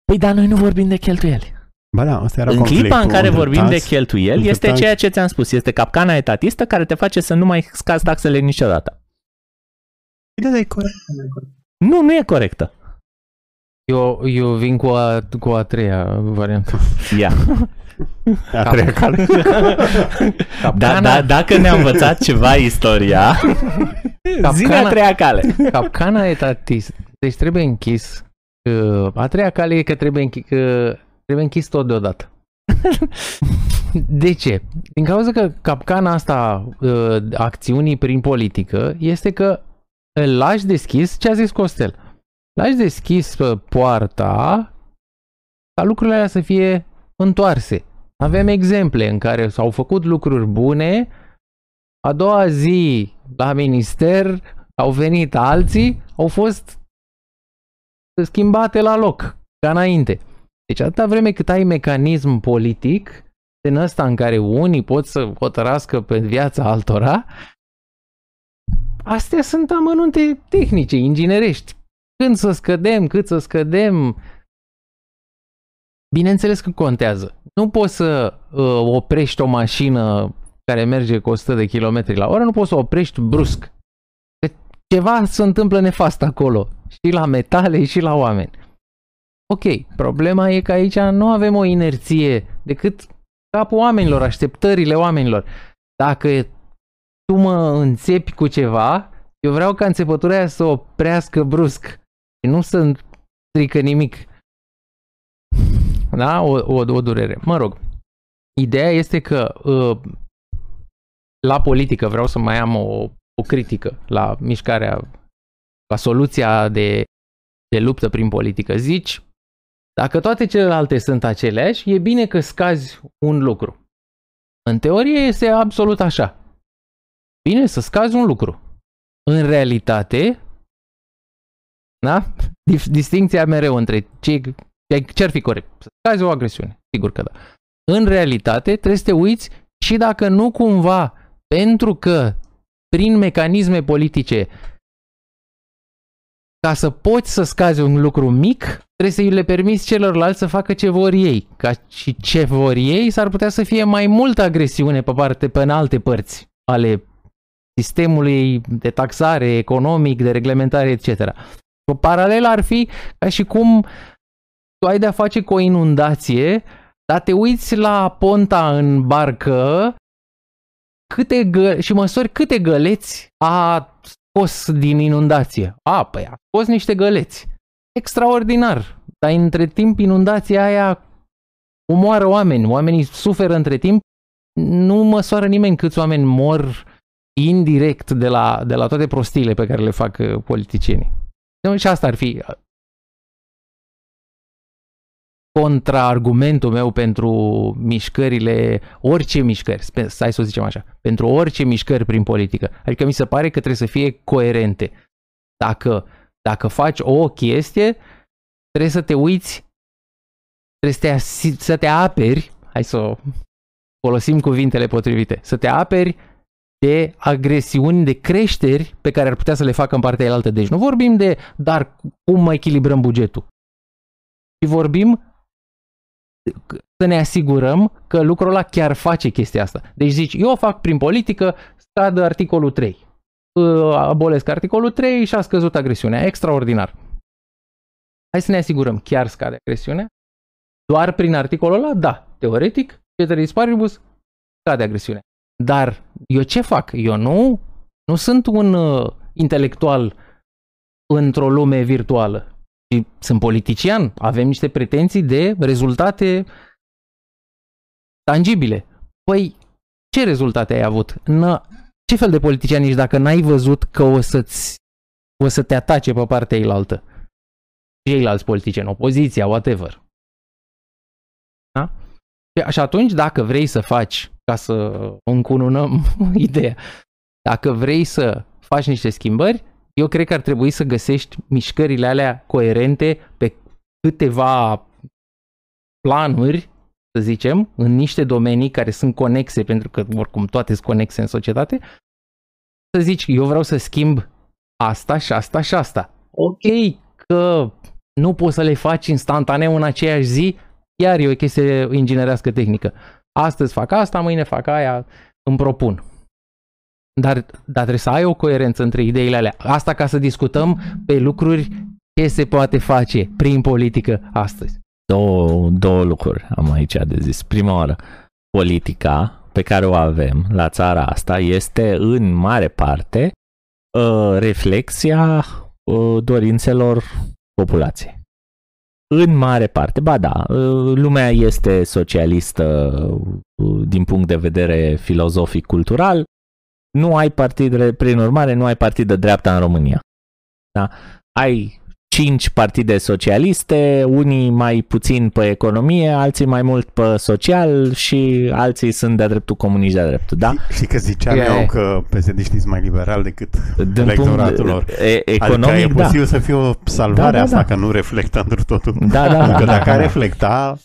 Păi dar noi nu vorbim de cheltuieli. Ba da, asta era În clipa în conflictul care între vorbim de tax- cheltuieli, între este tax- ceea ce ți-am spus. Este capcana etatistă care te face să nu mai scazi taxele niciodată. Bine, dar e corect. Nu, nu e corectă. Eu, eu vin cu a, cu a treia variantă. Ia. [laughs] A treia cale. Da, da, dacă ne-a învățat ceva istoria, Capcana- zine a treia cale. Capcana etatist. Deci trebuie închis Uh, A treia cale e că trebuie, închi- că trebuie închis tot deodată. [laughs] De ce? Din cauza că capcana asta uh, acțiunii prin politică este că îl lași deschis, ce a zis Costel, lași deschis uh, poarta ca lucrurile alea să fie întoarse. Avem exemple în care s-au făcut lucruri bune, a doua zi la minister au venit alții, au fost schimbate la loc, ca înainte. Deci atâta vreme cât ai mecanism politic, din ăsta în care unii pot să hotărască pe viața altora, astea sunt amănunte tehnice, inginerești. Când să scădem, cât să scădem, bineînțeles că contează. Nu poți să uh, oprești o mașină care merge cu 100 de km la oră, nu poți să o oprești brusc. Că ceva se întâmplă nefast acolo, și la metale și la oameni. Ok, problema e că aici nu avem o inerție decât capul oamenilor, așteptările oamenilor. Dacă tu mă înțepi cu ceva, eu vreau ca înțepătura aia să oprească brusc și nu să strică nimic. Da? O, o, o durere. Mă rog, ideea este că uh, la politică vreau să mai am o, o critică la mișcarea, la soluția de, de luptă prin politică. Zici, dacă toate celelalte sunt aceleași, e bine că scazi un lucru. În teorie este absolut așa. Bine să scazi un lucru. În realitate, da? Dif- distinția mereu între ce, ce ar fi corect. Să scazi o agresiune. Sigur că da. În realitate, trebuie să te uiți și dacă nu cumva, pentru că prin mecanisme politice ca să poți să scazi un lucru mic, trebuie să le permiți celorlalți să facă ce vor ei. Ca și ce vor ei s-ar putea să fie mai multă agresiune pe parte pe în alte părți ale sistemului de taxare economic, de reglementare, etc. O paralel ar fi ca și cum tu ai de-a face cu o inundație, dar te uiți la ponta în barcă câte gă- și măsori câte găleți a scos din inundație. A, păi a scos niște găleți. Extraordinar. Dar între timp inundația aia omoară oameni. Oamenii suferă între timp. Nu măsoară nimeni câți oameni mor indirect de la, de la toate prostiile pe care le fac uh, politicienii. Și asta ar fi contraargumentul meu pentru mișcările, orice mișcări, stai să o zicem așa, pentru orice mișcări prin politică. Adică mi se pare că trebuie să fie coerente. Dacă, dacă faci o chestie, trebuie să te uiți, trebuie să te, asi- să te aperi, hai să folosim cuvintele potrivite, să te aperi de agresiuni, de creșteri pe care ar putea să le facă în partea elaltă. Deci nu vorbim de, dar cum mai echilibrăm bugetul? Și vorbim să ne asigurăm că lucrul ăla chiar face chestia asta. Deci zici, eu o fac prin politică, scad articolul 3. Abolesc articolul 3 și a scăzut agresiunea. Extraordinar. Hai să ne asigurăm, chiar scade agresiunea? Doar prin articolul ăla? Da. Teoretic, ceteris paribus, scade agresiunea. Dar eu ce fac? Eu nu, nu sunt un uh, intelectual într-o lume virtuală și sunt politician, avem niște pretenții de rezultate tangibile. Păi, ce rezultate ai avut? N- ce fel de politician ești dacă n-ai văzut că o, să-ți, o să te atace pe partea eilaltă? Ceilalți politicieni, opoziția, whatever. Da? Și atunci, dacă vrei să faci, ca să încununăm [laughs] ideea, dacă vrei să faci niște schimbări, eu cred că ar trebui să găsești mișcările alea coerente pe câteva planuri, să zicem, în niște domenii care sunt conexe, pentru că oricum toate sunt conexe în societate, să zici, eu vreau să schimb asta și asta și asta. Ok, că nu poți să le faci instantaneu în aceeași zi, iar e o chestie inginerească tehnică. Astăzi fac asta, mâine fac aia, îmi propun. Dar, dar trebuie să ai o coerență între ideile alea. Asta ca să discutăm pe lucruri ce se poate face prin politică astăzi. Două, două lucruri am aici de zis. Prima oară, politica pe care o avem la țara asta este în mare parte uh, reflexia uh, dorințelor populației. În mare parte, ba da, uh, lumea este socialistă uh, din punct de vedere filozofic cultural. Nu ai partid, prin urmare, nu ai partid de dreapta în România. Da? Ai cinci partide socialiste, unii mai puțin pe economie, alții mai mult pe social și alții sunt de dreptul comuniști de dreptul, da? Și că ziceam E- eu că psd sunt mai liberal decât Din electoratul lor. punct, e, Economic, adică e economic, da. posibil să fie o salvare Da, da, asta, da. că nu reflectă într totul. Da, da, Pentru că da, dacă da, ar da. reflecta,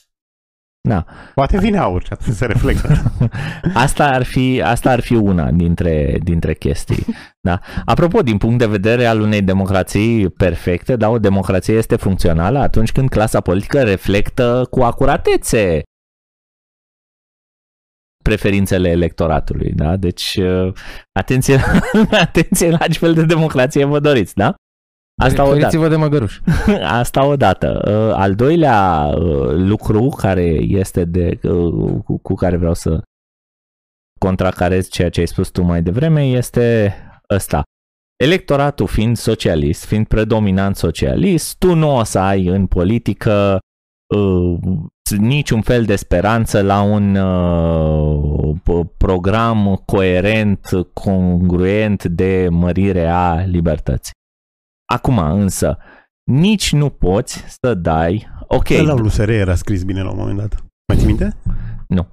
Da. poate vine aur și atunci se reflectă. [laughs] Asta ar fi, asta ar fi una dintre, dintre chestii. Da? Apropo, din punct de vedere al unei democrații perfecte, da, o democrație este funcțională atunci când clasa politică reflectă cu acuratețe preferințele electoratului, da? Deci, uh, atenție, [laughs] atenție la ce fel de democrație vă doriți, da? [laughs] Asta o dată. Feriți-vă de măgăruș. Asta odată. Uh, Al doilea uh, lucru care este de uh, cu, cu care vreau să contracarez ceea ce ai spus tu mai devreme este ăsta. Electoratul fiind socialist, fiind predominant socialist, tu nu o să ai în politică uh, niciun fel de speranță la un uh, p- program coerent, congruent de mărire a libertății. Acum însă, nici nu poți să dai, ok, La USR era scris bine la un moment dat. Mai ții minte? nu,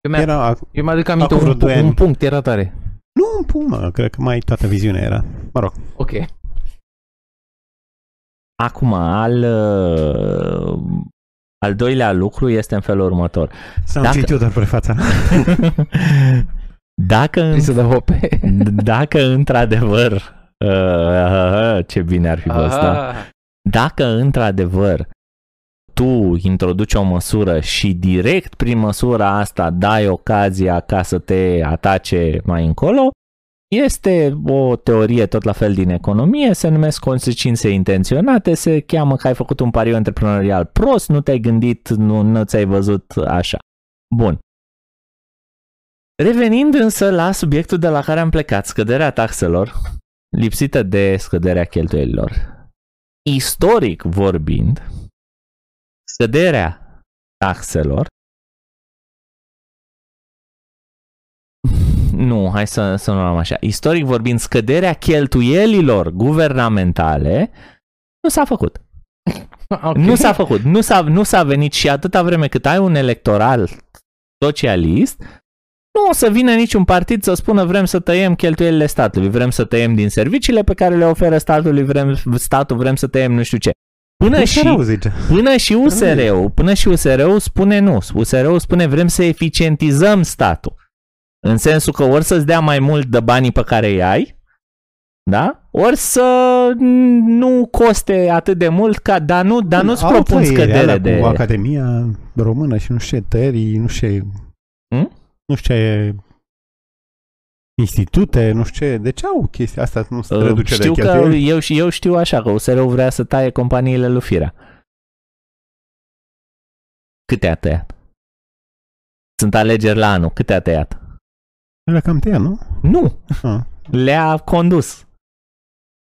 Eu, mi Era, eu mi-aduc aminte Acum vreo un, doi ani. un punct, era tare. nu în pumă, cred că mai toată viziunea era. Mă rog, Ok. Acum, al, uh, al doilea lucru este în felul următor. să-mi Dacă- citit eu doar prefața. [laughs] Dacă, Vrei să dă hope? [laughs] dacă într-adevăr, uh, ce bine ar fi fost, da? Ah. Dacă într-adevăr tu introduci o măsură și direct prin măsura asta dai ocazia ca să te atace mai încolo, este o teorie tot la fel din economie, se numesc consecințe intenționate, se cheamă că ai făcut un pariu antreprenorial prost, nu te-ai gândit, nu, nu ți-ai văzut așa. Bun. Revenind însă la subiectul de la care am plecat, scăderea taxelor, lipsită de scăderea cheltuielilor. Istoric vorbind, scăderea taxelor [laughs] nu, hai să, să nu luăm așa. Istoric vorbind, scăderea cheltuielilor guvernamentale nu s-a făcut. [laughs] Okay. Nu s-a făcut. Nu s-a, nu s-a venit și atâta vreme cât ai un electoral socialist, nu o să vină niciun partid să spună vrem să tăiem cheltuielile statului, vrem să tăiem din serviciile pe care le oferă statului, vrem, statul, vrem să tăiem nu știu ce. Până și, USR-ul zice. până și USR-ul, până și USR-ul spune nu. USR-ul spune vrem să eficientizăm statul. În sensul că ori să-ți dea mai mult de banii pe care îi ai, da? Ori să nu coste atât de mult, ca, dar, nu, dar nu-ți Au propun tăieri scădere alea de... Cu Academia Română și nu știu ce tăierii, nu știu ce... Hmm? Nu știu ce institute, nu știu ce, de ce au chestia asta, nu se Uh, reduce știu de că cheltuieli? eu, și eu știu așa, că USR-ul vrea să taie companiile lui Firea. Câte a tăiat? Sunt alegeri la anul, câte a tăiat? Le cam tăia, nu? Nu, Ah. le-a condus.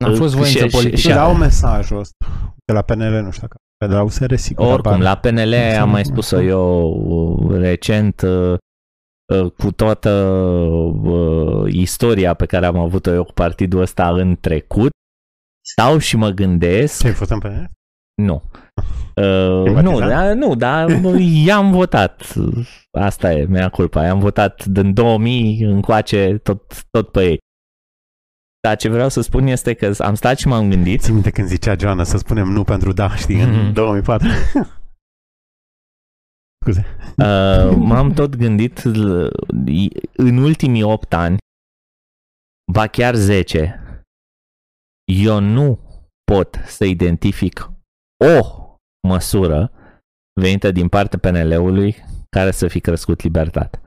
A fost voință Și- și- politică. și- Și dau mesajul ăsta. De la PNL, nu știu dacă... Pe de la USR, sigur. Oricum, apare. la PNL Nu am mai știu. spus-o eu uh, recent uh, uh, cu toată uh, istoria pe care am avut-o eu cu partidul ăsta în trecut. Stau și mă gândesc Ce ai fost în PNL? Nu. [laughs] Uh, Simpatizant? nu, da, nu, dar [laughs] i-am votat. Asta e, mea culpa. I-am votat din 2000 încoace tot, tot pe ei. Dar ce vreau să spun este că am stat și m-am gândit. Țin minte când zicea Joana să spunem nu pentru da, știi, în Mhm. 2004. [laughs] Scuze. [laughs] Uh, m-am tot gândit l- în ultimii 8 ani, ba chiar 10, eu nu pot să identific o măsură venită din partea PNL-ului care să fi crescut libertate.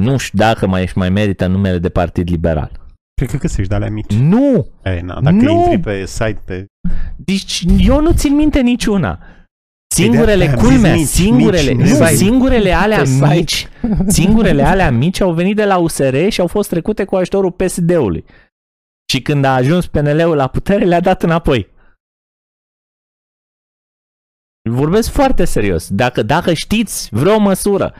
Nu știu dacă mai, mai merită numele de partid liberal. Cred că găsești de alea mici. Nu! Ei, na, dacă Nu! intri pe site, pe... Deci eu nu țin minte niciuna. Singurele, de-aia am culmea, zis mici, singurele, mici, nu, site. singurele alea Pe site. mici, singurele alea mici au venit de la USR și au fost trecute cu ajutorul PSD-ului. Și când a ajuns PNL-ul la putere, le-a dat înapoi. Vorbesc foarte serios. Dacă, dacă știți vreo măsură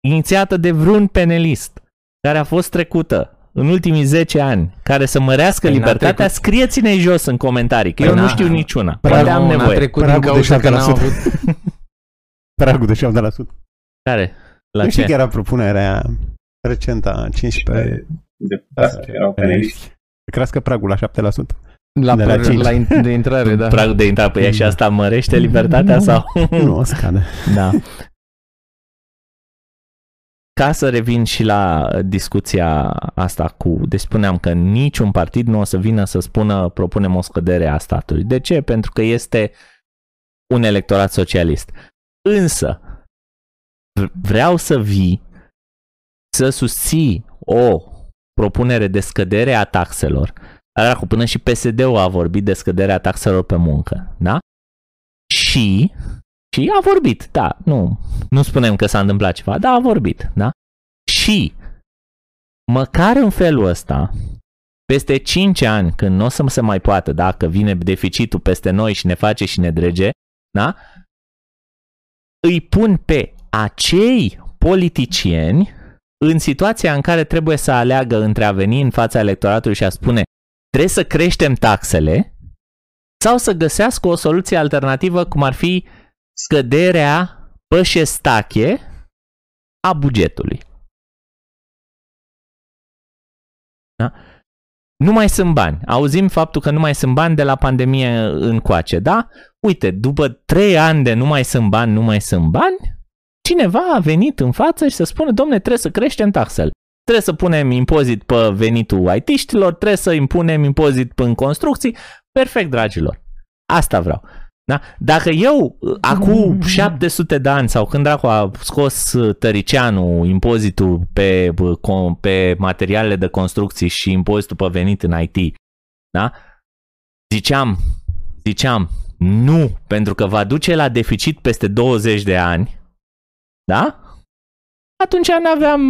inițiată de vreun penelist care a fost trecută în ultimii 10 ani, care să mărească Păi n-a libertatea, trecut. scrieți-ne jos în comentarii, că Păi eu nu n-a- știu niciuna. Păi Poate nu, am n-a nevoie. trecut din Pragul de cauza că n-au 7%. avut... [laughs] Pragul de 7%. Care? La nu știi ce? că era propunerea recentă a 15 deputați care erau peneliști. să crească pragul la 7%. La, De la la, cinci. la in- de intrare, [laughs] da. Pragul de intrare, păi și asta mărește libertatea sau? Nu o scade. Da. [laughs] Ca să revin și la discuția asta cu, deci spuneam că niciun partid nu o să vină să spună propunem o scădere a statului. De ce? Pentru că este un electorat socialist. Însă, v- vreau să vii să susții o propunere de scădere a taxelor. Acum, până și PSD-ul a vorbit de scăderea taxelor pe muncă, da? Și și a vorbit, da, nu, nu spunem că s-a întâmplat ceva, da, a vorbit, da? Și măcar în felul ăsta, peste 5 ani, când nu o să se mai poată, dacă vine deficitul peste noi și ne face și ne drege, da? Îi pun pe acei politicieni în situația în care trebuie să aleagă între a veni în fața electoratului și a spune trebuie să creștem taxele sau să găsească o soluție alternativă cum ar fi scăderea pe șestache a bugetului. Da? Nu mai sunt bani. Auzim faptul că nu mai sunt bani de la pandemie încoace, da? Uite, după trei ani de nu mai sunt bani, nu mai sunt bani, cineva a venit în față și să spună, domne, trebuie să creștem taxele. Trebuie să punem impozit pe venitul IT-știlor, trebuie să impunem impozit în construcții. Perfect, dragilor. Asta vreau. Da? Dacă eu, acum 700 de ani, sau când dracu a scos uh, Tăricianu impozitul pe, bă, com- pe materialele de construcții și impozitul pe venit în IT, da? ziceam, ziceam, nu, pentru că va duce la deficit peste 20 de ani, da? Atunci nu aveam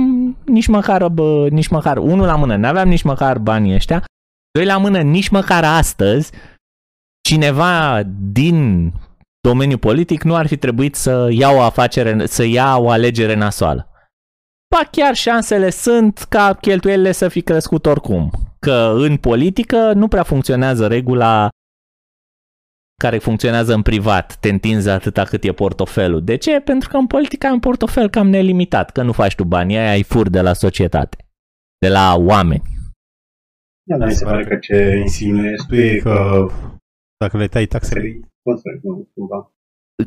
nici măcar, bă, nici măcar, unul la mână, nu aveam nici măcar banii ăștia, doi la mână, nici măcar astăzi, cineva din domeniul politic nu ar fi trebuit să ia o afacere, să ia o alegere nasoală. Ba chiar șansele sunt ca cheltuielile să fi crescut oricum. Că în politică nu prea funcționează regula care funcționează în privat, te întinzi atâta cât e portofelul. De ce? Pentru că în politică ai un portofel cam nelimitat, că nu faci tu bani, ai, ai fur de la societate, de la oameni. Da, dar mi se pare că ce insinuezi tu e că Dacă le tai taxele, trebuie construi, nu, cumva.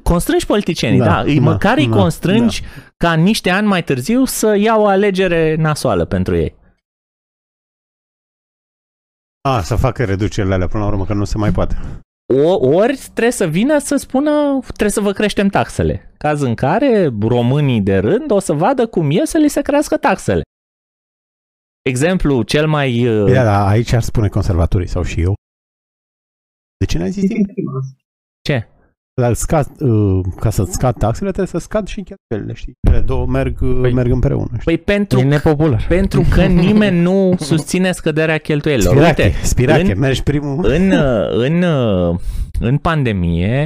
Constrângi politicienii, da, Da, da îi, da, măcar îi da, constrângi ca în niște ani mai târziu să ia o alegere nasoală pentru ei. a, să facă reducerile alea până la urmă, că nu se mai poate. O, ori trebuie să vină să spună, trebuie să vă creștem taxele. Caz în care românii de rând o să vadă cum e să li se crească taxele. Exemplu cel mai... uh, Bine, da, aici ar spune conservatorii sau și eu. De ce n-ai zis Din prima asta. Ce? La scad, uh, ca să scad taxele, trebuie să scad și cheltuielile, știi? Ele două merg, uh, Păi- merg împreună. Știi? Păi pentru, E nepopular. pentru că [laughs] nimeni nu susține scăderea cheltuielilor. Spirache, Uite, spirache, în- mergi primul. în, uh, în, uh, în pandemie,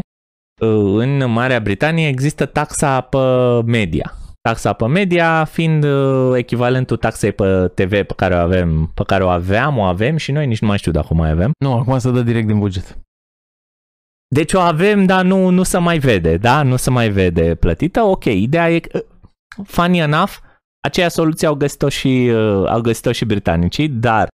uh, în Marea Britanie există taxa pe media. Taxa pe media fiind uh, echivalentul taxei pe TV pe care o avem, pe care o aveam, o avem și noi nici nu mai știu dacă o mai avem. Nu, acum să dă direct din buget. Deci o avem, dar nu, nu se mai vede, da? Nu se mai vede plătită. Ok, ideea e că, funny enough, aceea soluție au găsit-o și, uh, au găsit-o și britanicii, dar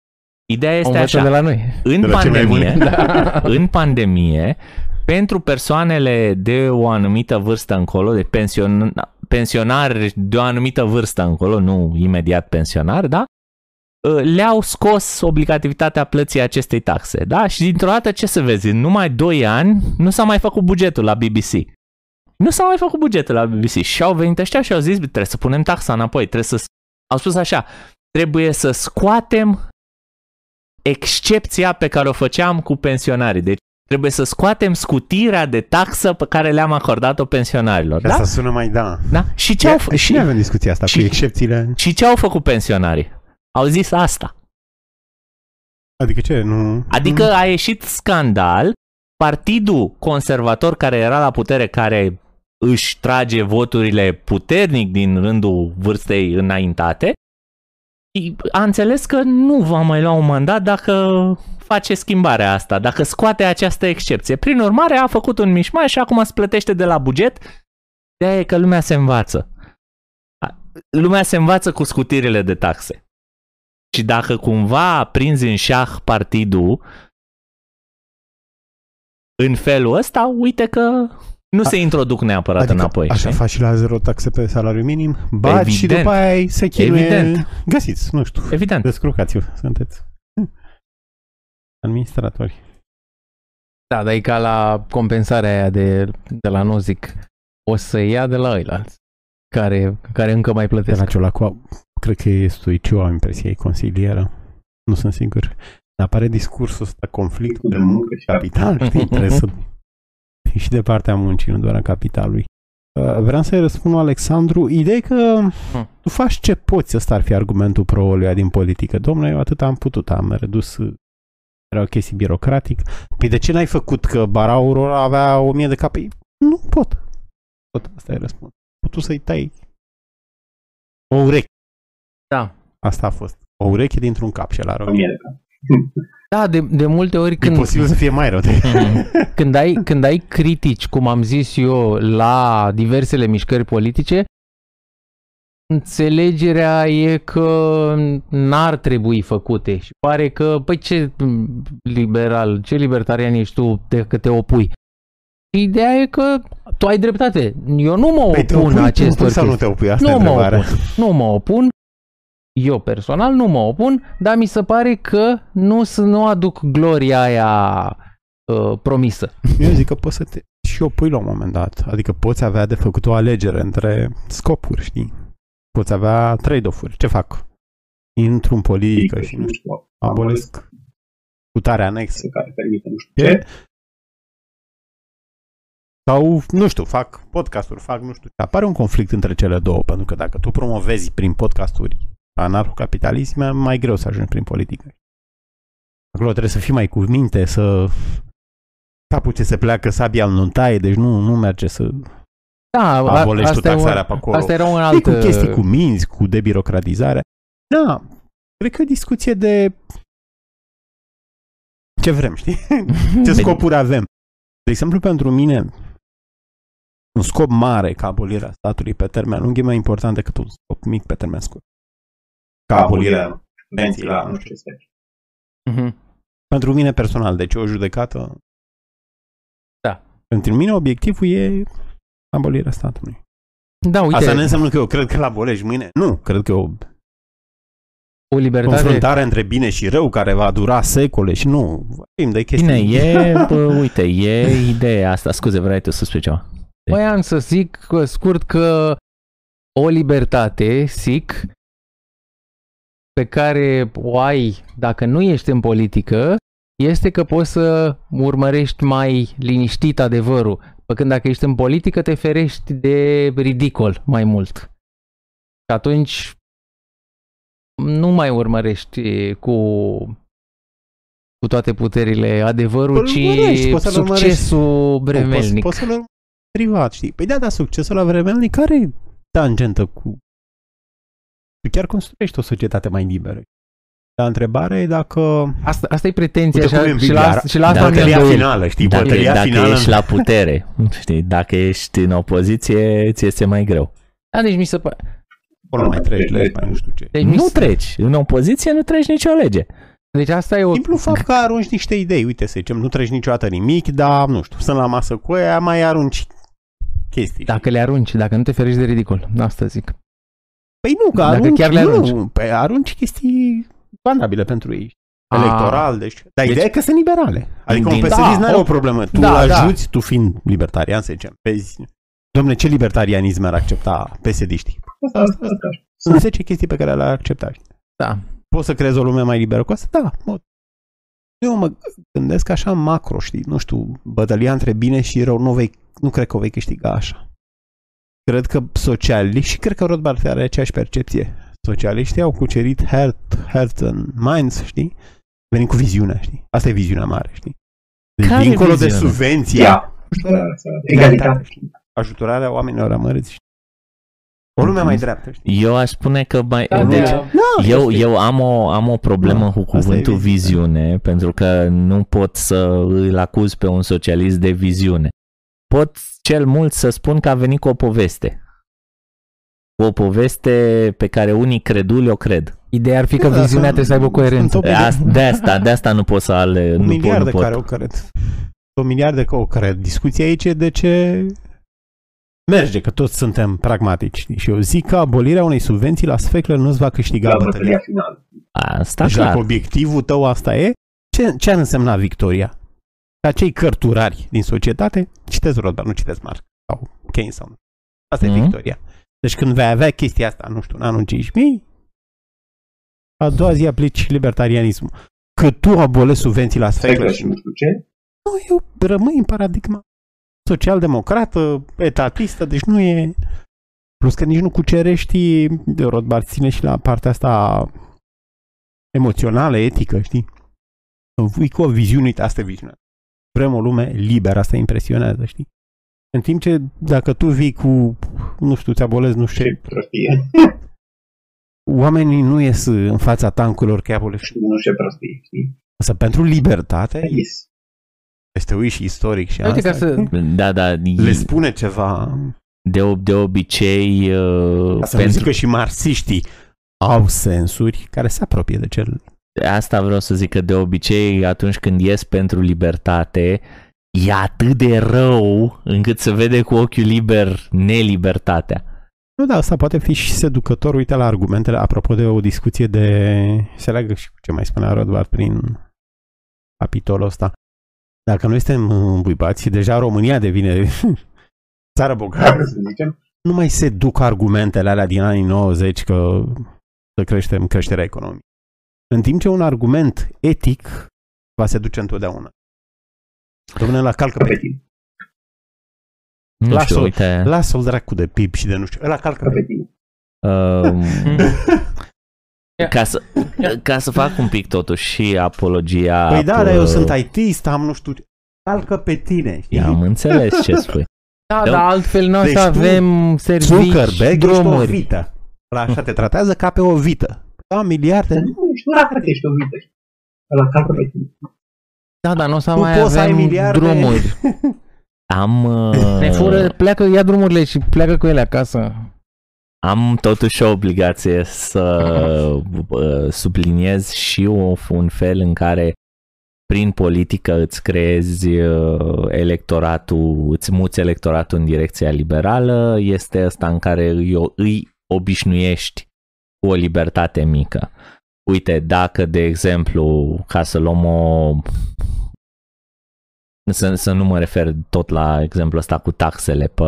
ideea O este învăță așa. de la noi. În De la cei mai pandemie, buni. [laughs] Da. în pandemie, pentru persoanele de o anumită vârstă încolo, de pension, pensionari de o anumită vârstă încolo, nu imediat pensionari, da? Le-au scos obligativitatea plății acestei taxe, da? Și dintr-o dată ce să vezi, în numai 2 ani nu s-a mai făcut bugetul la BBC. Nu s-a mai făcut bugetul la BBC și au venit ăștia și au zis, trebuie să punem taxa înapoi, trebuie să... Au spus așa, trebuie să scoatem excepția pe care o făceam cu pensionarii. Deci trebuie să scoatem scutirea de taxă pe care le-am acordat-o pensionarilor. Da? Da? Asta sună mai da. da? Și ce au, f- Și și, ne avem discuția asta și- cu excepțiile. și ce au făcut pensionarii? Au zis asta. Adică ce? Nu... Adică a ieșit scandal partidul conservator care era la putere, care își trage voturile puternic din rândul vârstei înaintate, a înțeles că nu va mai lua un mandat dacă face schimbarea asta, dacă scoate această excepție. Prin urmare, a făcut un mișmaș și acum îți plătește de la buget. de e că lumea se învață. Lumea se învață cu scutirile de taxe. Și dacă cumva prinzi în șah partidul în felul ăsta, uite că nu se introduc neapărat adică înapoi. Așa știi? faci și la zero taxe pe salariu minim, bați Evident. și după aia se chinuie. Evident. Găsiți, nu știu, Evident. descurcați-vă, sunteți hm, administratori. Da, dar e ca la compensarea aia de, de la Nozic. O să ia de la ăilalți, care, care încă mai De plătesc. la Ciolacua, cred că e stoiciu, am impresia, e consilieră. Nu sunt sigur. Dar apare discursul ăsta, conflictul de muncă și capital, [laughs] știi? Trebuie să fii și de partea muncii, nu doar a capitalului. Uh, Vreau să-i răspund lui Alexandru. Ideea e că Hmm. tu faci ce poți, ăsta ar fi argumentul pro din politică. Domnule, eu atât am putut, am redus era o chestie birocratic. Păi de ce n-ai făcut că Barauro avea o mie de cape? Nu pot. Pot, asta e răspuns. Putu să-i tai o ureche. Da. Asta a fost. O ureche dintr-un cap și el are o O mie. mie de cap. Da, de, de multe ori E când, posibil să fie mai rău. De... [laughs] când, ai, când ai critici, cum am zis eu, la diversele mișcări politice, înțelegerea e că n-ar trebui făcute și pare că, păi ce liberal, ce libertarian ești tu de că te opui? Ideea e că tu ai dreptate. Eu nu mă Păi te opun opui, te acestor opui sau nu chestii. te opui? Asta e Nu mă întrebarea. opun. Nu mă opun. Eu personal nu mă opun, dar mi se pare că nu, s- nu aduc gloria aia uh, promisă. Eu zic că poți să te și opui la un moment dat. Adică poți avea de făcut o alegere între scopuri, știi? Poți avea trade-off-uri. Ce fac? Intru în politică și nu știu, abolesc putarea anexă. care permite nu știu ce. Sau, nu știu, fac podcasturi, fac nu știu ce. Apare un conflict între cele două, pentru că dacă tu promovezi prin podcasturi anarhocapitalism, e mai greu să ajungi prin politică. Acolo trebuie să fii mai cu minte, să capul ce se pleacă, sabia nu taie, deci nu, nu merge să Da, a- abolești tu asta, e taxarea un, pe acolo. asta era un E alt... cu chestii uh, cu minți, cu debirocratizare. Da, cred că e o discuție de ce vrem, știi? [laughs] Ce scopuri avem. De exemplu, pentru mine, un scop mare ca abolirea statului pe termen lung e mai important decât un scop mic pe termen scurt. Ca abolirea subvenții la nu știu ce. Mhm. Pentru mine personal, deci o judecată. Da. Pentru mine obiectivul e abolirea statului. Da, uite, Asta nu înseamnă că eu cred că îl abolești mâine. Nu, cred că e o o libertate... confruntare între bine și rău care va dura secole și nu. Vorbim de chestii. Bine, e, [laughs] bă, uite, e ideea asta. Scuze, vrei tu să spui ceva? Voiam să zic uh, scurt că o libertate, zic, pe care o ai dacă nu ești în politică, este că poți să urmărești mai liniștit adevărul. Pe când dacă ești în politică, te ferești de ridicol mai mult. Și atunci nu mai urmărești cu cu toate puterile adevărul, Îl ci urmărești, poți să-l urmărești. succesul Poți, bremelnic. poți să-l urmărești privat, știi? Păi da, dar succesul la vremelnic care e tangentă cu... Tu chiar construiești o societate mai liberă. Dar întrebarea e dacă... Asta, asta e pretenția Uite cum e și, în și, Biblia, la, și la asta Dacă am Bătălia îndoieli. finală, știi? Dacă, Bătălia dacă finală... ești la putere, [laughs] știi, dacă ești în opoziție, ți este mai greu. Da, deci mi se pare... Acolo mai treci legi, mai nu știu ce. Deci, mi Nu se- treci. În opoziție nu treci nicio lege. Deci asta e o... Simplu fapt că arunci niște idei. Uite, să zicem, nu treci niciodată nimic, dar, nu știu, sunt la masă cu ea, mai arunci chestii. Dacă le arunci, dacă nu te ferești de ridicol. Asta zic. Păi nu, că Dacă arunci, chiar le arunci. Nu, pe arunci chestii valabile pentru ei. A. Electoral, deci... Dar Deci- ideea e că sunt liberale. Adică un Din- PSD da, n-are o- o problemă. Tu da, îl da. ajuți, tu fiind libertarian, să zicem, vezi... Domne, ce libertarianism ar accepta PSD-știi? Asta, asta, asta. Sunt 10 chestii pe care le-ar accepta. știi? Da. Poți să creezi o lume mai liberă cu asta? Da, pot. Eu mă gândesc așa macro, știi, nu știu, bătălia între bine și rău, nu, vei, nu cred că o vei câștiga așa. Cred că socialiști, și cred că Rothbard are aceeași percepție, socialiștii au cucerit heart, heart and minds, știi? Venim cu viziunea, știi? Asta e viziunea mare, știi? Care Dincolo de viziune? subvenția, Ia. Egalitate. ajutorarea oamenilor amărâți. O lume mai dreaptă, știi? Eu aș spune că mai... Da, deci, da. Da, eu, eu am, o, am o problemă Da, cu asta e cuvântul viziune. viziune, pentru că nu pot să îl acuz pe un socialist de viziune. Pot cel mult să spun că a venit cu o poveste. Cu o poveste pe care unii creduli o cred. Ideea ar fi că Da, viziunea sunt- trebuie să aibă coerență. sunt Asta, de asta, de asta nu pot să ale, Un nu pot, miliard nu de pot. care o cred. Un miliard de care o cred. Discuția aici e de ce merge, că toți suntem pragmatici. știi? Și eu zic că abolirea unei subvenții la sfeclă nu-ți va câștiga La bătălia. bătălia finală. Asta Deci clar. dacă obiectivul tău asta e, ce, ce ar însemna victoria? Ca cei cărturari din societate, citesc Rothbard, nu citesc Marx sau Keynes sau nu. Asta Mhm. e victoria. Deci când vei avea chestia asta, nu știu, în anul 5000, a doua zi aplici libertarianismul. Că tu abolești subvenții la sfeclă Sfeclă și și nu știu ce. nu, eu rămâi în paradigma social-democrată, etatistă, deci nu e... Plus că nici nu cucerești, Rothbard ține și la partea asta emoțională, etică, știi? Vii cu o viziune, uite, asta e viziunea. Vrem o lume liberă, asta impresionează, știi? În timp ce dacă tu vii cu, nu știu, ți abolezi, nu știu Ce ce, prostie. oamenii nu ies în fața tancurilor că abolești. Nu știu ce prostie, știi? Însă pentru libertate, Yes. este uiți și istoric și Uite, asta, ca să- știi? Da, da, le spune ceva de, ob- de obicei uh, Ca să nu zic că și marxiștii au sensuri care se apropie de cel. Asta vreau să zic că de obicei atunci când ies pentru libertate e atât de rău încât se vede cu ochiul liber nelibertatea. Nu, da, asta poate fi și seducător. Uite la argumentele, apropo de o discuție de... Se leagă și cu ce mai spunea Rothbard prin capitolul ăsta. Dacă noi suntem îmbuibați, deja România devine [laughs] țară bogată. Să zicem. Nu mai se duc argumentele alea din anii 90 că să creștem creșterea economică. În timp ce un argument etic va se duce întotdeauna. Domnule, la calcă Ca pe pe tine. Nu Lasă-o. știu, uite. Lasă-l dracu de PIB și de nu știu. Ăla calcă Ca pe pe tine. Um, Ia. [laughs] ca, să, ca să fac un pic totuși și apologia... Păi da, dar eu uh, sunt IT, am nu știu ce. Calcă pe tine, știi? Am înțeles ce spui. Da, Da. dar altfel noi Deci să tu, avem servicii, Zuckerberg ești o drumuri. vită. La așa te tratează ca pe o vită. Da, miliarde. Dar nu, ești nu arată că ești o vită. Ăla calcă pe tine. Da, dar nu o să Tu mai poți să ai avem miliarde. drumuri. [laughs] Am, uh, Ne fură, pleacă, ia drumurile și pleacă cu ele acasă. am totuși o obligație să uh, subliniez și o, un fel în care prin politică îți creezi uh, electoratul, îți muți electoratul în direcția liberală, este ăsta în care îi, îi obișnuiești cu o libertate mică. Uite, dacă, de exemplu, ca să luăm o... Să, să nu mă refer tot la exemplul ăsta cu taxele pe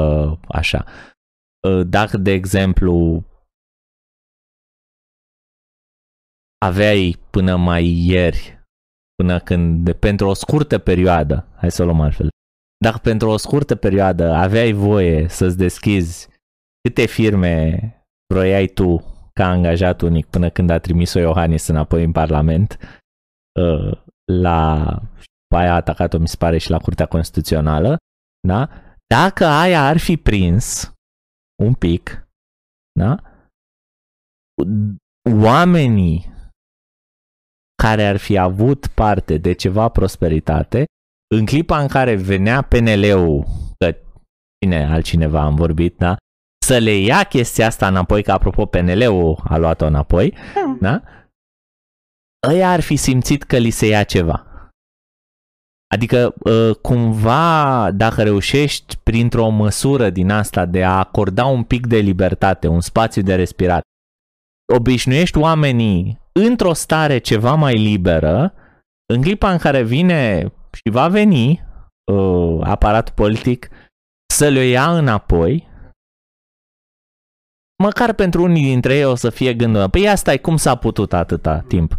așa. Dacă, de exemplu, aveai până mai ieri, până când, de, pentru o scurtă perioadă, hai să o luăm altfel, dacă pentru o scurtă perioadă aveai voie să-ți deschizi câte firme vroiai tu ca angajat unic până când a trimis-o Iohannis înapoi în Parlament, uh, la pe aia a atacat-o, mi se pare, și la Curtea Constituțională, da? Dacă aia ar fi prins un pic, da? Oamenii care ar fi avut parte de ceva prosperitate, în clipa în care venea PNL-ul, că cine altcineva am vorbit, da? Să le ia chestia asta înapoi, că apropo PNL-ul a luat-o înapoi, da? Ăia ar fi simțit că li se ia ceva. Adică, cumva, dacă reușești printr-o măsură din asta de a acorda un pic de libertate, un spațiu de respirat, obișnuiești oamenii într-o stare ceva mai liberă, în clipa în care vine și va veni uh, aparatul politic să le ia înapoi, măcar pentru unii dintre ei o să fie gândul, păi asta e cum s-a putut atâta timp.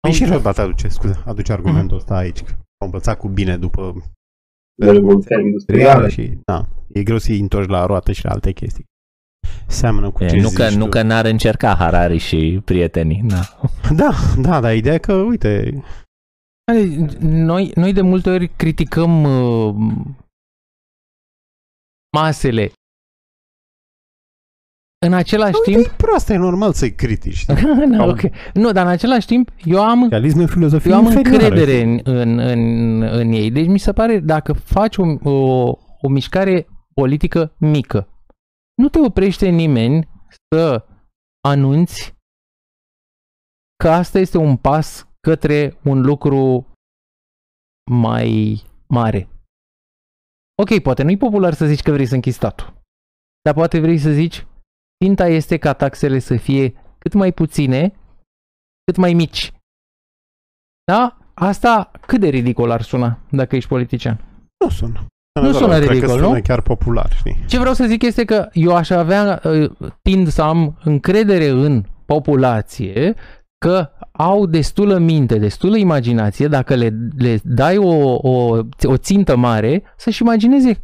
Păi și Rothbard aduce, scuze, aduce argumentul ăsta aici. Că au învățat cu bine după Revoluția industrială. și da, e greu să-i întorci la roată și la alte chestii. Seamănă cu E, ce nu, zici că, tu. nu că n-ar încerca Harari și prietenii. Da. Da, da, dar ideea e că, uite, Noi, noi de multe ori criticăm uh, masele. În același Uite, timp... e proastă, e normal să-i critici. știi? [laughs] da, ok. Nu, dar în același timp eu am Realism e filozofie Eu am inferioară, încredere știi? în, în, în, în ei. Deci mi se pare, dacă faci o, o, o mișcare politică mică, nu te oprește nimeni să anunți că asta este un pas către un lucru mai mare. Ok, poate nu-i popular să zici că vrei să închizi statul, dar poate vrei să zici ținta este ca taxele să fie cât mai puține, cât mai mici. Da? Asta cât de ridicol ar suna dacă ești politician? Nu sună. Nu sună Cred că ridicol, sună nu? chiar popular, știi? Ce vreau să zic este că eu aș avea, uh, tind să am încredere în populație că au destulă minte, destulă imaginație, dacă le, le dai o, o, o țintă mare, să-și imagineze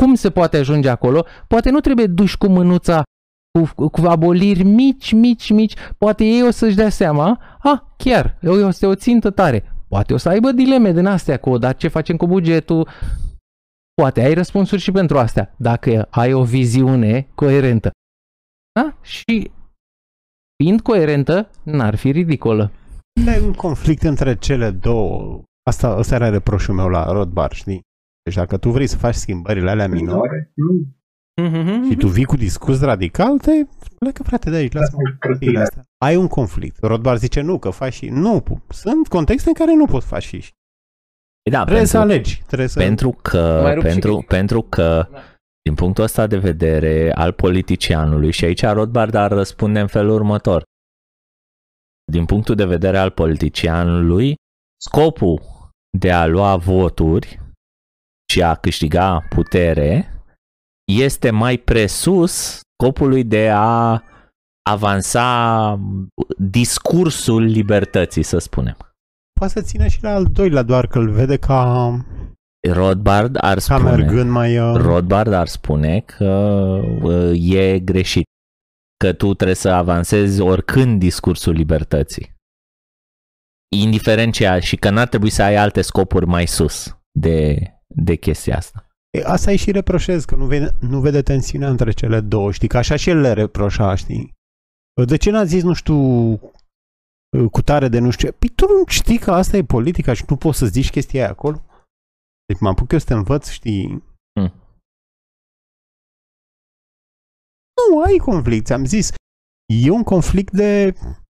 cum se poate ajunge acolo. Poate nu trebuie duși cu mânuța cu, cu aboliri mici, mici, mici. Poate ei o să-și dea seama, a, chiar, este o țintă tare. Poate o să aibă dileme din astea cu, dar ce facem cu bugetul, Poate ai răspunsuri și pentru astea, dacă ai o viziune coerentă. Da? Și fiind coerentă, n-ar fi ridicolă. E un conflict între cele două. Asta, ăsta era reproșul meu la Rodbar, știi? Deci dacă tu vrei să faci schimbările alea minore Minore? Mm. și tu vii cu discurs radical, te plecă frate de aici, lasă-mă Asta e chestiile prostia. astea. Ai un conflict. Rodbar zice nu, că faci și... Nu, sunt contexte în care nu poți face și. Da, Trebuie să pentru, alegi. Trebuie să... pentru că, Mai rup și pentru, critic. pentru că din punctul ăsta de vedere al politicianului și aici Rothbard ar răspunde în felul următor. Din punctul de vedere al politicianului, scopul de a lua voturi și a câștiga putere este mai presus scopului de a avansa discursul libertății, să spunem. Poate să țină și la al doilea, doar că îl vede ca, Rothbard ar ca spune, mergând mai... Uh, Rothbard ar spune că uh, e greșit, că tu trebuie să avansezi oricând discursul libertății. Indiferent ce și că n-ar trebui să ai alte scopuri mai sus de, de chestia asta. E, asta îi și reproșez, că nu vede, nu vede tensiunea între cele două, știi? Că așa și el le reproșa, știi? De ce n-a zis, nu știu, cu tare de nu știu ce? Păi tu nu știi că asta e politica și nu poți să zici chestia aia acolo? Deci mă apuc eu să te învăț, știi? Hmm. Nu, ai conflict, ți-am zis. E un conflict de,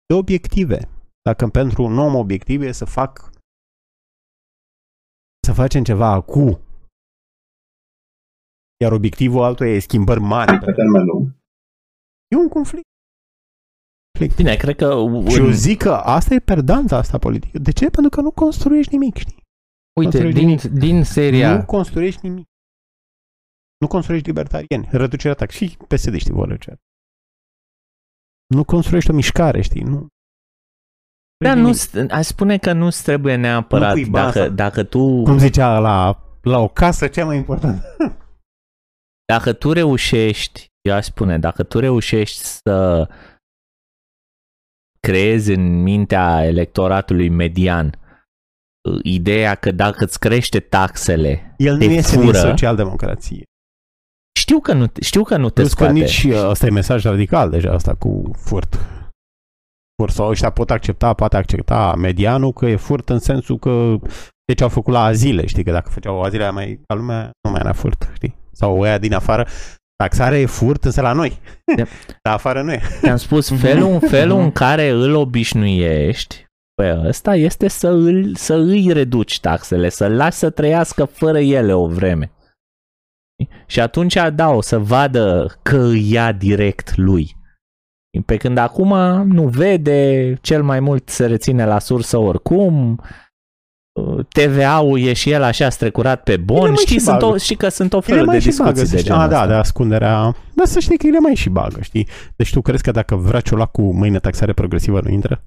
de obiective. Dacă pentru un om obiectiv e să fac să facem ceva acum iar obiectivul altul e schimbări mari. Pe termen lung. E un conflict. Bine, cred că... Și eu în- zic că asta e perdanța asta politică. De ce? Pentru că nu construiești nimic, știi? Uite, Construiești din, nimic. din seria... Nu construiești nimic. Nu construiești libertarieni. Reducerea tax. Și PSD știi vor reducerea. Nu construiești o mișcare, știi? Nu. Da, nu, nimic. st- aș spune că nu trebuie neapărat. Nu pui baza. Dacă, dacă tu Cum zicea la, la o casă, cea mai important. [laughs] dacă tu reușești, eu aș spune, dacă tu reușești să creezi în mintea electoratului median uh, ideea că dacă îți crește taxele, El nu Te iese din fură. socialdemocrație. știu că nu, te- știu că nu te Plus că scoate. nici uh, ăsta e mesaj radical deja, asta cu furt. Furt sau ăștia pot accepta, poate accepta medianul că e furt în sensul că de ce au făcut la azile, știi, că dacă făceau azile aia mai ca lumea, nu mai era furt, știi? Sau ăia din afară, taxarea e furt însă la noi. Yep. [laughs] Dar afară nu e. Te-am spus, felul, felul în care îl obișnuiești pe ăsta este să, îl, să îi reduci taxele, să-l lași să trăiască fără ele o vreme. Și atunci, da, o să vadă că îi ia direct lui. Pe când acum nu vede, cel mai mult se reține la sursă oricum, TVA-ul e și el așa strecurat pe Ele bon, mai știi, și sunt bagă. o, știi că sunt o Ele felul de mai și bagă, discuții să de știi. genul A, da, ăsta. de ascunderea. Dar să știi că ele mai și bagă, știi? Deci tu crezi că dacă vrea ciolac cu mâine taxare progresivă nu intră?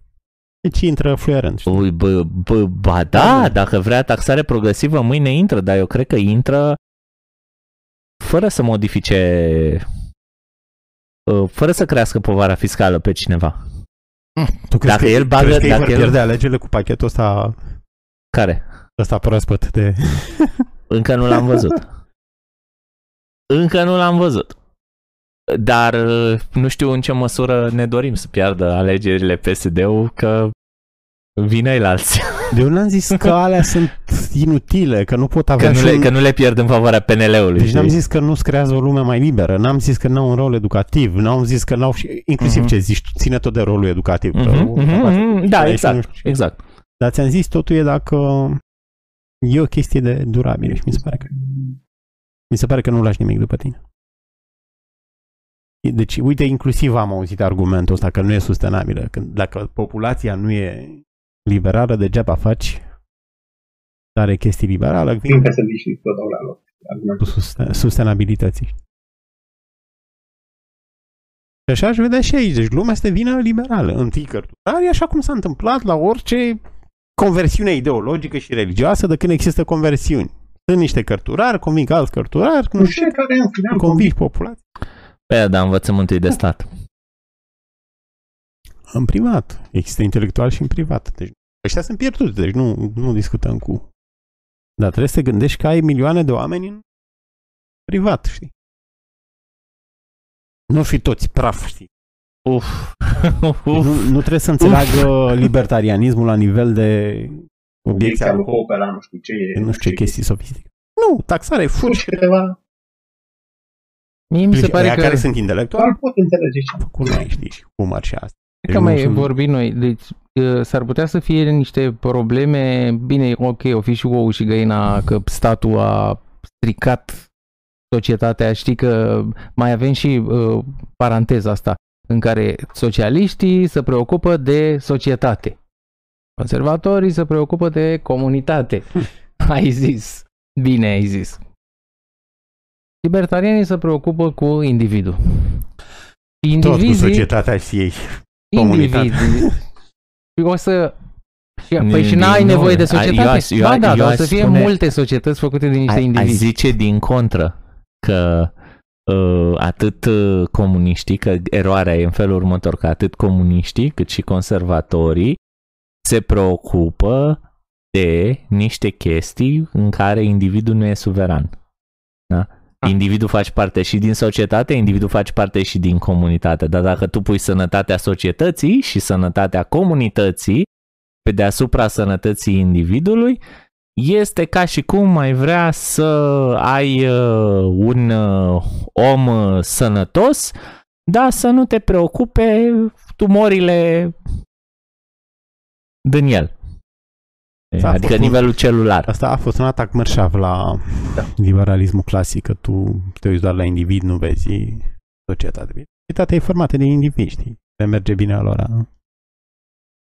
Deci intră fluierând, știi? Ui, bă, bă, ba da, dacă vrea taxare progresivă, mâine intră, dar eu cred că intră fără să modifice, uh, fără să crească povara fiscală pe cineva. Tu crezi Dacă că, el bagă- crezi că dacă ei vor el- pierde alegerile cu pachetul ăsta Care? Ăsta proaspăt de... [laughs] Încă nu l-am văzut. Încă nu l-am văzut. Dar uh, nu știu în ce măsură ne dorim să piardă alegerile PSD-ul, că vine el alții. De eu n-am zis că alea [laughs] sunt inutile, că nu pot avea Că nu, și le, un... că nu le pierd în favoarea PNL-ului. Deci n-am știi? zis că nu-ți creează o lume mai liberă, n-am zis că n-au un rol educativ, n-am zis că n-au și... Inclusiv Mhm. ce zici, tu, ține tot de rolul educativ. că Mhm, o mhm, capacitate mhm, de Da, și nu exact. știu ce. Exact. Dar ți-am zis, totul e dacă e o chestie de durabilă și mi se pare că, mi se pare că nu lași nimic după tine. Deci, uite, inclusiv am auzit argumentul ăsta că nu e sustenabilă. Că dacă populația nu e liberală, degeaba faci tare chestii liberală, Vin ca să vii și tot dau la loc. cu Argumentul. susten- sustenabilității. Și așa aș vedea și aici. Deci lumea este vină liberală. Întâi cărturari, așa cum s-a întâmplat la orice conversiune ideologică și religioasă de când există conversiuni. Sunt niște cărturari, conving alți cărturari, nu Nu știu, știu care în final convingi populația. Pe aia, da, învățământul e de stat. În privat. Există intelectual și în privat. Deci ăștia sunt pierduți, deci nu, nu discutăm cu... Dar trebuie să te gândești că ai milioane de oameni în privat, știi? Nu fi toți praf, știi? Uf. Nu, [laughs] Uf. nu trebuie să înțeleagă libertarianismul la nivel de obiecția obiecția lui lui Popper la nu știu ce e. nu știu ce chestii sofisticate. Nu, taxare, Fur fugi. și câteva Mie mi se pare Aia că, care sunt intelectuali, doar pot înțelege ce cu noi, știi, și humor și asta. că nu mai sunt- vorbim noi. Deci uh, s-ar putea să fie niște probleme, bine, ok, o fi și ou și găina că statul a stricat societatea, știi că mai avem și uh, paranteza asta în care socialiștii se preocupă de societate. Conservatorii se preocupă de comunitate. [laughs] Ai zis. Bine ai zis. Libertarianii se preocupă cu individul. Tot cu Indivizii, societatea și ei. comunitate. indivizii. Și o să și, Din- păi și din n-ai nou, nevoie de ai- societate? eu aș- eu ba aș- da, eu dar o aș să fie spune- multe societăți făcute din niște Ai, ai indivizi. zice din contră că uh, atât uh, comuniștii, că eroarea e în felul următor, că atât comuniștii cât și conservatorii se preocupă de niște chestii în care individul nu e suveran. Da? Ah. Individul face parte și din societate, individul face parte și din comunitate, dar dacă tu pui sănătatea societății și sănătatea comunității pe deasupra sănătății individului, este ca și cum mai vrea să ai uh, un uh, om uh, sănătos, dar să nu te preocupe tumorile din el. Da, a adică fost un- nivelul celular. Asta a fost un atac mărșav la Da. liberalismul clasic, că tu te uiți doar la individ, nu vezi societatea. Societatea e formată din indivizi, știi? Le merge bine lor.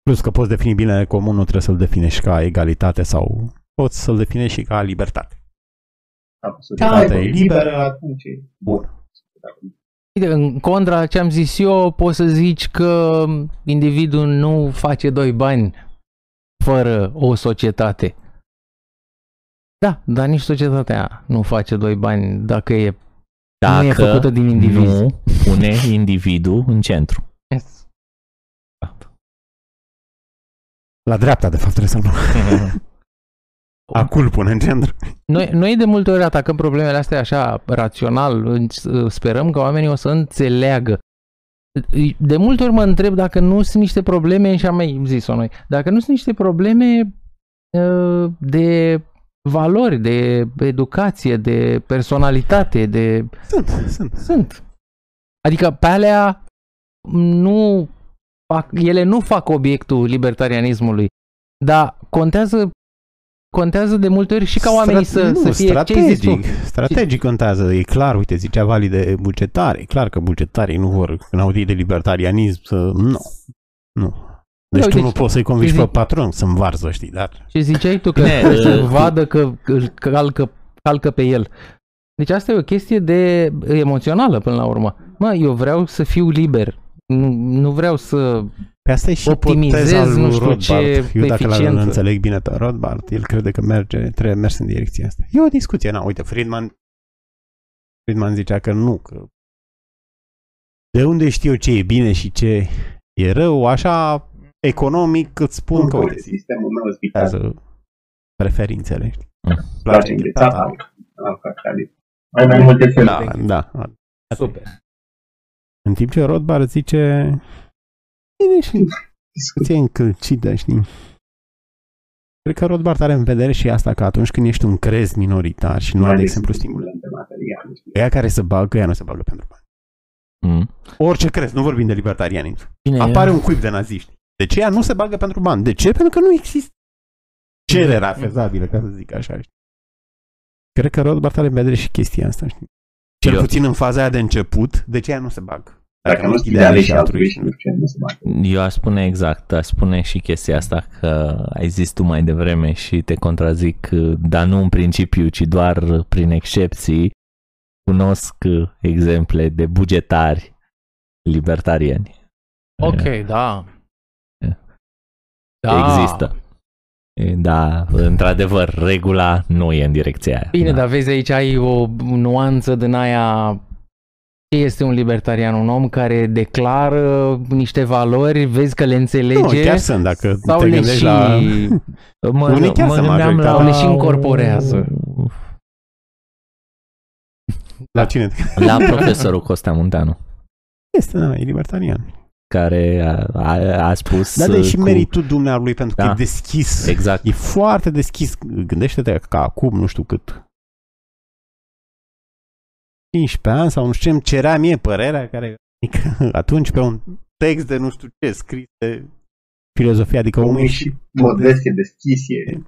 Plus că poți defini bine comun, nu trebuie să-l definești ca egalitate sau poți să-l definești și ca libertate. Da, societatea e liberă, atunci e Bun. Uite, în contra ce am zis eu, poți să zici că individul nu face doi bani fără o societate. Da, dar nici societatea nu face doi bani dacă e, Dacă nu e făcută din indivizi. nu pune individul în centru. Yes. La dreapta, de fapt, trebuie să-l [laughs] Acul pune în centru. Noi, noi de multe ori atacăm problemele astea așa rațional, în- sperăm că oamenii o să înțeleagă. De multe ori mă întreb dacă nu sunt niște probleme, și am mai zis-o noi, dacă nu sunt niște probleme uh, de valori, de educație, de personalitate, de... Sunt, sunt. Sunt. Adică pe alea nu fac, ele nu fac obiectul libertarianismului, dar contează contează de multe ori și ca oamenii să, nu, să fie ce ai zis tu. strategic. Strategic contează, e clar, uite, zicea Vali de bugetare, e clar că bugetarii nu vor, când au de libertarianism, să, nu, nu. Deci uite, tu nu poți să-i convingi ce pe zic- patron să-mi varză, știi, dar Ce ziceai tu că Bine, să uh, vadă că îl calcă, calcă pe el. Deci asta e o chestie de emoțională până la urmă. Mă, eu vreau să fiu liber. Nu, nu vreau să... Pe asta e și Optimizez, ipoteza lui nu știu Rothbard. ce Eu dacă l eficiență. înțeleg bine pe Rothbard, el crede că merge, trebuie mers în direcția asta. E o discuție, na, uite, Friedman Friedman zicea că nu, că de unde știu eu ce e bine și ce e rău, așa economic îți spun că, uite, sistemul meu spital. să preferințele. știi. Mm. Place înghețata, am cacao. Ai mai multe feluri. Da, da. Super. În timp ce Rothbard zice bine și discuție încălcită, știi? Cred că Rothbard are în vedere și asta că atunci când ești un crez minoritar și nu Mai ai, de ales exemplu, cu stimul. stimulente materiale, știi? Ea care se bagă, ea nu se bagă pentru bani. Mm. Orice crez, nu vorbim de libertarianism. Bine, Apare un cuib de naziști. De ce ea nu se bagă pentru bani? De ce? Pentru că nu există cererea fezabilă, ca să zic așa. Știi? Cred că Rothbard are în vedere și chestia asta, știi? Cel Eu- puțin în faza aia de început, de ce ea nu se bagă? Dacă nu sunt ideale ideale și altruiști, nu știu ce, nu se mai Eu aș spune exact, aș spune și chestia asta că ai zis tu mai devreme și te contrazic, dar nu în principiu, ci doar prin excepții. Cunosc exemple de bugetari libertariani. Ok, da. E. Da. Există. E, Da, într-adevăr, regula nu e în direcția aia. Bine, da. dar vezi aici ai o nuanță din aia ce este un libertarian? Un om care declară niște valori, vezi că le înțelege Nu, chiar sunt, dacă sau te le gândești și... la... Mă, Unii chiar mă se gândeam la... majoritatea. Le și incorporează. La cine? La profesorul Costea Munteanu, Este, da, e libertarian. Care a, a, a spus... Dar de și cu- meritul dumnealui pentru că Da. e deschis. Exact. E foarte deschis. Gândește-te că acum, nu știu cât, 15 ani sau nu știu ce, îmi cerea mie părerea care [laughs] atunci pe un text de nu știu ce scris de filozofie, adică omul Omul e e și modest, e deschis, e...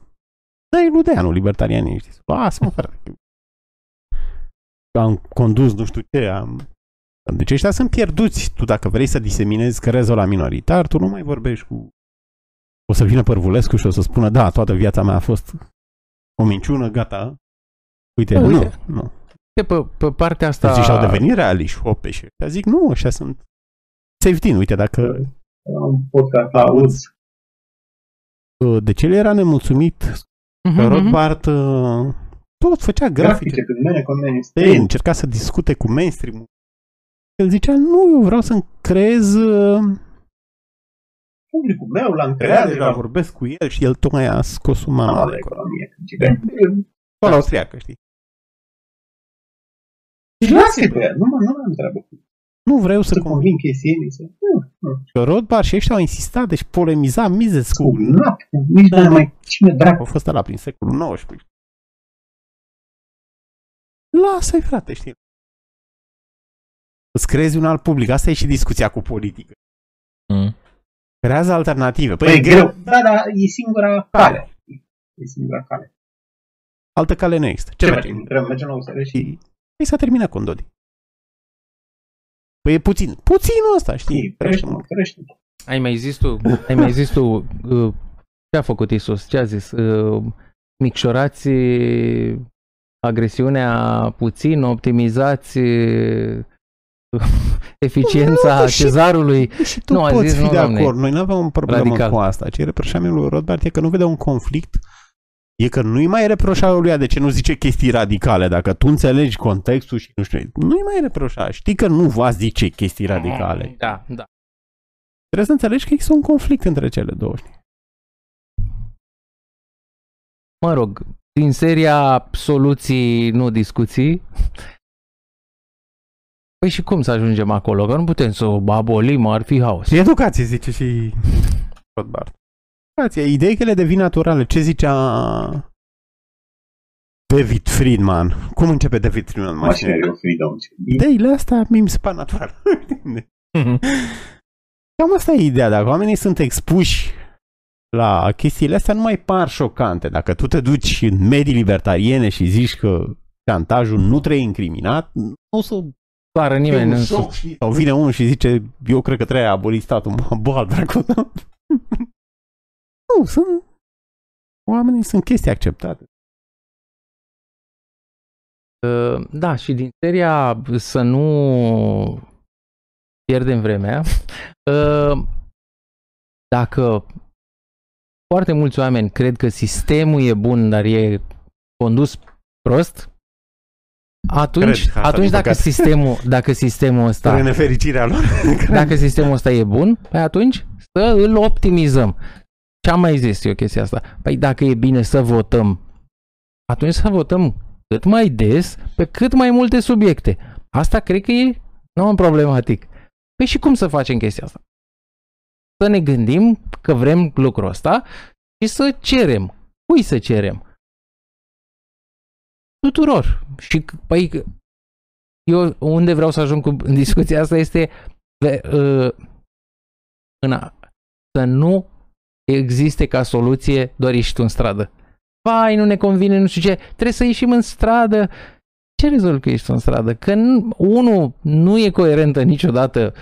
Da, e ludeanul libertarian, știți? Lasă-mă, frate. Am condus nu știu ce, am... Deci ăștia sunt pierduți. Tu dacă vrei să diseminezi crezul la minoritar, tu nu mai vorbești cu... O să vină Părvulescu și o să spună, da, toată viața mea a fost o minciună, gata. Uite, Da, nu, uite. nu. Pe, pe partea asta... Deci și-au devenit realiști, hope și ăștia zic, nu, ăștia sunt safety uite, dacă Am un podcast la uz. de ce el era nemulțumit, Mhm, că mhm. Rothbard uh, tot făcea grafice Grafice pe mine, cu mine, Ei, încerca să discute cu mainstream El zicea, nu, eu vreau să-mi creez uh, publicul meu l-am creat creat deja, vorbesc cu el și el tocmai a scos un manual manual de de economie. economie. Tot la austriacă, știi? Și lasă-i pe ea, nu mă, nu am treabă cu Nu vreau să să convin. convin chestii, să... Nu, nu. Că Rothbard și ăștia au insistat, deci polemiza Mises cu... Cu nap, nici nu mai cine dracu. Au fost la prin secolul XIX. Lasă-i, frate, știi? Îți creezi un alt public. Asta e și discuția cu politică. Mm. Creează alternative. Păi, Păi e greu. Da, da, e singura cale. E singura cale. Altă cale nu există. Ce Ce facem? facem? Trebuie mergem la USR și Și păi s-a terminat cu Dodi. Păi e puțin. Puținul ăsta, știi? știi, crește, mă, crește. Ai mai zis tu, ai mai zis tu uh, ce a făcut Isus? Ce a zis? Uh, micșorați agresiunea puțin, optimizați uh, [laughs] eficiența Nu, deși- cezarului. Și tu Nu, a poți zis, fi nu, de doamne. acord. Noi nu avem o problemă Radical. cu asta. Ce reproșamentul lui Rothbard e că nu vede un conflict E că nu-i mai reproșa lui de ce nu zice chestii radicale. Dacă tu înțelegi contextul și nu știu, nu-i mai reproșa. Știi că nu va zice chestii radicale. Da, da. Trebuie să înțelegi că există un conflict între cele două. Știi? Mă rog, din seria soluții, nu discuții. Păi și cum să ajungem acolo? Că nu putem să o abolim, ar fi haos. Și educație, zice și Rothbard. Educație. Ideile devin naturale. Ce zicea David Friedman? Cum începe David Friedman? Machinery of Freedom. Ideile astea mi se par naturale. [laughs] Cam asta e ideea. Dacă oamenii sunt expuși la chestiile astea, nu mai par șocante. Dacă tu te duci în medii libertariene și zici că șantajul nu trebuie incriminat, nu o să Doar nimeni un nu șoc, știi? Sau vine unul și zice, eu cred că trebuie abolit statul. Mă, bă, al dracu. [laughs] nu, sunt... Oamenii sunt chestii acceptate. Uh, Da, și din seria să nu pierdem vremea, uh, dacă foarte mulți oameni cred că sistemul e bun, dar e condus prost, atunci, Cred, asta, atunci din dacă păcate. sistemul, dacă sistemul ăsta Spre nefericirea lor. [laughs] Dacă sistemul ăsta e bun, pe atunci să îl optimizăm. Ce am mai zis eu chestia asta? Păi dacă e bine să votăm, atunci să votăm cât mai des pe cât mai multe subiecte. Asta cred că e non-problematic. Păi și cum să facem chestia asta? Să ne gândim că vrem lucrul ăsta și să cerem. Cui să cerem? Tuturor. Și, păi, eu unde vreau să ajung cu discuția asta este uh, în a, să nu existe ca soluție doar ieșit în stradă. Vai, nu ne convine, nu știu ce, trebuie să ieșim în stradă. Ce rezolv că ești în stradă? Că unul nu e coerentă niciodată,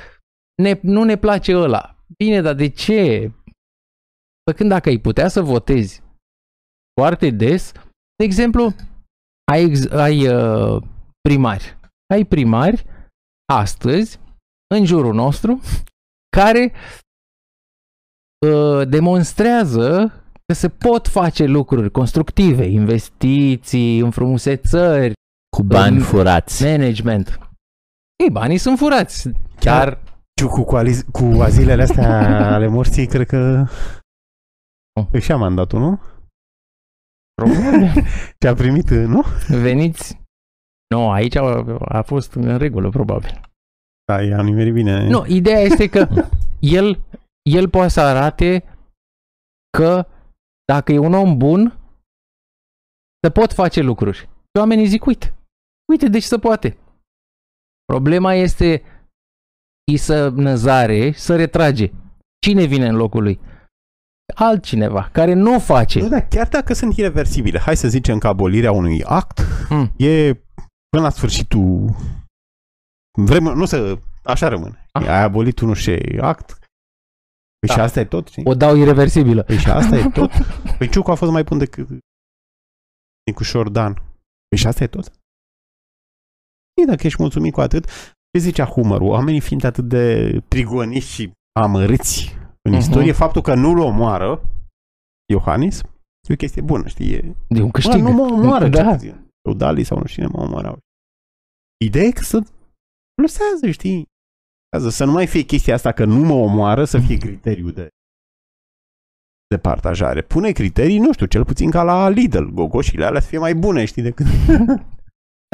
ne, nu ne place ăla. Bine, dar de ce? Păi când dacă ai putea să votezi foarte des, de exemplu, ai, ai uh, primari. Ai primari astăzi, în jurul nostru, care uh, demonstrează că se pot face lucruri constructive, investiții, înfrumusețări, cu bani furați. Management. Ei, banii sunt furați. Chiar cu, cu, aliz, cu azilele astea ale morții, cred că își ia mandatul, nu? Ce a [laughs] primit, nu? Veniți. Nu, aici a, a fost în regulă, probabil. Da, i-a nimerit bine. Nu, ideea este că el, el poate să arate că dacă e un om bun, se pot face lucruri. Și oamenii zic, uite, uite, deci se poate. Problema este să Năzare să retrage. Cine vine în locul lui? Altcineva, care nu face. Nu, dar chiar dacă sunt irreversibile, hai să zicem că abolirea unui act hmm. e până la sfârșitul vrem, nu să, așa rămâne. Ah. Ai abolit unul și act, Păi da. și asta e tot, știi? O dau irreversibilă. Păi și asta e tot. [laughs] Păi Ciucu a fost mai bun decât Nicușor Dan. Păi și asta e tot. E, dacă ești mulțumit cu atât, ce zicea Humor, oamenii fiind atât de prigoniști și amărâți în uh-huh. istorie, faptul că nu-l omoară Iohannis, e o chestie bună, știi? E, de un câștig. Mă, nu mă omoară, da. Dali sau nu știu cine mă omoară. Ideea e că să plusează, știi? Să nu mai fie chestia asta că nu mă omoară, să fie criteriu de, de partajare. Pune criterii, nu știu, cel puțin ca la Lidl, gogoșile alea să fie mai bune, știi, decât...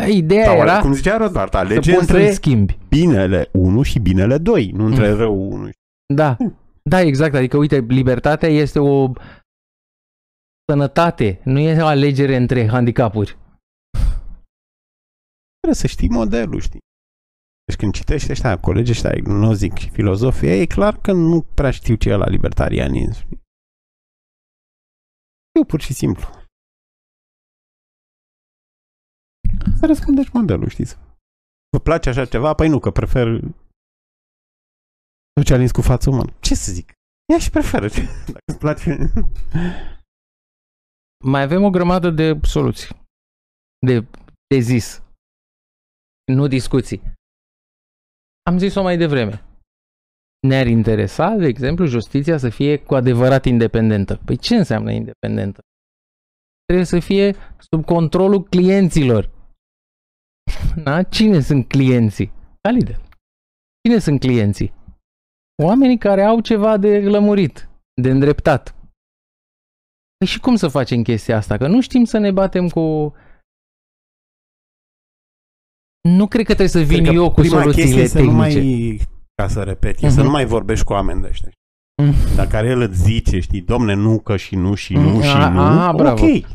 Ideea Sau, era cum zicea Rodbart, alege între schimbi. binele 1 și binele 2, nu între mm. rău 1. Da, da, exact, adică uite, libertatea este o sănătate, nu e o alegere între handicapuri. Trebuie să știi modelul, știi. Deci când citești ăștia, colegii ăștia agnozic și filozofia, e clar că nu prea știu ce e la libertarianism. Eu pur și simplu. Să răspundeți modelul, știți. Vă place așa ceva? Păi nu, că prefer socialism cu față umană. Ce să zic? Ea și preferă. [laughs] Dacă îți place. Mai avem o grămadă de soluții. De, de zis. Nu discuții. Am zis-o mai devreme. Ne-ar interesa, de exemplu, justiția să fie cu adevărat independentă. Păi ce înseamnă independentă? Trebuie să fie sub controlul clienților. [laughs] Da? Cine sunt clienții? Valide. Cine sunt clienții? Oamenii care au ceva de lămurit, de îndreptat. Păi și cum să facem chestia asta? Că nu știm să ne batem cu nu cred că trebuie să vin cred eu cu soluțiile tehnice. Să nu mai, ca să repet, uh-huh. să mhm. nu mai vorbești cu oameni de ăștia. Uh-huh. Dar care el îți zice, știi, domne, nu, că și nu, și nu, uh-huh. și a, nu, a, bravo. ok.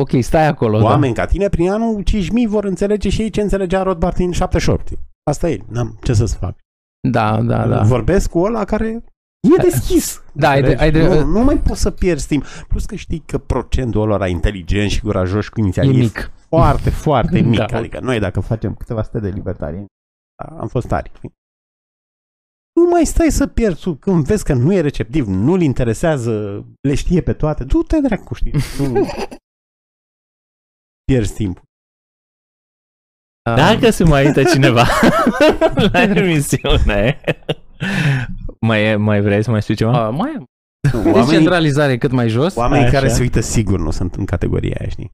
Ok, stai acolo. Da. Oameni da. ca tine, prin anul 5000 vor înțelege și ei ce înțelegea Rothbard în 78. Asta e, n-am ce să-ți fac. Da, da, da. Vorbesc cu ăla care e deschis. Da, ai de, ai de, nu, nu mai poți să pierzi timp. Plus că știi că procentul ăla inteligent și curajos cu inițiativ e mic foarte, foarte [laughs] mic. Da. Adică noi dacă facem câteva sute de libertarieni, am fost tari. Nu mai stai să pierzi când vezi că nu e receptiv, nu-l interesează, le știe pe toate. Du-te dracu, știi. Nu [laughs] pierzi timpul. Dacă se mai uită cineva [laughs] la emisiune, mai, mai vrei să mai spui ceva? Uh, mai am. Oamenii, Decentralizare cât mai jos. Oamenii Așa. care se uită sigur nu sunt în categoria aia, știi?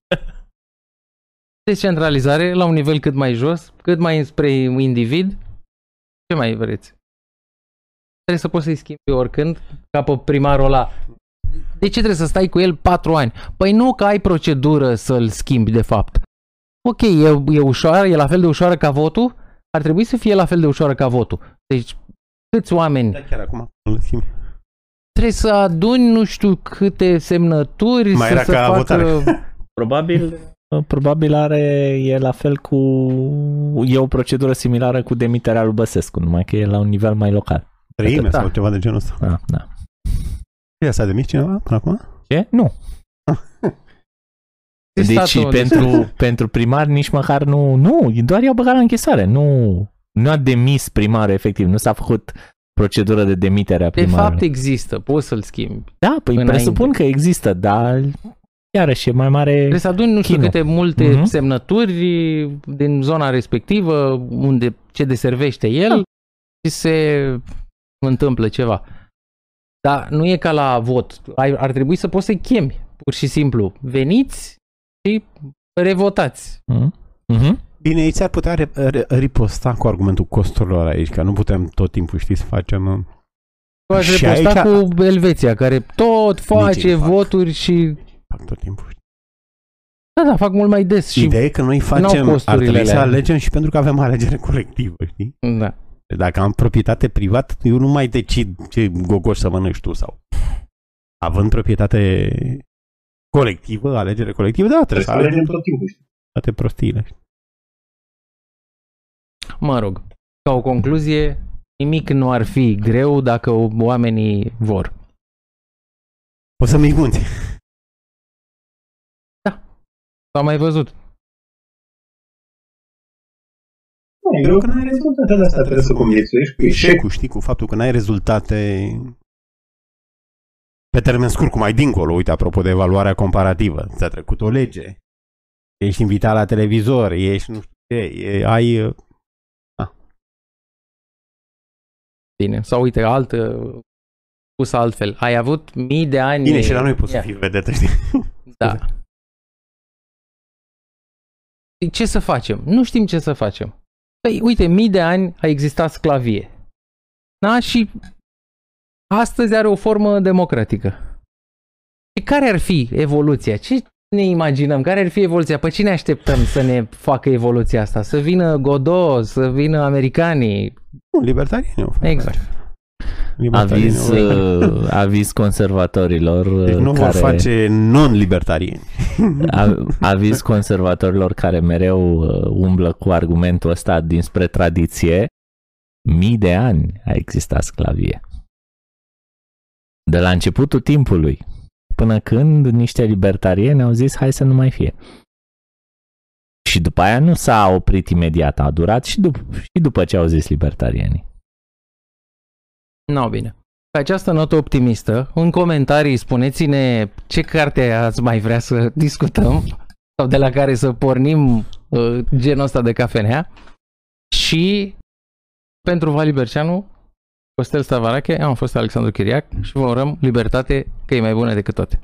Decentralizare la un nivel cât mai jos, cât mai spre individ. Ce mai vreți? Trebuie să poți să-i schimbi oricând, ca pe primarul ăla. De ce trebuie să stai cu el patru ani? Păi nu că ai procedură să-l schimbi de fapt. Ok, e, e ușoară, e la fel de ușoară ca votul? Ar trebui să fie la fel de ușoară ca votul. Deci câți oameni Da, chiar acum îl schimbi. trebuie să aduni nu știu câte semnături Mai să era se ca facă... votare. [laughs] Probabil, probabil are, e la fel cu, e o procedură similară cu demiterea lui Băsescu, numai că e la un nivel mai local. Treime Da. sau ceva de genul ăsta. Da, da. E asta de mici cineva până acum? Ce? Nu. [laughs] Deci Statul- pentru, pentru primar nici măcar nu, nu, doar i-au băgat la închisoare, nu, nu a demis primarul efectiv, nu s-a făcut procedură de demitere a De primarului. fapt există, poți să-l schimbi. da, păi înainte. presupun că există, dar iarăși e mai mare... Trebuie să aduni nu știu Chinul. câte multe Mhm. semnături din zona respectivă, unde ce deservește el Da. și se întâmplă ceva. Dar nu e ca la vot. Ai, ar trebui să poți să-i chemi, pur și simplu. Veniți și revotați. Mhm. Mhm. Bine, ei ți-ar putea re- re- riposta cu argumentul costurilor aici, că nu putem tot timpul, știi, să facem... uh, Tu aș Și reposta aici- cu Elveția, care tot face ei fac. voturi și... Fac tot timpul. știi. Da, da, fac mult mai des. Și... Ideea e că noi facem, ar costurile trebui să alea. alegem și pentru că avem alegere colectivă, știi? Da. Dacă am proprietate privată, eu nu mai decid ce gogoș să mănânci tu sau... Având proprietate colectivă, alegere colectivă, da, trebuie Trebuie să să alegem alegem tot timpul, știi? toate prostiile. Mă rog, ca o concluzie, nimic nu ar fi greu dacă oamenii vor. O să mici munți. S-a mai văzut. Nu, e greu că n-ai rezultate de asta, trebuie să conviețuiești cu eșecul. Eșecul, știi, cu faptul că n-ai rezultate pe termen scurt, cum ai dincolo. Uite, apropo de evaluarea comparativă, ți-a trecut o lege, ești invitat la televizor, ești nu știu ce, e, ai... uh, Bine, sau uite, altă, pus altfel. Ai avut mii de ani... Bine, și la noi poți să Ia, fii vedetă, știi? [laughs] Da. Ce să facem? Nu știm ce să facem. Păi, uite, mii de ani a existat sclavie. Da? Și astăzi are o formă democratică. Și care ar fi evoluția? Ce ne imaginăm? Care ar fi evoluția? Pe cine așteptăm să ne facă evoluția asta? Să vină Godot, să vină americanii? Nu, libertarieni o fac. Exact. Libertarieni Aviz, o fac. uh, aviz conservatorilor Deci nu uh, vor care, face non-libertarieni. [laughs] a- aviz conservatorilor care mereu uh, umblă cu argumentul ăsta dinspre tradiție. Mii de ani a existat sclavie. De la începutul timpului, până când niște libertarieni au zis hai să nu mai fie. Și după aia nu s-a oprit imediat, a durat și, dup- și după ce au zis libertarienii. Nu, bine. Pe această notă optimistă, în comentarii spuneți-ne ce carte ați mai vrea să discutăm sau de la care să pornim uh, genul ăsta de cafenea și pentru Vali Berceanu, Costel Stavarache, am fost Alexandru Chiriac și vă urăm libertate că e mai bună decât toate.